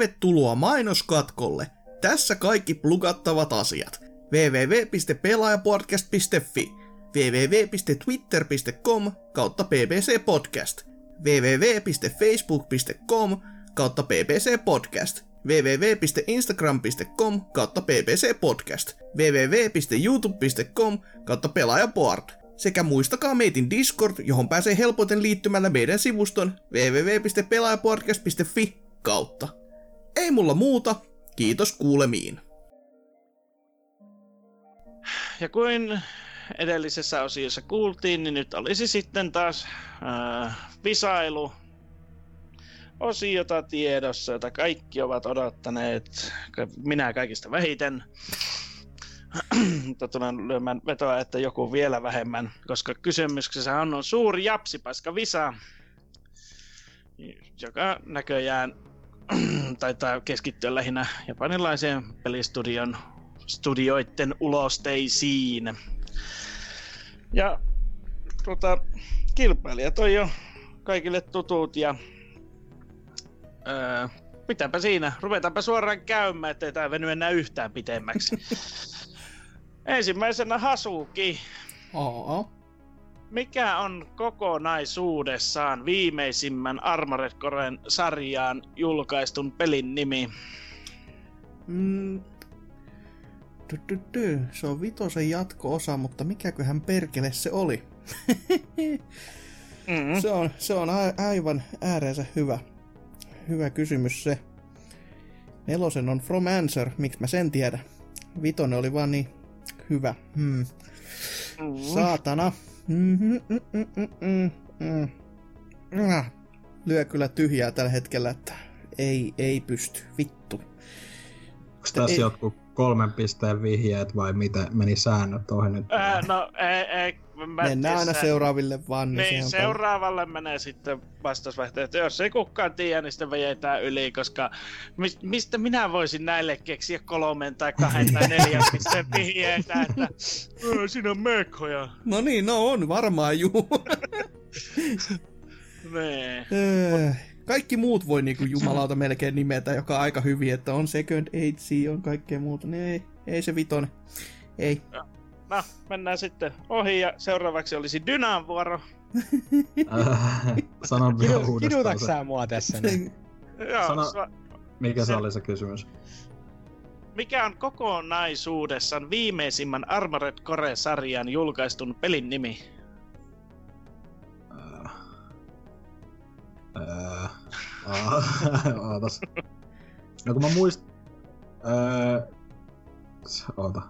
Tervetuloa mainoskatkolle. Tässä kaikki plugattavat asiat. www.pelaajapodcast.fi www.twitter.com kautta ppc podcast www.facebook.com kautta ppc podcast www.instagram.com kautta ppc podcast www.youtube.com kautta pelaajaboard sekä muistakaa meitin Discord, johon pääsee helpoiten liittymällä meidän sivuston www.pelaajapodcast.fi kautta. Ei mulla muuta, kiitos kuulemiin. Ja kuin edellisessä osiossa kuultiin, niin nyt olisi sitten taas äh, visailu osiota tiedossa, jota kaikki ovat odottaneet, minä kaikista vähiten. Mutta tulen lyömään vetoa, että joku vielä vähemmän, koska kysymyksessä on suuri japsipaska visa, joka näköjään [clears throat] taitaa keskittyä lähinnä japanilaiseen pelistudion studioiden ulosteisiin. Ja tota, kilpailijat on jo kaikille tutut ja öö, mitäpä siinä, ruvetaanpa suoraan käymään, ettei tämä veny enää yhtään pitemmäksi. [laughs] Ensimmäisenä Hasuki. Oo. Mikä on kokonaisuudessaan viimeisimmän Armored Coren sarjaan julkaistun pelin nimi? Mm. Du, du, du. Se on vitosen jatko-osa, mutta mikäköhän perkele se oli? [laughs] Mm-hmm. se on, se on a- aivan ääreensä hyvä. Hyvä kysymys se. Nelosen on From Answer, miksi mä sen tiedän. Vitonen oli vaan niin hyvä. Hmm. Mm-hmm. Saatana. Mm-hmm, mm, mm, mm, mm, mm. Ah, Lyö kyllä tyhjää tällä hetkellä, että ei, ei pysty. Vittu. Onko tässä Ei. jotkut kolmen pisteen vihjeet vai miten meni säännöt ohi nyt? Äh, no, ei, ei, mä en Mennään aina se- seuraaville vaan. Niin, se on seuraavalle menee sitten vastausvaihtoehto. Jos ei kukaan tiedä, niin sitten vejetään yli, koska mis, mistä minä voisin näille keksiä kolmen tai kahden tai neljän [laughs] pisteen vihjeitä, että "Ö, siinä on mekkoja. paljon- No niin, no on varmaan juu. [laughs] Nee. Öö, Kaikki muut voi niinku jumalauta melkein nimetä, joka on aika hyvin, että on Second Age, on kaikkea muuta. Niin ei, ei se vitonen. Ei. No, mennään sitten ohi ja seuraavaksi olisi Dynan vuoro. [laughs] Sanon vielä Kidu, uudestaan sä mua tässä? nyt? [laughs] Joo, Sano- sa- Mikä se se- oli se kysymys? mikä on kokonaisuudessaan viimeisimmän Armored Core-sarjan julkaistun pelin nimi? Ah, [laughs] Ootas. No kun mä muist... Äh. s- Oota.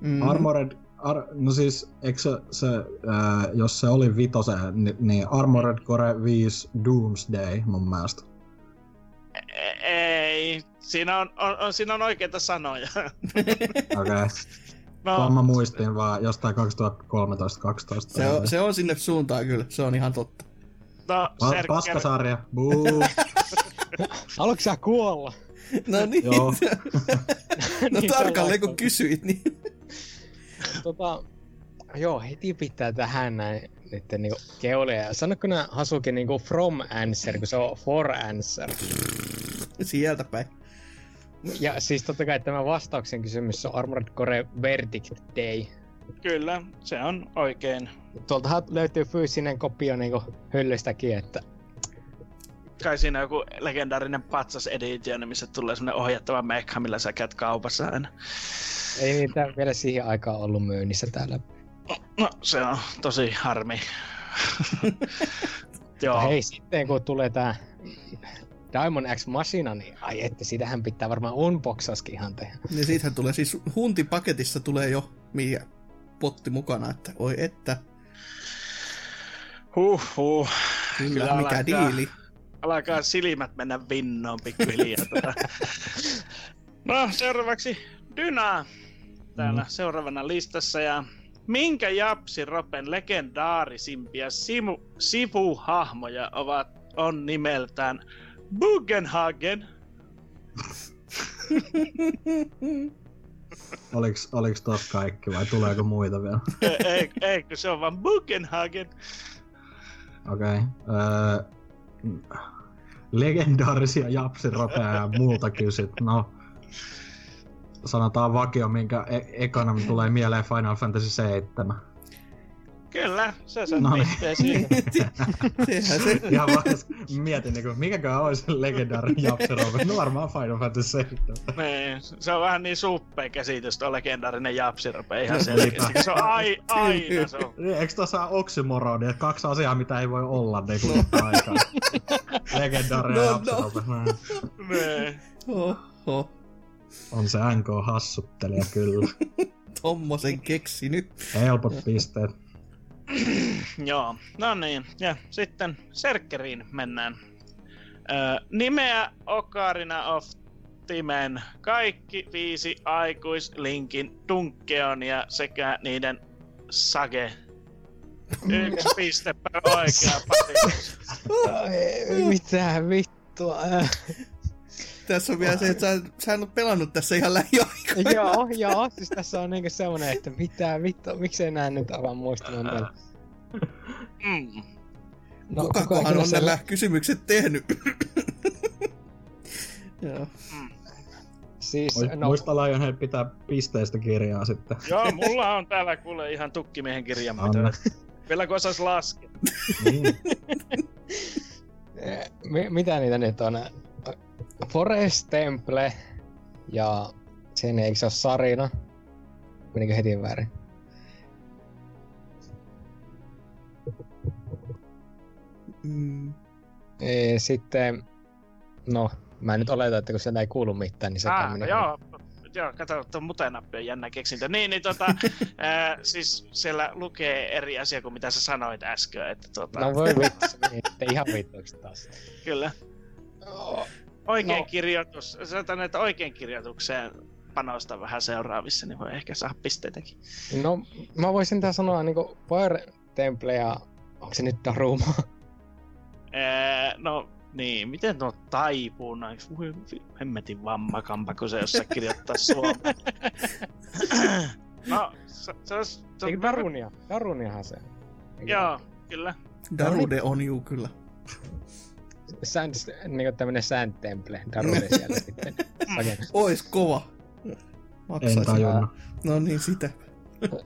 Mm. Armored... Ar... No siis, eikö se, se äh, jos se oli vitose, niin, niin Armored Core 5 Doomsday mun mielestä. E- Ei, siinä on, on, on, siinä on oikeita sanoja. [laughs] Okei. Okay. No, mä muistin vaan jostain 2013-2012. Se on, se on sinne suuntaan kyllä, se on ihan totta. No Pa- Serker, paskasarja. Buu. [laughs] Haluatko sä kuolla? No niin. Joo. [laughs] no Niin, tarkalleen kun kysyit, niin... Tota, joo, heti pitää tähän näin nyt niinku keulia. Sanotko nää Hasuki niinku from answer, kun se on for answer? Sieltä päin. Ja siis totta kai tämä vastauksen kysymys on Armored Core Verdict Day. Kyllä, se on oikein. Tuoltahan löytyy fyysinen kopio niinku hyllystäkin, että Kai siinä on joku legendaarinen patsas edition, missä tulee semmonen ohjattava mekha, millä sä käyt kaupassa aina. ei niitä vielä siihen aikaan ollut myynnissä täällä. No, se on tosi harmi. [laughs] Joo, Hei, sitten kun tulee tää Diamond X Machina, niin ai että sitähän pitää varmaan unboxaskin ihan tehdä. Niin siitähän tulee siis huntipaketissa tulee jo mikä potti mukana, että oi että, huh, huh. kyllä, Kyllä mikä alkaa. diili. Alkaa silmät mennä vinnoon pikkuhiljaa. tota. No, seuraavaksi Dyna. Täällä Mm. seuraavana listassa. Ja minkä Japsi Ropen legendaarisimpia simu, sivuhahmoja ovat, on nimeltään Bugenhagen, [laughs] Oliks, oliks tos kaikki vai tuleeko muita vielä? ei, ei, ei, kun se on vaan Bugenhagen. Okei. Öö, legendaarisia japsiropeja ja muuta kysyt. No, sanotaan vakio, minkä e- ekana tulee mieleen Final Fantasy 7. Kyllä, se sen No no, niin. Sehän se... Ihan vaan mietin, niin mikäkään olisi legendaarinen japsirope. No varmaan Final Fantasy 7. niin, se on vähän niin suppea käsitys, tuo legendaarinen japsirope, ihan No, selkeästi. Se on ai, aina se on. Eikö tuossa ole oksymoroni, että kaksi asiaa, mitä ei voi olla niin kuin yhtä aikaa? Legendaarinen No, no. japsirope. No. Niin. Oho, On se NK hassuttelija kyllä. tommosen keksinyt. Helpot pisteet. [clears throat] Joo, no niin. Ja sitten Serkkeriin mennään. Öö, nimeä Ocarina of Timen kaikki viisi aikuislinkin Dunkeonia sekä niiden Sage. Yksi [laughs] piste per oikea [laughs] Mitä vittua? [laughs] Tässä on vielä se, että sä, sä en ole pelannut tässä ihan lähiaikoina. joo, joo, siis tässä on niinku semmonen, että mitä vittua, miksei nää nyt avaa muistamaan [laughs] tällä. Mm. No, Kukakohan ikinä on nämä kysymykset tehnyt? Joo. Siis, Muist- no, Muista Lionhead pitää pisteistä kirjaa sitten. Joo, mulla on täällä kuule ihan tukkimiehen kirja, mitä Anna. vielä kun osais laskea. Niin. [laughs] eh, mi- mitä niitä nyt on? Forest Temple ja sen eikö se ole Sarina? Menikö heti väärin? Mm. Eh, Sitten, no, mä nyt oletan, että kun sieltä ei kuulu mitään, niin se Ah, tämmönen... joo, joo, kato, tuo mutenappi on jännä keksintö. Niin, niin tota, [laughs] ää, siis siellä lukee eri asia kuin mitä sä sanoit äsken, että tota, No voi vittu, se meni sitten ihan vittuiksi taas. kyllä. Oikein No. kirjoitus, sanotaan, että oikein kirjoitukseen panosta vähän seuraavissa, niin voi ehkä saada pisteitäkin. No, mä voisin tää sanoa niinku Fire Temple ja onko se nyt Daruma? Ää, no niin, miten tuo taipuu noin? Voi hemmetin vammakampa, kun se jossain kirjoittaa suomea. no, se, se, olisi- se, Eikö Darunia? Daruniahan se. Eikö? Joo, kyllä. Darude on juu kyllä. Sand, niinku tämmönen Sand Temple, Darude [laughs] siellä sitten. Ois kova. En Maksaisin. tajunnut. No niin, sitä.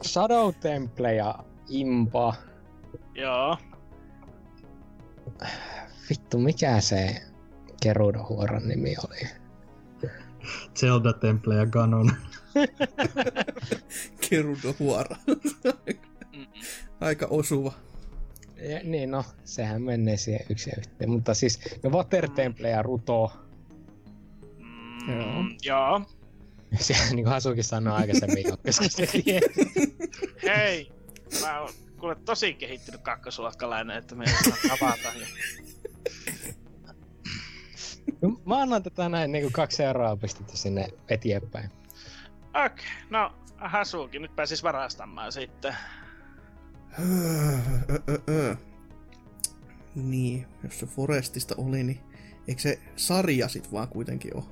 Shadow Temple ja Impa. Joo. Vittu, mikä se Gerudo-huoron nimi oli? Zelda Temple ja Ganon. [laughs] Gerudo Huora. Mm. Aika osuva. Ja, niin no, sehän menee siihen yksi ja yhteen. Mutta siis, no Water Temple ja Ruto. Mm, Joo. joo. [laughs] Se, niin kuin Hasukin sanoi aikaisemmin, jo, koska se [laughs] tiesi. Hei, mä oon kuule tosi kehittynyt kakkosluokkalainen, että me ei avata. Ja... No, Mä annan tätä näin niin kuin kaksi seuraavaa pistettä sinne eteenpäin. Okei, okay, no Hasuki nyt pääsis varastamaan sitten. Niin, jos se Forestista oli, niin eikö se sarja sit vaan kuitenkin ole?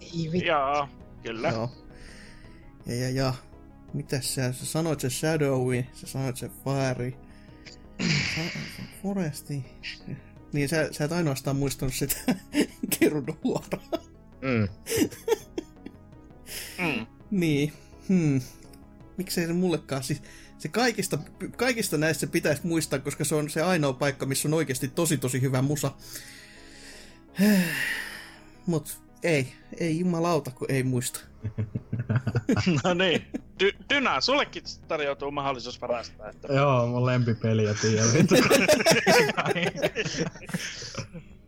Ei vittu. Joo, kyllä. Joo. Ja, ja, ja. Mitäs sä, sä sanoit se Shadowi, sä sanoit se Fire. Foresti. Niin sä, sä et ainoastaan muistanut sitä [laughs] Gerudo-huoraa. Mm. Mm. Niin. Hmm. Miksei se mullekaan siis... Se kaikista, kaikista näistä pitäisi muistaa, koska se on se ainoa paikka, missä on oikeasti tosi tosi hyvä musa. [sighs] Mut ei, ei jumalauta, kun ei muista. [laughs] No niin. Dy- Dyna, sullekin tarjoutuu mahdollisuus varastaa. Että... Joo, mun lempipeli ja tiedä vittu. [laughs]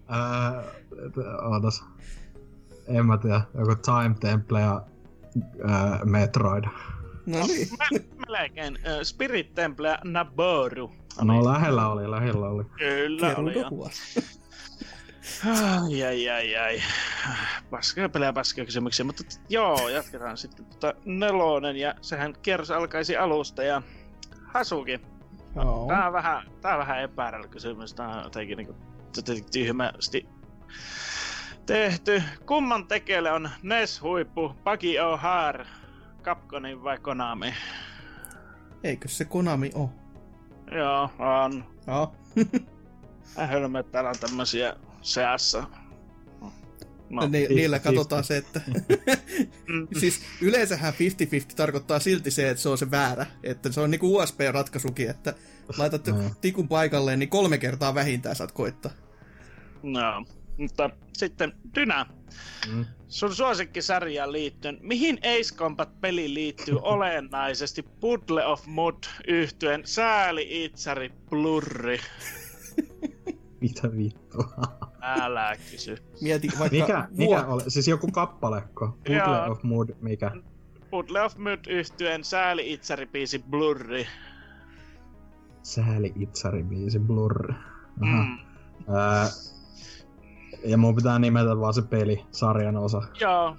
Ää, et- Ootas. En mä tiedä, joku Time Temple ja ää, Metroid. No niin. Mä, melkein. Spirit Temple ja Naboru. No lähellä oli, lähellä oli. Kyllä oli jo. Gerudo-huora. Ai, ai, ai, ai. Paskaa pelejä paskaa kysymyksiä, mutta joo, jatketaan sitten tota nelonen ja sehän kierros alkaisi alusta ja Hasuki. Joo. Tää on vähän, tää on vähän epäärellä kysymys, tää on jotenkin niinku tyhmästi tehty. Kumman tekele on NES-huippu, Paki O'Hare, Capcomin vai Konami? Eikö se Konami oo? Joo, on. Joo. [laughs] Mä hölmö, että täällä on tämmösiä seassa. No, ni- niillä katsotaan se, että... Siis yleensähän 50-50 tarkoittaa silti se, että se on se väärä. Että se on niinku USB-ratkaisukin, että laitat Mm. tikun paikalleen, niin kolme kertaa vähintään saat koittaa. No, mutta sitten Dynä, Mm. sun suosikkisarjaan liittyen, mihin Ace Combat-peli liittyy [laughs] olennaisesti Puddle of Mud yhtyen sääli itsari blurri? [laughs] Mitä vittua? [laughs] Älä kysy. Mieti vaikka... Mikä, mikä oli? Siis joku kappalekko? Puddle Joo. of Mood, mikä? Puddle of Mud yhtyen sääli itsari biisi blurri. Sääli itsari biisi Blur. Aha. Mm. Ää, ja mun pitää nimetä vaan se peli, sarjan osa. Joo,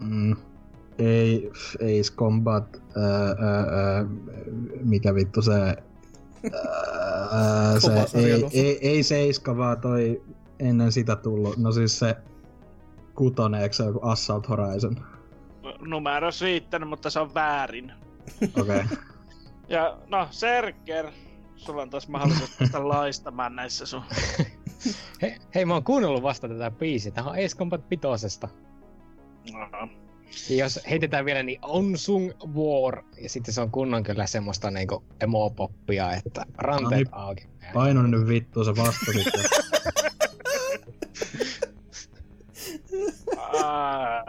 Mm. Ei, Ace Combat, ää, ää, ää, mikä vittu se... Kova se ei, ei, ei seiska, vaan toi ennen sitä tullut. No siis se kutonen, eikö se joku Assault Horizon? numeros riittänyt, mutta se on väärin. Okei. Okay. Ja no, Serker, sulla on taas mahdollisuus päästä laistamaan näissä sun... [laughs] He, hei, mä oon kuunnellut vasta tätä biisiä. Tähän on Ace Combat pitosesta. Aha. Ja jos heitetään vielä, niin On Sung War. Ja sitten se on kunnon kyllä semmoista niinku emo-poppia, että ranteet No niin. auki. Paino nyt vittu, se vastasit. [laughs] Ah,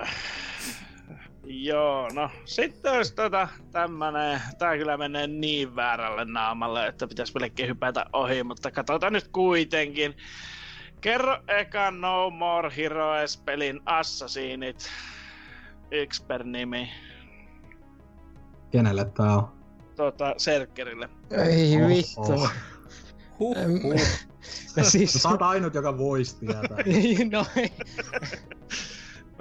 joo, no sitten jos tota tämmönen, tää kyllä menee niin väärälle naamalle, että pitäisi melkein hypätä ohi, mutta katsotaan nyt kuitenkin. Kerro eka No More Heroes-pelin Assassinit. Yksi per nimi. Kenelle tää on? Tota, Serkerille. Ei Oho. vittu. Huh, Em, huh. [laughs] No siis... Sä oot ainut, joka voisi tietää. [laughs] no ei. [laughs]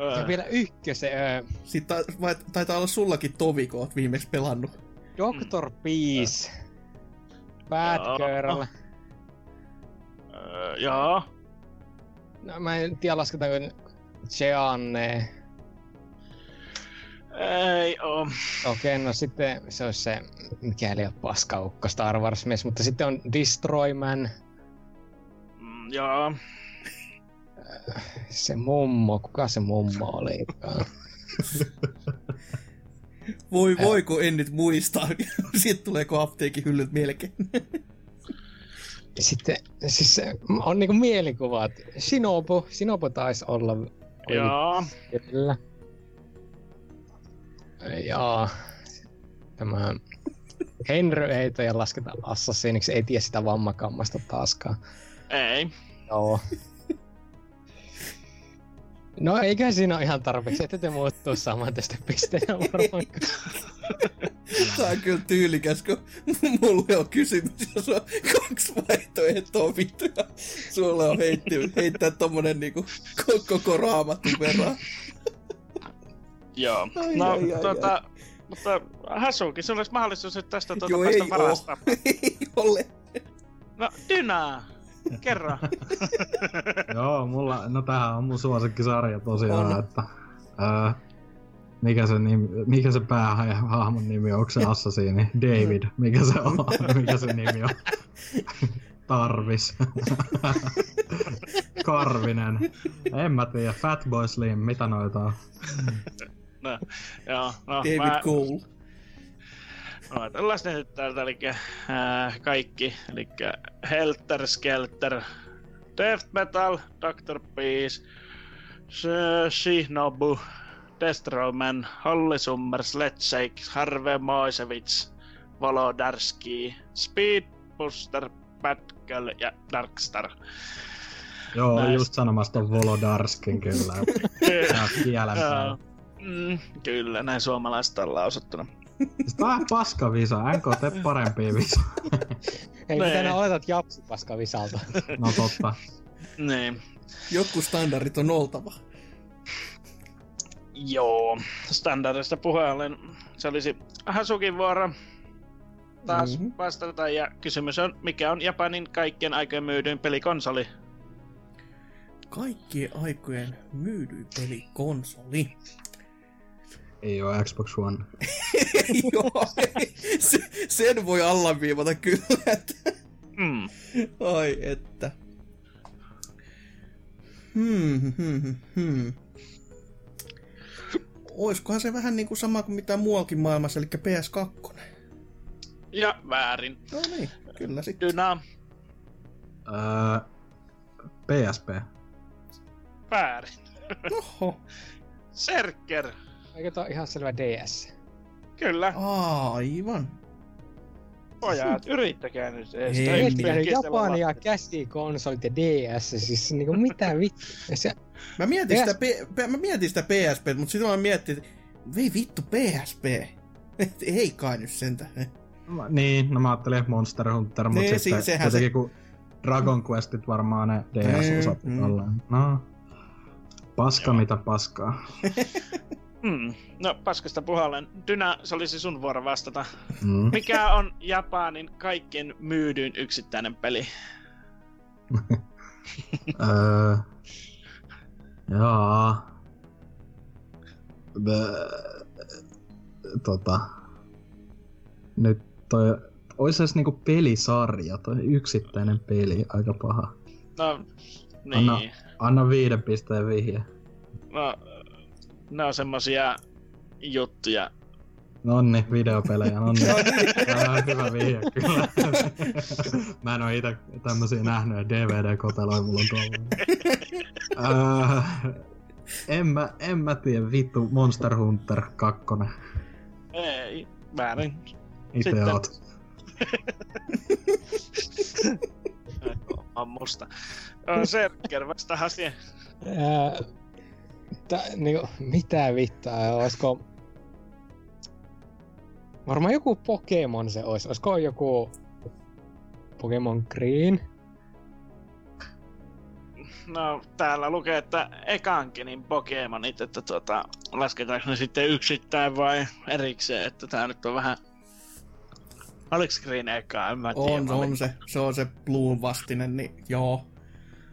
Öö, Ja vielä ykkösen. Ö, Sitten ta- vai- taitaa olla sullakin Tovi, kun oot viimeksi pelannut. Doctor Peace. Bad Joo. Girl. öö, joo. No, mä en tiedä lasketaanko Jeanne. Ei oo. Okei, no sitten se olisi se, mikäli on paskaukko Star Wars mies, mutta sitten on Destroyman, Mm, joo. Se mummo, kuka se mummo oli? [laughs] Voi voi, kun en nyt muista. [laughs] Sitten tuleeko apteekin hyllyt melkein. Ja sitten siis se on niinku mielikuvat. Shinobu, Shinobu taisi olla Joo. kyllä. Ja tämä Henry ei toi lasketa assassiniksi, ei tiedä sitä vammakammasta taaskaan. Ei. Joo. No eikä siinä ole ihan tarpeeksi, että te muuttuu saman tästä pisteenä varmaan. [laughs] Tää on kyllä tyylikäs, kun mulle on kysymys, jos on kaksi vaihtoehtoa vittu. ja Sulle on heitti, heittää tommonen niinku ko- koko raamatun verran. Joo. Ai, no, ai, ai, tota, mutta Hasuki, sulla olisi mahdollisuus nyt tästä tuota Joo, päästä ei varasta. [laughs] Ei ole. No, Dynaa, kerro. [laughs] Joo, mulla, no tämähän on mun suosikkisarja tosiaan, On. että... Ää, mikä se, nimi, mikä se päähahmon nimi on? Onko se Assassini? David. Mikä se on? [laughs] mikä se nimi on? [laughs] Tarvis. Karvinen. En mä tiedä. Fatboy Slim, mitä noita on? No, joo, no, David mä, Cole. Ajatellaan ne nyt täältä, eli äh, kaikki, eli Helter Skelter, Death Metal, Dr. Peace, Sh- Shinobu, Destroyman, Holly Summer, Sledgeshake, Harve Moisevich, Volodarski, Speed Booster, Batgirl ja Darkstar. Joo, Näistä. just sanomassa ton Volodarskin kyllä. [laughs] Päällä. Mm, kyllä, näin suomalaista on lausuttuna. Siis tää on paska visa. NK, tee parempia visa. Ei Nee. mitä nää oletat japsipaska visalta. No totta. Niin. Joku standardit on oltava. Joo, standardista puheen se olisi Hasukin vuoro taas Mhm. mm-hmm. vastata ja kysymys on, mikä on Japanin kaikkien aikojen myydyin pelikonsoli? Kaikkien aikojen myydyin pelikonsoli. Ei oo Xbox One. [laughs] Joo, se, sen voi allaviivata kyllä, että Mm. ai että. Hmm, hmm, hmm, hmm. Oiskohan se vähän niin kuin sama kuin mitä muuallakin maailmassa, eli PS2? Ja väärin. No niin, kyllä sitten. Dyna, Öö, PSP. väärin. Oho, Serker, Eikö tää ole ihan selvä DS? kyllä. aivan. Pojat, yrittäkää nyt edes. Ei Tämä mitään. yksi Miettinyt kestävä Japania, käsikonsolit ja DS, siis niinku mitä vittu. [laughs] Se, Mä mietin, PS sitä, P- P- mä mietin sitä PSP, mutta sitten mä mietin, että vei vittu PSP. [laughs] Et Ei kai nyt sentä. Mä- [laughs] Niin, no mä ajattelin Monster Hunter, mutta Niin, sitten si- sehän jotenkin kun Dragon Questit varmaan ne DS-osat Mm, mm. No, paska Joo. mitä paskaa. Hmm. No, paskasta puhallen. Dynä, se olisi sun vuoro vastata. Mm. Mikä on Japanin kaikkien myydyin yksittäinen peli? [laughs] öö, jaa. Bö- tota. Nyt toi, ois edes niinku pelisarja, toi yksittäinen peli, aika paha. No, niin. Anna- Anna viiden pisteen vihje. No, ne on semmosia juttuja. Nonni, videopelejä, [laughs] nonni. Ah, hyvä vihje, kyllä. [laughs] Mä en oo ite tämmösiä nähnyt, ja DVD-koteloja mulla on tuolla. [laughs] äh, en, mä, en mä tiedä, vittu Monster Hunter 2. Ei, väärin. Ite Sitten- oot. On musta. On Serker, vastahan siihen. Ää, tä, niinku, mitä vittaa, olisiko... Varmaan joku Pokemon se olisi. Olisiko joku Pokemon Green? No, täällä lukee, että ekankenin Pokemonit, että tuota, lasketaanko ne sitten yksittäin vai erikseen, että tää nyt on vähän... Oliko Green eka? En mä tiedä. On, on se. Se on se Bloom vastinen, niin joo.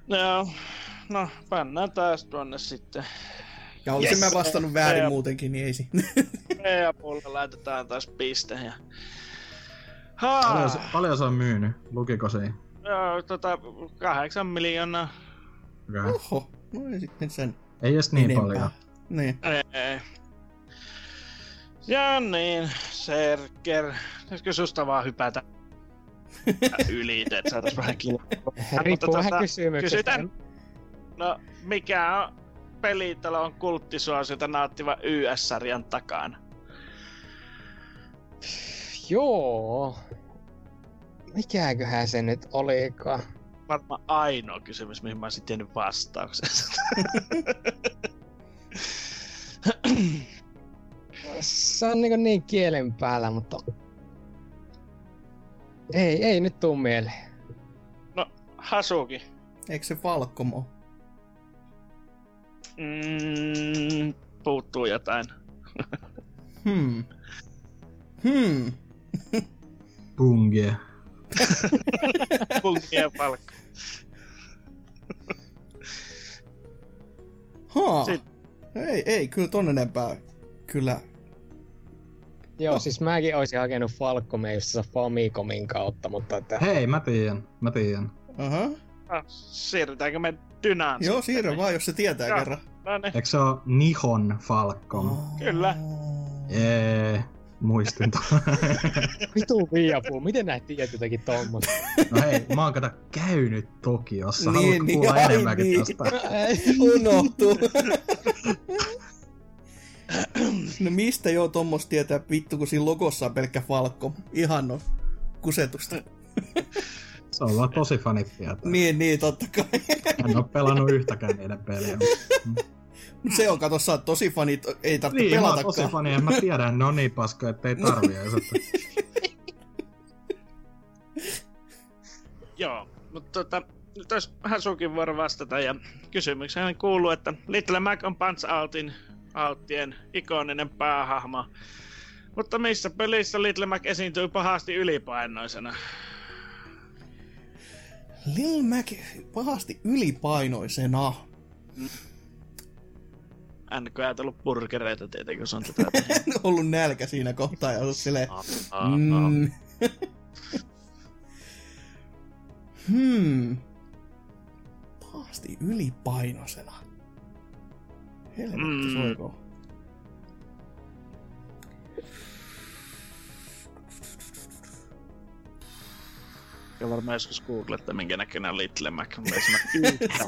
Joo, no pannaan taas tuonne sitten. Ja olisin Yes. mä vastannut väärin Ja- muutenkin, niin ei siinä. [laughs] E-apulle laitetaan taas piste ja... Paljon, se- Haa, paljon se on myynyt? Lukiko se? joo, tota, kahdeksan miljoonaa. Okay. Oho, no ei sitten sen Ei edes niin enempää. paljon. Niin. Ei. Ja niin, Serker. Pitäisikö susta vaan hypätä [laughs] yli, että saatais vähän kilpaa? Riippuu vähän tota, kysymyksestä. kysytään. No, mikä on pelitalon kulttisuosiota nauttiva YS-sarjan takana? Joo. Mikäköhän se nyt olikaan? Varmaan ainoa kysymys, mihin mä olisin tiennyt vastauksen. Se on niin, niin kielen päällä, mutta... Ei, ei nyt tuu mieleen. Hasuki. Eikö se Falcomo? Mm, puuttuu jotain. Hmm. Hmm. Bungie. [laughs] Punkien palkka. Haa. Sit- Ei, ei, kyllä ton enempää. Kyllä. Joo, No. siis mäkin olisin hakenut se Famicomin kautta, mutta että... Hei, mä tiedän, mä tiedän. Aha. Ah, siirrytäänkö me dynaan? Joo, siirrä vaan, jos se tietää Joo. kerran. No niin, Eikö se oo Nihon Falcon? Kyllä. Jee, muistin ton. [laughs] Vitu viiapuu, miten näet tiedät jotakin tommoista? No hei, mä oon kato käynyt Tokiossa. Niin, Haluatko niin, kuulla ai enemmänkin niin. tästä? [laughs] Unohtuu. [laughs] no mistä joo tommos tietää vittu, kun siinä logossa on pelkkä Falco. Ihan no kusetusta. Se on vaan tosi fanit tietää. Niin, niin, totta kai. En oo pelannut yhtäkään niiden peliä. [laughs] Mut se on, kato, sä oot tosi fanit, ei tarvitse Niin, mä oon pelatakaan. tosi fani, en mä tiedä, ne on niin paskoja, että ei tarvii edes, [laughs] joo. Mutta tota, nyt olisi Hasukin vuoro vastata ja kysymykseen kuuluu, että Little Mac on Punch Outin Outtien ikoninen päähahmo. Mutta missä pelissä Little Mac esiintyy pahasti ylipainoisena? Lil Mac pahasti ylipainoisena. NK ajatellut burgereita tietenkin, se on tätä [laughs] ollut nälkä siinä kohtaa ja ollut silleen... Ah, ah, ah. Mm. [laughs] hmm. pahasti ylipainoisena. Helvetti Mm. mm. Ja varmaan joskus googletta, minkä näköinen on Little Mac. Mutta ei [laughs] yhtään.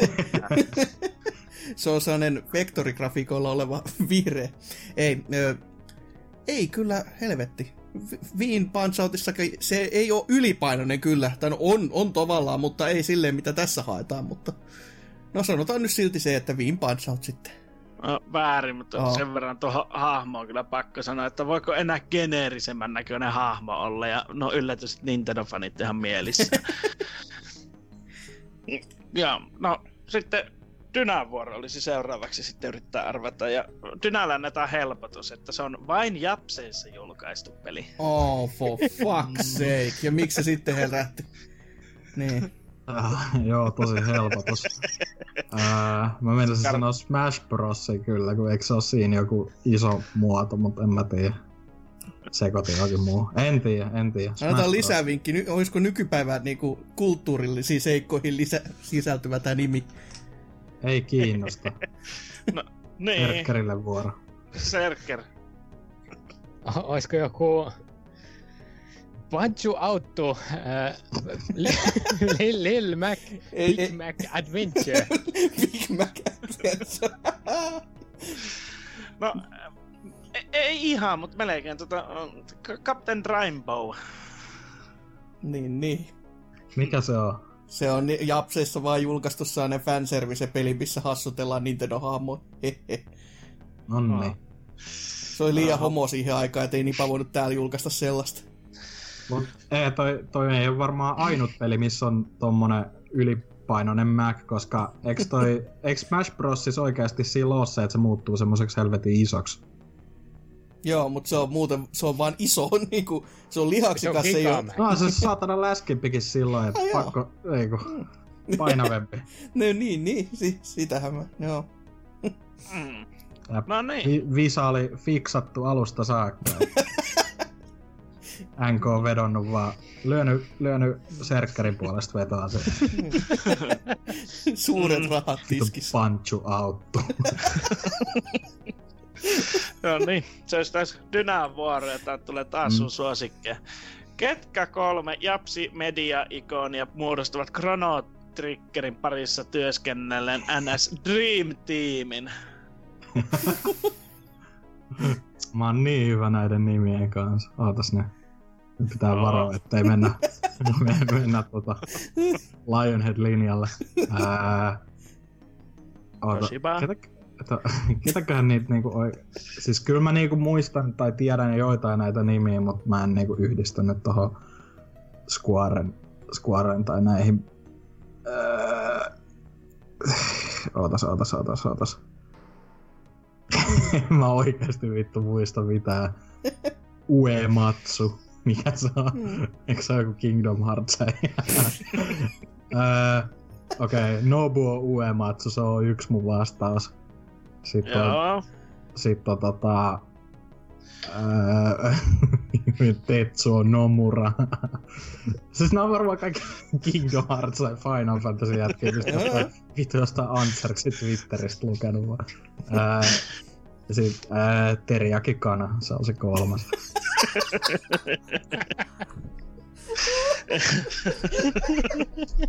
Se on sellainen vektorigrafikoilla oleva vihreä. Ei, ö, ei kyllä, helvetti. Vi- Viin Punch Outissakin se ei ole ylipainoinen kyllä. Tai no on, on tavallaan, mutta ei silleen, mitä tässä haetaan. Mutta no sanotaan nyt silti se, että Viin Punch Out sitten. No, väärin, mutta Joo. sen verran tuohon hahmoon kyllä pakko sanoa, että voiko enää geneerisemmän näköinen hahmo olla, ja no yllätys, että Nintendo-fanit ihan mielissä. [laughs] ja no sitten Dynän vuoro olisi seuraavaksi sitten yrittää arvata, ja Dynällä annetaan helpotus, että se on vain Japseissa julkaistu peli. Oh, for fuck's [laughs] sake. Ja miksi se sitten herätti? Niin. Äh, joo, tosi helpotus. Äh, mä menisin Kar- sanoa Smash Bros. kyllä, kun eikö se ole siinä joku iso muoto, mutta en mä tiedä. Sekoitin jokin muu. En tiedä, en tiedä. Smash Annetaan Bros. lisää vinkki. Ny- olisiko nykypäivän niinku, kulttuurillisiin seikkoihin lisä- sisältyvä tämä nimi? Ei kiinnosta. [laughs] Niin, Erkkerille vuoro. Serker. O- Olisiko joku... Panchu Auto, äh, [laughs] Lil, Lil Mac, Big. Mac Adventure. [laughs] Big Mac Adventure. No, ei, ei ihan, mutta melkein tota, Captain Rainbow. niin, niin. Mikä se on? Se on ni- Japseissa vaan julkaistu sellainen fanservice-peli, missä hassutellaan Nintendo-hahmoja. Nonni. Se oli liian Aha. homo siihen aikaan, ettei niinpä voinut täällä julkaista sellaista. Mut, ei, toi, toi ei ole varmaan ainut peli, missä on tommonen ylipainoinen Mac, koska eikö toi, [laughs] eikö Smash Bros. siis oikeasti siinä ole se, että se muuttuu semmoiseksi helvetin isoksi? Joo, mutta se on muuten, se on vaan iso, [laughs] niinku, se on Se on lihaksikas, se ei ole... No se saatana läskimpikin silloin, [laughs] että joo. pakko, ei kun, painavempi. No, niin, niin, si, sitähän mä, joo. Mm. No niin. Vi- Visa oli fiksattu alusta saakka. NK on vedonnut vaan, lyönyt, lyönyt serkkärin puolesta vetoa se Suuret rahat tiskissä. panchu auttu. [laughs] No niin, se olisi taas Dynän vuoro, ja tää tulee taas sun Mm. suosikkeja. Ketkä kolme Japsi Media-ikonia muodostavat Chrono Triggerin parissa työskennellen NS Dream Teamin? Mä oon niin hyvä näiden nimien kanssa. Ootas ne. Nyt pitää varoa, ettei mennä, [laughs] me- mennä tota Lionhead-linjalle. Ää, oota, ketä, [laughs] ketäköhän niitä niinku oi... Siis kyllä mä niinku muistan tai tiedän joitain näitä nimiä, mutta mä en niinku yhdistänyt tohon Squaren, Squaren tai näihin... Ää, ootas, ootas, ootas, ootas. [laughs] En mä oikeesti vittu muista mitään. Uematsu. Mikä se on? Mm. Eikö se ole joku Kingdom Hearts? [laughs] Okei, okay, Nobuo Uematsu, se on yksi mun vastaus. Sitten on, Joo. sit on tota... Öö, [laughs] Tetsuo Nomura. [laughs] siis nää on varmaan kaikki Kingdom Hearts tai Final Fantasy jätkiä, mistä jostain, vittu jostain Antsarksin Twitteristä lukenut vaan. Öö, ja sit öö, Teriyaki Kana, se on se kolmas.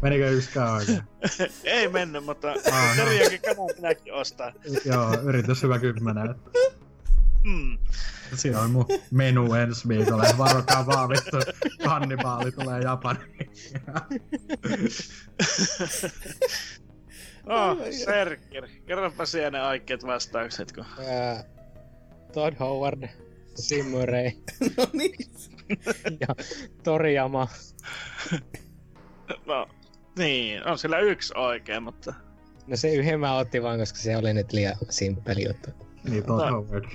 Menikö yksikään oikein? Ei mennyt, mutta Ah, no. Teriakin kanan minäkin ostaa. Joo, yritys hyvä kymmenen. Mm. Siinä on mun menu ensi viikolle. Varokaa vaan vittu, kannibaali tulee Japaniin. [laughs] Oh, Serker. Kerropa siellä ne oikeat vastaukset, kun... Ää, Todd Howard, Sim Murray [laughs] no niin. ja Toriyama. No, niin, on sillä yksi oikein, mutta... No se yhden mä otin vaan, koska se oli nyt liian simppeli juttu. Niin, Todd No. Howard. [laughs]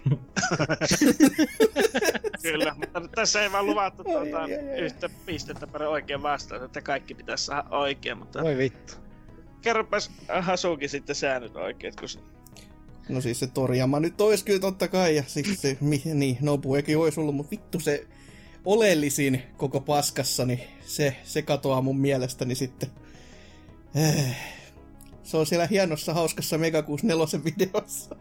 Kyllä, mutta tässä ei vaan luvattu tuota, ai, ai, ai. yhtä pistettä per oikein vastaus, että kaikki pitäisi saada oikein, mutta Voi vittu. Kerropas Hasuki sitten säännöt oikeet, kun... No siis se Toriyama nyt ois kyllä totta kai, ja siis se, mi, niin, Nobuekin ois ollut, mutta vittu se oleellisin koko paskassa, niin se, se katoaa mun mielestäni sitten. Eh, Se on siellä hienossa, hauskassa Mega 64 videossa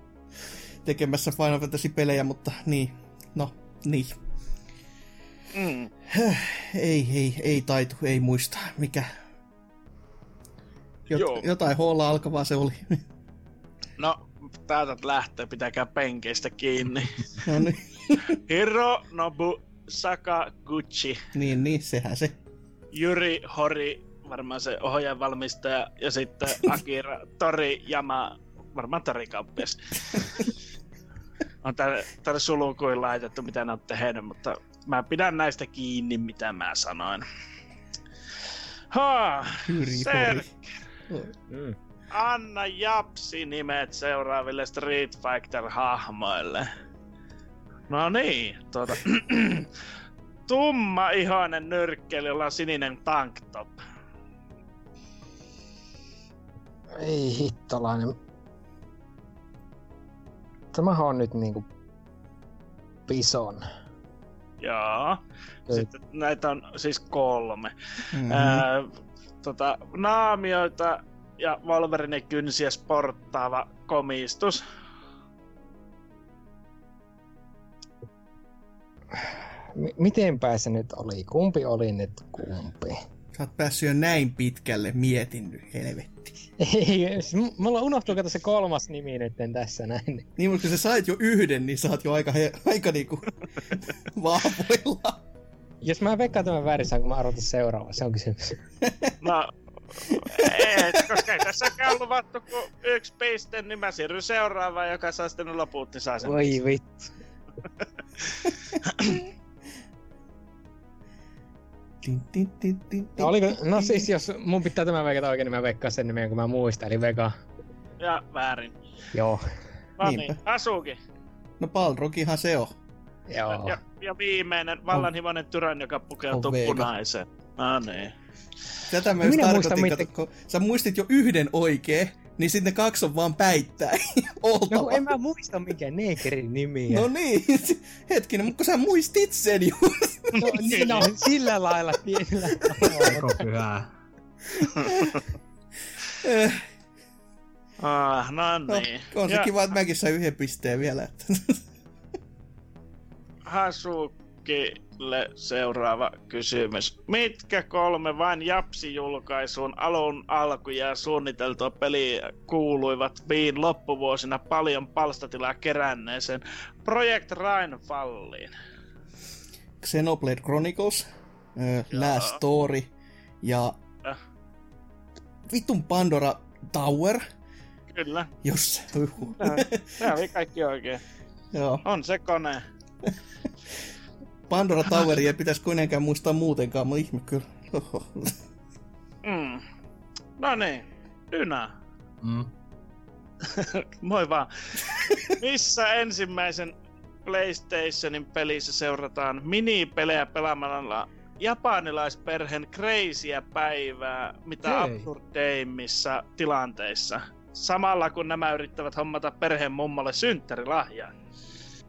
tekemässä Final Fantasy-pelejä, mutta niin, no, niin. Mm. Ei, ei, ei taitu, ei muista. Mikä? Jot, Joo. jotain hoolla alkavaa se oli. [laughs] No, täältä lähtee, pitäkää penkeistä kiinni. [laughs] no niin, [laughs] Hiro Nobu Sakaguchi, niin, niin, sehän se. Yuri Hori, varmaan se ohjaajan valmistaja, ja sitten Akira Toriyama, varmaan Torikauppias. on tänne, tänne sulukuin laitettu, mitä ne on tehnyt, mutta mä pidän näistä kiinni, mitä mä sanoin. Ha, Ser, hori. Mm. anna japsi nimet seuraaville Street Fighter-hahmoille. No niin, tuota... [clears throat] Tumma ihoinen nyrkkeli, jolla on sininen tanktop. Ei hittolainen. Tämähän on nyt niinku Bison. Joo. Sitten näitä on siis kolme. Mm-hmm. Ää, tota, naamioita ja Wolverine kynsiä sporttaava komistus. M- mitenpä se nyt oli? Kumpi oli nyt kumpi? Sä oot päässyt jo näin pitkälle, mietin nyt, helvetti. Ei, m- mulla unohtuu kato se kolmas nimi nyt tässä näin. Niin, mutta kun sä sait jo yhden, niin sä oot jo aika, he, aika niinku [laughs] vahvoilla. Jos mä veikkaan tämän väärin, saanko mä arvata seuraava? Se on kysymys. [laughs] No, ei, koska ei tässäkään luvattu kuin yksi piste, niin mä siirryn seuraavaan, joka saa sitten loput, niin saa sen. Voi vittu. Tin, tin, tin, tin, tin, No, oliko, no siis jos mun pitää tämä veikata oikein, niin mä veikkaan sen nimen, kun mä muistan, eli Vega. Ja väärin. Joo. No niin, Asuki. No Balrogihan se on. Joo. Ja, ja viimeinen vallanhimoinen tyranni, joka pukeutuu Vega. punaiseen. No niin. Tätä mä No just minä muistan, tarkoitin, kato, kun sä muistit jo yhden oikein, niin sitten ne kaksi on vaan päittäin. No [laughs] Oltava. en mä muista mikä neekerin nimiä. No niin, [laughs] hetkinen, mutta kun sä muistit sen ju. no, niin, [laughs] no sillä lailla tavalla. Koko pyhää. Ah, no no, niin. on se Ja kiva, että mäkin sain yhden pisteen vielä. Että. Hasukille seuraava kysymys. Mitkä kolme vain Japsi-julkaisuun alun alkuja suunniteltua peliä kuuluivat viin loppuvuosina paljon palstatilaa keränneeseen Project Rainfalliin? Xenoblade Chronicles, äh, Last Story ja Äh. vitun Pandora Tower, Kyllä, jos se oli [laughs] kaikki oikein. Joo. On se kone. [laughs] Pandora Toweria ei pitäisi kuitenkaan muistaa muutenkaan, mutta ihme kyllä. Oho. Mm. No niin, Dynä. Mm. [laughs] Moi vaan. Missä ensimmäisen PlayStationin pelissä seurataan minipelejä pelaamalla japanilaisperheen crazyä päivää, mitä Hei. absurdeimmissa tilanteissa. Samalla kun nämä yrittävät hommata perheen mummolle synttärilahjaa.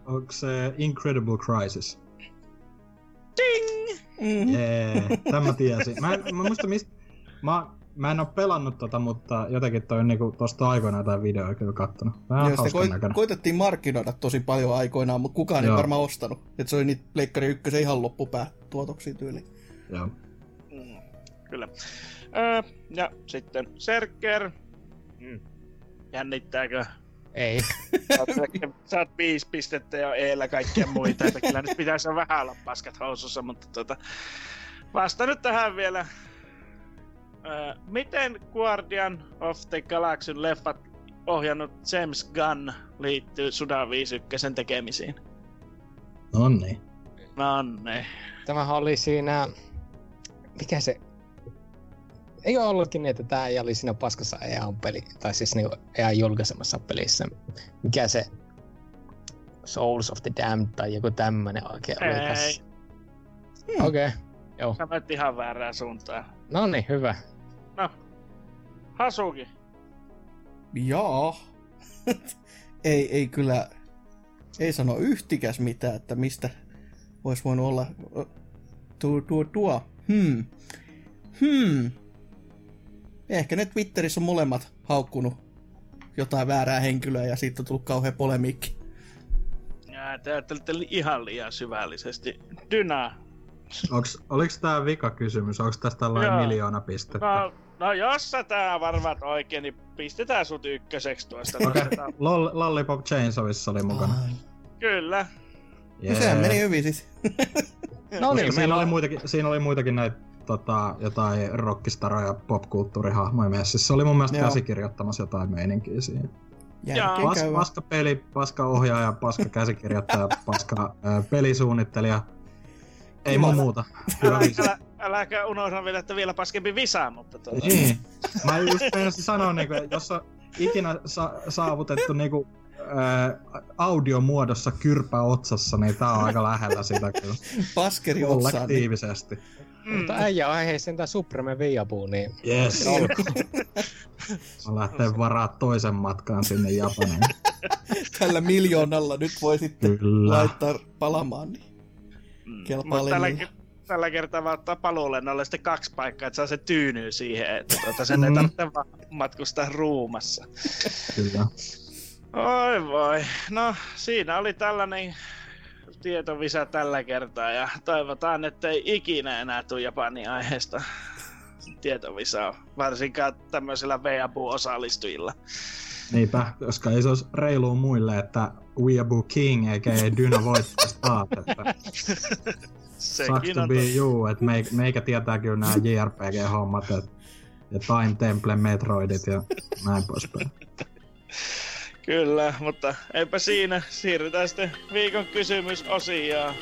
Onko se Incredible Crisis? Ding! Mm. Jee, tämän mä tiesin. Mä, mä muista mistä... Mä, mä en oo pelannut tota, mutta jotenkin toi niinku tosta aikoina jotain videoa kyllä kattonut. Vähän Joo, sitä hauskan ko- koitettiin markkinoida tosi paljon aikoinaan, mutta kukaan ei Joo. varmaan ostanut. Et se oli niitä Pleikkari ykkösen ihan loppupää tuotoksia tyyli. Joo. Mm, kyllä. Öö, ja sitten Serker. Mm. Jännittääkö? Ei. Saat- Saat viisi pistettä jo eellä kaikkia muita, että kyllä nyt pitäisi vähän olla paskat housussa, mutta tuota, vasta nyt tähän vielä. Öö, miten Guardian of the Galaxyn leffat ohjannut James Gunn liittyy Suda 51 tekemisiin? No niin. No niin. Tämähän oli siinä... Mikä se... Eikö ollutkin niin, että tää ei oli siinä paskassa EAN peli, tai siis niinku EAN julkaisemassa pelissä. Mikä se Souls of the Damned tai joku tämmönen oikein oli Ei, tässä. Hmm. Okei, okay. joo. sä menet ihan väärään suuntaan. No niin, hyvä. No, Hasuki. Joo. [laughs] ei, ei kyllä, ei sano yhtikäs mitään, että mistä olisi voinut olla tuo, tuo, tuo. Hmm. Hmm. Ehkä ne Twitterissä on molemmat haukkunut jotain väärää henkilöä ja siitä on tullut kauhean polemiikki. Ja te ajattelitte li- ihan liian syvällisesti. Dyna. Onks, oliks tää vika kysymys? Onks tästä tällainen Joo. miljoona pistettä? No, no jos sä tää varmaat oikein, niin pistetään sut ykköseksi tuosta. Okei, Nostetaan- [laughs] Lol, Lollipop Chainsawissa oli mukana. Ai. Kyllä. No sehän meni hyvin siis. [laughs] No niin, siinä, oli muitakin, siinä oli muitakin näitä tota, jotain rockistaroja, popkulttuurihahmoja messissä. Se oli mun mielestä Joo. käsikirjoittamassa jotain meininkiä siinä. Pas, paska peli, paska ohjaaja, paska käsikirjoittaja, [laughs] paska ö, pelisuunnittelija. Ei mun muuta. Älä, älä, äläkä unohda vielä, että vielä paskempi visa, mutta tuota, Niin. Mä just meinasin sanoa, niin kuin, jos on ikinä sa- saavutettu niin kuin, ää, audiomuodossa kyrpä otsassa, niin tää on aika lähellä sitä kyllä. Paskeri otsaan. Niin. Mm, Mutta äijä on hei sentään Supreme Viapu, niin Yes. Mä lähten varaa toisen matkaan sinne Japaniin. [laughs] Tällä miljoonalla nyt voi sitten Kyllä. laittaa palamaan. Niin. mm. kelpaa Mut tällä, lennolle. tällä kertaa vaan ottaa paluulennolle sitten kaksi paikkaa, että saa se tyynyy siihen, että tuota, sen ei Mm. tarvitse vaan matkustaa ruumassa. Kyllä. Oi voi. No, siinä oli tällainen tietovisa tällä kertaa ja toivotaan, että ei ikinä enää tule Japanin aiheesta tietovisaa, varsinkaan tämmöisillä Weabu-osallistujilla. Niinpä, koska ei se olisi reilua muille, että Weeaboo King eikä Dyna voittaisi taas. Että [laughs] sucks Sekin to be you, että me, meikä tietää kyllä nämä JRPG-hommat et, ja Time Temple Metroidit ja näin poispäin. [laughs] Kyllä, mutta eipä siinä. Siirrytään sitten viikon kysymysosioon.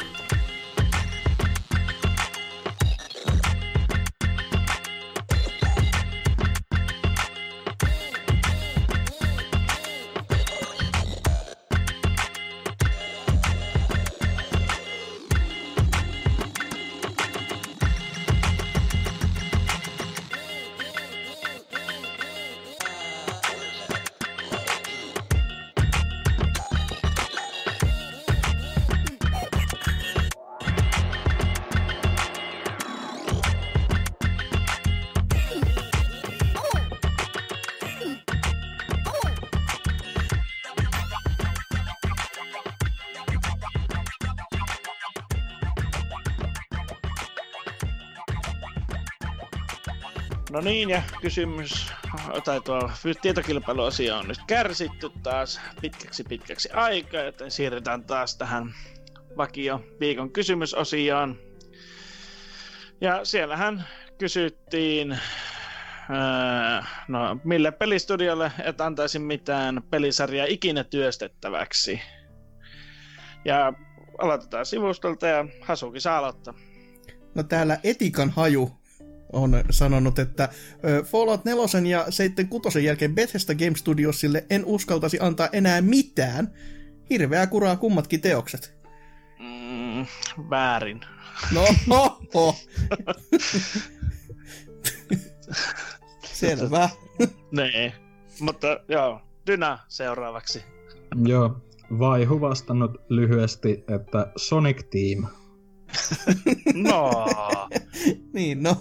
Niin, ja kysymys, tai tuo tietokilpailuosio on nyt kärsitty taas pitkäksi pitkäksi aikaa, joten siirrytään taas tähän vakio viikon kysymysosioon. Ja siellähän kysyttiin, öö, no mille pelistudiolle et antaisi mitään pelisarjaa ikinä työstettäväksi. Ja aloitetaan sivustolta ja Hasuki saa aloittaa. No täällä Etikan haju on sanonut, että Fallout 4 ja 76 jälkeen Bethesda Game Studiosille en uskaltaisi antaa enää mitään. Hirveää kuraa kummatkin teokset. Mm, väärin. No, ho, ho. [laughs] Selvä. Nee. Mutta joo, Dyna seuraavaksi. Joo, Vaihu vastannut lyhyesti, että Sonic Team. [laughs] No. Niin, no.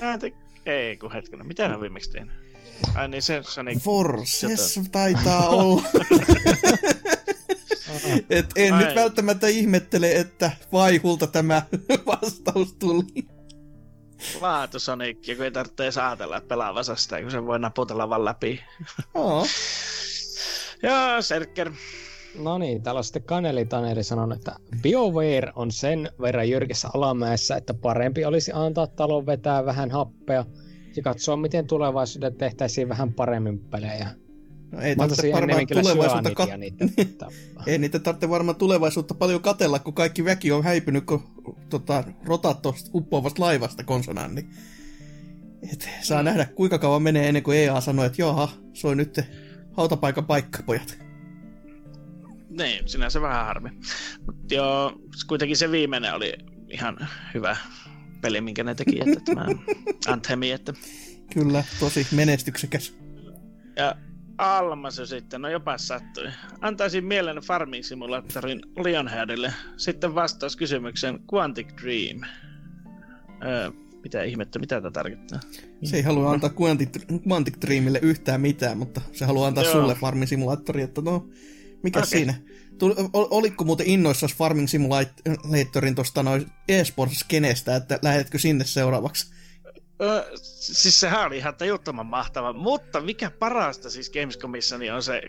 Ää, te... Ei, kun hetkinen. Mitä hän viimeksi tehnyt? Ai niin, se Sonic... Forces taitaa [laughs] olla. Et en Ai. nyt välttämättä ihmettele, että vaihulta tämä [laughs] vastaus tuli. Laatu Sonic, kun ei tarvitse edes ajatella, että pelaavassa sitä, kun se voi naputella vaan läpi. Oo. Joo, Serker. No niin, täällä on sitten Kaneli Taneri sanonut, että BioWare on sen verran jyrkissä alamäessä, että parempi olisi antaa talon vetää vähän happea ja katsoa, miten tulevaisuudessa tehtäisiin vähän paremmin pelejä. No ei tarvitse varmaan tulevaisuutta, Syanitia ka- niitä [laughs] tappaa. ei niitä tarvitse varmaan tulevaisuutta paljon katella, kun kaikki väki on häipynyt, kun tota, rotat tuosta uppoavasta laivasta konsanaan. Niin. Et saa nähdä, kuinka kauan menee ennen kuin EA sanoo, että joha, se on nyt hautapaikan paikka, pojat. Niin, sinänsä vähän harmi. Mutta joo, kuitenkin se viimeinen oli ihan hyvä peli, minkä ne teki, että tämä [laughs] Anthemi, että Kyllä, tosi menestyksekäs. Ja Almasu sitten, no jopa sattui. Antaisin mielen Farming Simulatorin Lionheadille. Sitten vastaus kysymykseen Quantic Dream. Öö, Mitä ihmettä, mitä tämä tarkoittaa? Se ei halua antaa Quantic, Quantic Dreamille yhtään mitään, mutta se haluaa antaa Joo. sulle Farming Simulatori, että no, mikä Okei. siinä? Tuli, ol- oliko muuten innoissas Farming Simulatorin tuosta noin eSports-skenestä, että lähetkö sinne seuraavaksi? Ö, siis sehän oli ihan tajuttoman mahtava, mutta mikä parasta siis Gamescomissa niin on se,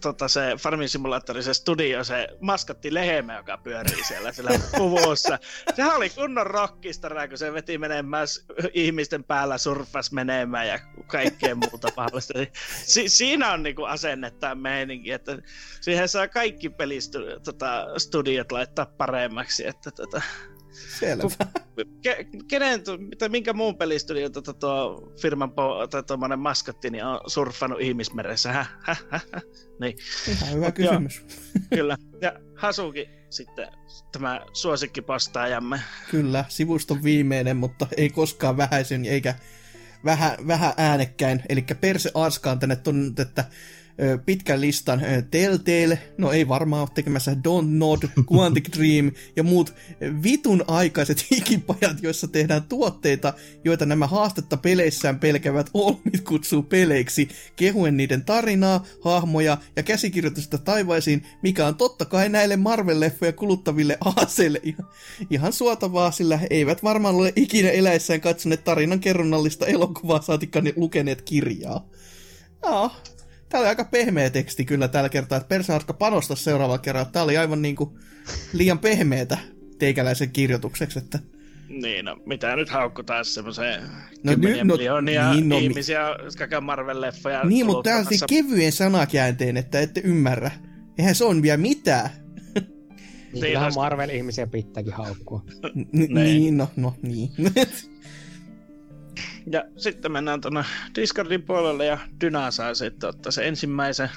tota, se Farming Simulator, se studio, se maskotti Lehemä, joka pyörii siellä sillä puvussa. Sehän oli kunnon rockistara, kun se veti menemään ihmisten päällä, surffas menemään ja kaikkea muuta mahdollista. Si- siinä on niinku asennetta meininki, että siihen saa kaikki pelistudiot tota, laittaa paremmaksi, että tota, Selvä. ke, kenen, tai minkä muun pelistudion tuo, tuo firman po, tai tuommoinen maskotti niin on surffannut ihmismeressä? Häh, häh, häh, häh. Niin, Ihan hyvä Mut joo. kysymys. kyllä. Ja Hasuki sitten, tämä suosikkipostaajamme. Kyllä, sivuston viimeinen, mutta ei koskaan vähäisen eikä vähän, vähän äänekkäin. Eli Perse Arska on tänne tunnut, että pitkän listan Telltale, no ei varmaan ole tekemässä Don't Nod, Quantic Dream ja muut vitun aikaiset [laughs] hikipajat, joissa tehdään tuotteita, joita nämä haastetta peleissään pelkävät olmit kutsuu peleiksi, kehuen niiden tarinaa, hahmoja ja käsikirjoitusta taivaisiin, mikä on totta kai näille Marvel-leffoja kuluttaville aaseille. Ihan, ihan suotavaa, sillä eivät varmaan ole ikinä eläissään katsoneet tarinan kerronnallista elokuvaa, saatikka ne lukeneet kirjaa. Joo, Tää oli aika pehmeä teksti kyllä tällä kertaa, että Persearska panostaa seuraavalla kerralla. Tää oli aivan niinku liian pehmeätä teikäläisen kirjoitukseksi, että Niin, no mitä nyt haukkutaan semmoiseen No no, kymmeniä nyt- no- miljoonia niin, no mi- ihmisiä, jotka Marvel-leffoja Niin, mutta tää on se kuluttamassa. kevyen sanakäänteen, että ette ymmärrä. Eihän se on vielä mitään. Niin Niin, kyllähän hauska. Marvel-ihmisiä pitääkin haukkua. N- Niin. niin, no, no niin. [laughs] Ja sitten mennään tuonne Discordin puolelle ja Dyna saa sitten ottaa se ensimmäisen.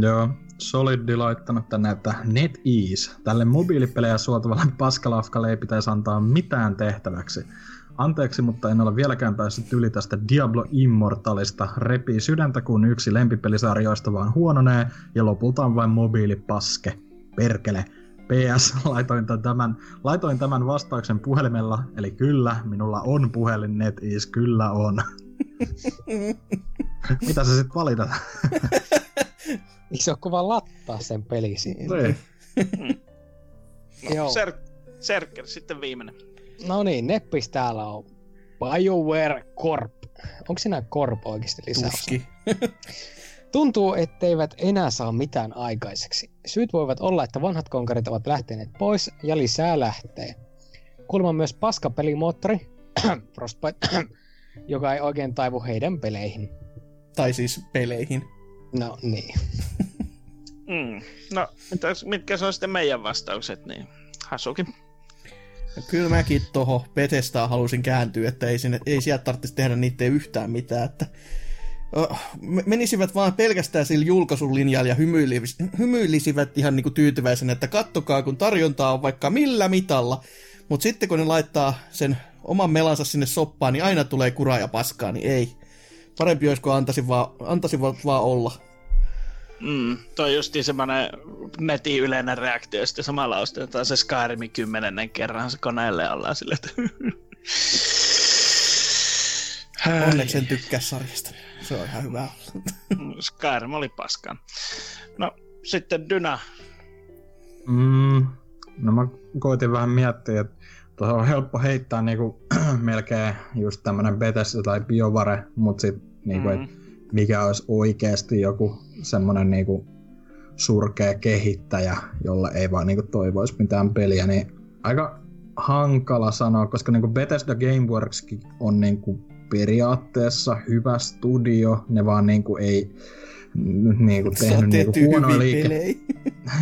Joo, Solid laittanut tänne, että NetEase. Tälle mobiilipelejä suotavalle paskalafkalle ei pitäisi antaa mitään tehtäväksi. Anteeksi, mutta en ole vieläkään päässyt yli tästä Diablo Immortalista. Repii sydäntä, kun yksi lempipelisarjoista vaan huononee ja lopulta on vain mobiilipaske. Perkele. PS, [laughs] laitoin tämän, laitoin tämän vastauksen puhelimella, eli kyllä, minulla on puhelin NetEase, kyllä on. [laughs] Mitä sä sit valitat? [laughs] Eikö se ole kuva lattaa sen peli siinä? Niin. No, Joo. Ser- Serker, sitten viimeinen. No niin, Neppis täällä on. BioWare Corp. Onko siinä Corp oikeasti lisäys? Tuski. Tuntuu, etteivät enää saa mitään aikaiseksi. Syyt voivat olla, että vanhat konkarit ovat lähteneet pois ja lisää lähtee. Kuulemma myös paskapelimoottori, [clears throat] Frostbite, [clears throat] joka ei oikein taivu heidän peleihin. Tai siis peleihin. No niin. [laughs] Mm. No, mitäs, mitkä se on sitten meidän vastaukset, niin Hasuki. Ja kyllä mäkin toho Bethesdaa halusin kääntyä, että ei, sinne, ei sieltä tarvitsisi tehdä niitä yhtään mitään. Että, menisivät vaan pelkästään sillä julkaisun linjalla ja hymyilis- hymyilisivät ihan niinku tyytyväisenä, että kattokaa kun tarjontaa on vaikka millä mitalla. Mutta sitten kun ne laittaa sen oman melansa sinne soppaan, niin aina tulee kuraa ja paskaa, niin ei. Parempi olisi, kun antaisin vaan, antaisin vaan, vaan olla. Mm, toi on justiin semmonen netin yleinen reaktio, ja sitten samalla ostetaan se Skyrimin kymmenennen kerran se koneelle ollaan sille, että... Onneksi en tykkää sarjasta. Se on ihan hyvä. Skyrim oli paskan. No, sitten Dyna. Mm, no mä koitin vähän miettiä, että tuossa on helppo heittää niinku, [clears throat] melkein just tämmönen Bethesda tai BioVare, mutta sit niinku, Mm. et mikä olisi oikeasti joku semmonen niinku surkea kehittäjä, jolla ei vaan niinku toivoisi mitään peliä, niin aika hankala sanoa, koska niinku Bethesda Gameworkskin on niinku periaatteessa hyvä studio, ne vaan niinku ei niinku on [laughs] tehnyt niinku huonoja liikkeitä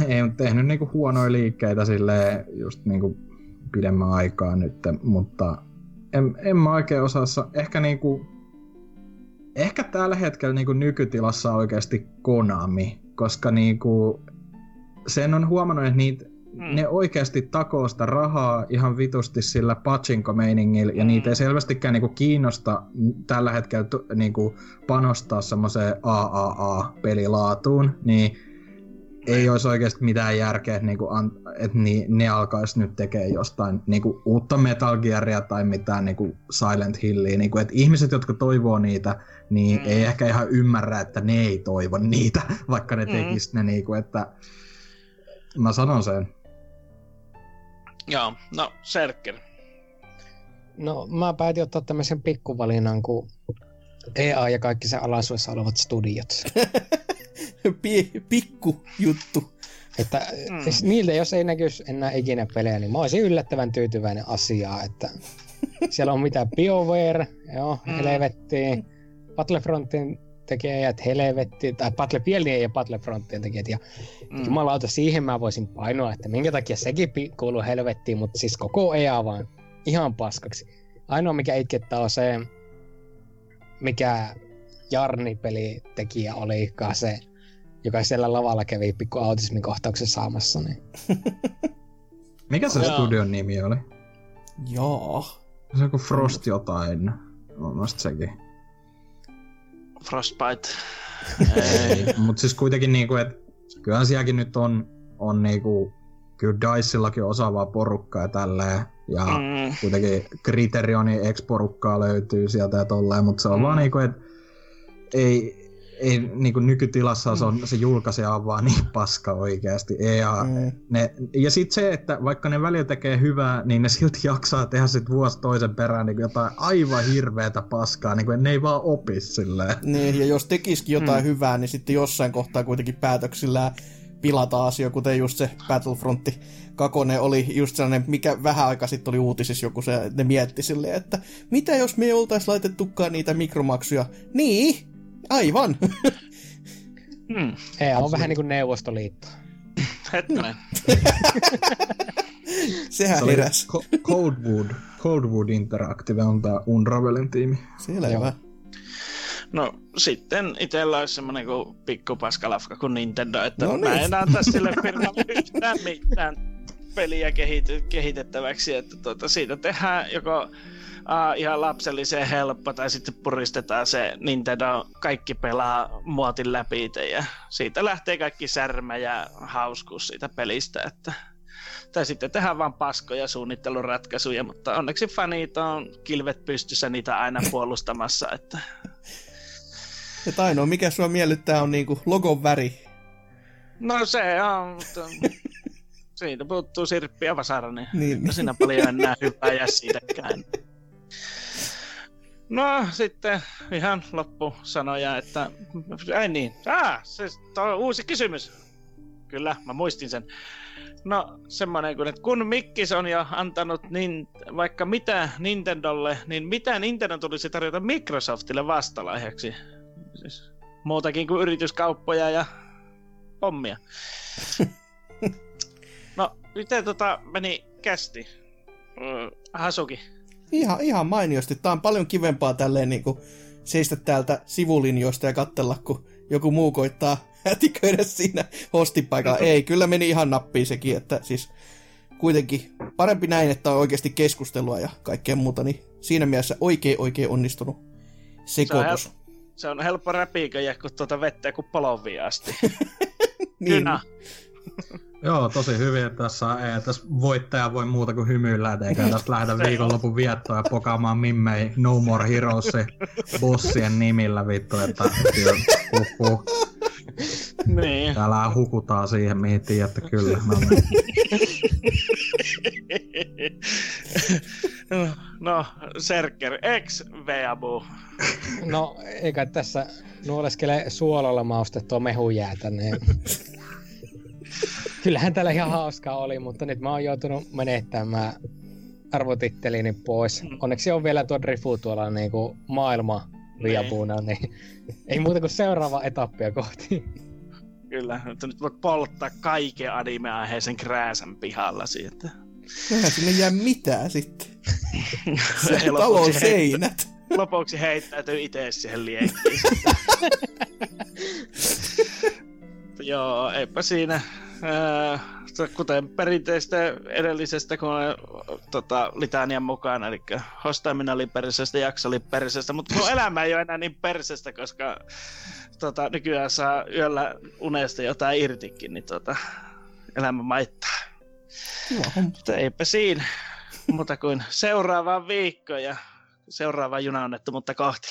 ei ole tehnyt niinku huonoja liikkeitä sille just niinku pidemmän aikaa nyt, mutta en, en mä oikein osaa, sa- ehkä niinku, ehkä tällä hetkellä niinku nykytilassa on oikeasti Konami, koska niinku sen on huomannut, että niitä, Mm. ne oikeasti takoo sitä rahaa ihan vitusti sillä pachinko-meiningillä, ja Mm. niitä ei selvästikään niinku kiinnosta tällä hetkellä tu, niinku panostaa semmoiseen AAA-pelilaatuun, niin ei olisi oikeasti mitään järkeä, että niinku an, että ni, ne alkaisi nyt tekemään jostain niinku uutta Metal Gearia tai mitään niinku Silent Hillia. Niinku, että ihmiset, jotka toivoo niitä, niin mm. ei ehkä ihan ymmärrä, että ne ei toivo niitä, [laughs] vaikka ne mm. tekis ne. Niinku, että mä sanon sen. Joo, no Serker. No mä päätin ottaa tämmöisen pikkuvalinnan, kun EA ja kaikki se alasuessa olevat studiot. [laughs] Pikku juttu. Että mm. Siis niiltä, jos ei näkyisi enää ikinä pelejä, niin mä olisin yllättävän tyytyväinen asiaa, että [laughs] siellä on mitä BioWare, joo, mm. helvettiin, Battlefrontin tekijät helvetti, tai Battlefieldia ja Battlefrontien tekijät, ja mm. jumalauta, siihen mä voisin painoa, että minkä takia sekin kuuluu helvettiin, mutta siis koko EA vaan ihan paskaksi. Ainoa mikä itkettää on se, mikä Jarni-pelitekijä olikaan se, joka siellä lavalla kävi pikku autismin kohtauksen saamassa. Niin. [laughs] Mikä se studion nimi oli? Joo. Se on kuin Frost jotain. On sekin. Frostbite. Mutta siis kuitenkin niinku, että kyllähän sielläkin nyt on, on niinku, kyllä Diceillakin osaavaa porukkaa ja tälleen. Ja mm. kuitenkin Criterionin ex-porukkaa löytyy sieltä ja tolleen, mutta se on mm. vaan niinku, että ei, ei niin kuin nykytilassa se, on, se julkaisija on vaan niin paska oikeasti. Ja, mm. ne, ja sitten se, että vaikka ne välillä tekee hyvää, niin ne silti jaksaa tehdä sit vuosi toisen perään niin jotain aivan hirveätä paskaa, niin kuin, ne ei vaan opi silleen. Niin, ja jos tekisikin jotain mm. hyvää, niin sitten jossain kohtaa kuitenkin päätöksillä pilata asia, kuten just se Battlefrontti kakone oli just sellainen, mikä vähän aika sitten oli uutisissa joku se, ne mietti silleen, että mitä jos me ei oltaisi laitettukaan niitä mikromaksuja? Niin, Aivan. Hmm. Ei, on vähän niin kuin Neuvostoliitto. Hetkinen. [laughs] Sehän se heräs. Coldwood. Coldwood Interactive on tämä Unravelin tiimi. Selvä. No sitten itsellä olisi semmonen kuin pikku paskalafka kuin Nintendo, että no niin. mä en antaa sille firmalle yhtään mitään peliä kehity- kehitettäväksi, että tuota, siitä tehdään joko uh, ihan lapselliseen helppo, tai sitten puristetaan se Nintendo kaikki pelaa muotin läpi ja siitä lähtee kaikki särmä ja hauskuus siitä pelistä, että tai sitten tehdään vaan paskoja suunnitteluratkaisuja, mutta onneksi fanit on kilvet pystyssä niitä aina [laughs] puolustamassa, että... Ja ainoa, mikä sua miellyttää, on niinku logon väri. No se on, mutta siitä puuttuu sirppi ja vasara, niin, niin. siinä paljon enää hyvää jää siitäkään. [laughs] No sitten ihan loppusanoja, että... Ei niin. Ah, se on uusi kysymys. Kyllä, mä muistin sen. No semmoinen kuin, että kun Mikkis on jo antanut niin, vaikka mitä Nintendolle, niin mitä Nintendo tulisi tarjota Microsoftille vastalaiheeksi? Siis muutakin kuin yrityskauppoja ja pommia. [laughs] no, miten tota meni kästi? Hasuki ihan, ihan mainiosti. Tämä on paljon kivempaa tälleen niin kuin seistä täältä sivulinjoista ja katsella, kun joku muu koittaa [laughs] hätiköidä siinä hostipaikalla. Ei, kyllä meni ihan nappiin sekin, että siis kuitenkin parempi näin, että on oikeasti keskustelua ja kaikkea muuta, niin siinä mielessä oikein oikein onnistunut sekoitus. Se on, hel- se on helppo räpiiköjä, kun tuota vettä kuin polovia asti. [laughs] niin. Kynä. [laughs] Joo, tosi hyvin. Tässä, ei, tässä voittaja voi muuta kuin hymyillä, eikä tästä lähdetä viikonlopun viettoon ja pokaamaan mimmei No More Heroes bossien nimillä vittu, että huh, huh. Niin. Täällä hukutaan siihen, mihin tiedätte kyllä. No, [laughs] no Serker, ex Veabu. No, eikä tässä nuoleskele suolalla maustettua mehujäätä, niin Kyllähän täällä ihan hauskaa oli, mutta nyt mä oon joutunut menettämään arvotittelini pois. Mm. Onneksi on vielä tuo Drifu tuolla niinku maailma viapuuna, niin. niin ei muuta kuin seuraava etappia kohti. Kyllä, että nyt voit polttaa kaiken anime-aiheisen krääsän pihalla siitä. Eihän sinne jää mitään sitten. [laughs] Se talon seinät. Lopuksi heittäytyy itse siihen liekkiin. [laughs] Joo, eipä siinä. Äh, kuten perinteistä edellisestä, kun olen tota, litanian mukana, eli hostaaminen oli perisestä, jakso oli perisestä, mutta mun elämä ei ole enää niin perisestä, koska tota, nykyään saa yöllä unesta jotain irtikin, niin tota, elämä maittaa. Mutta eipä siinä muuta kuin seuraavaan viikkoon ja seuraavaa junaonnettomuutta kohti.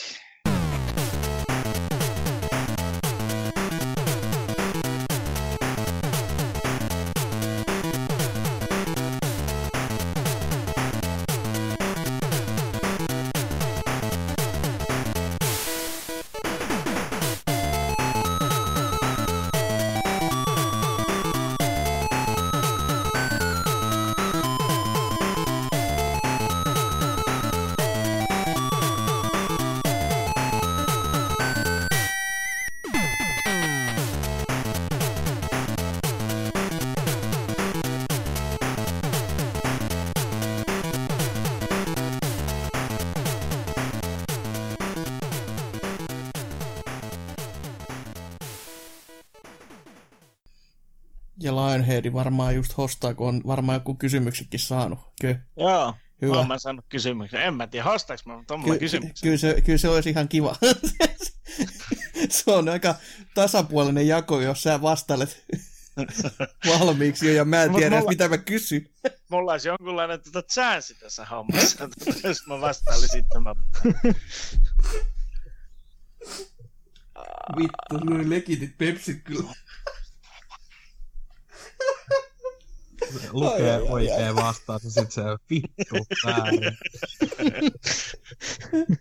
Lionhead varmaan just hostaa, kun on varmaan joku kysymyksikin saanut. Kyllä. Joo, Hyvä. Hyvä. mä saanut kysymyksen. En mä tiedä, hastaaks mä tuommoilla Ky- kysymyksen. kyllä, se, kyllä se olisi ihan kiva. [laughs] se on aika tasapuolinen jako, jos sä vastailet [laughs] valmiiksi jo, ja mä en Mut tiedä, mulla- mitä mä kysyn. Mulla olisi jonkunlainen tota, chanssi tässä hommassa, jos mä vastailisin tämän. Vittu, noin legitit pepsit kyllä. [laughs] Lukee ai, ai, oikein vastaus ja sit se on vittu väärin. [laughs]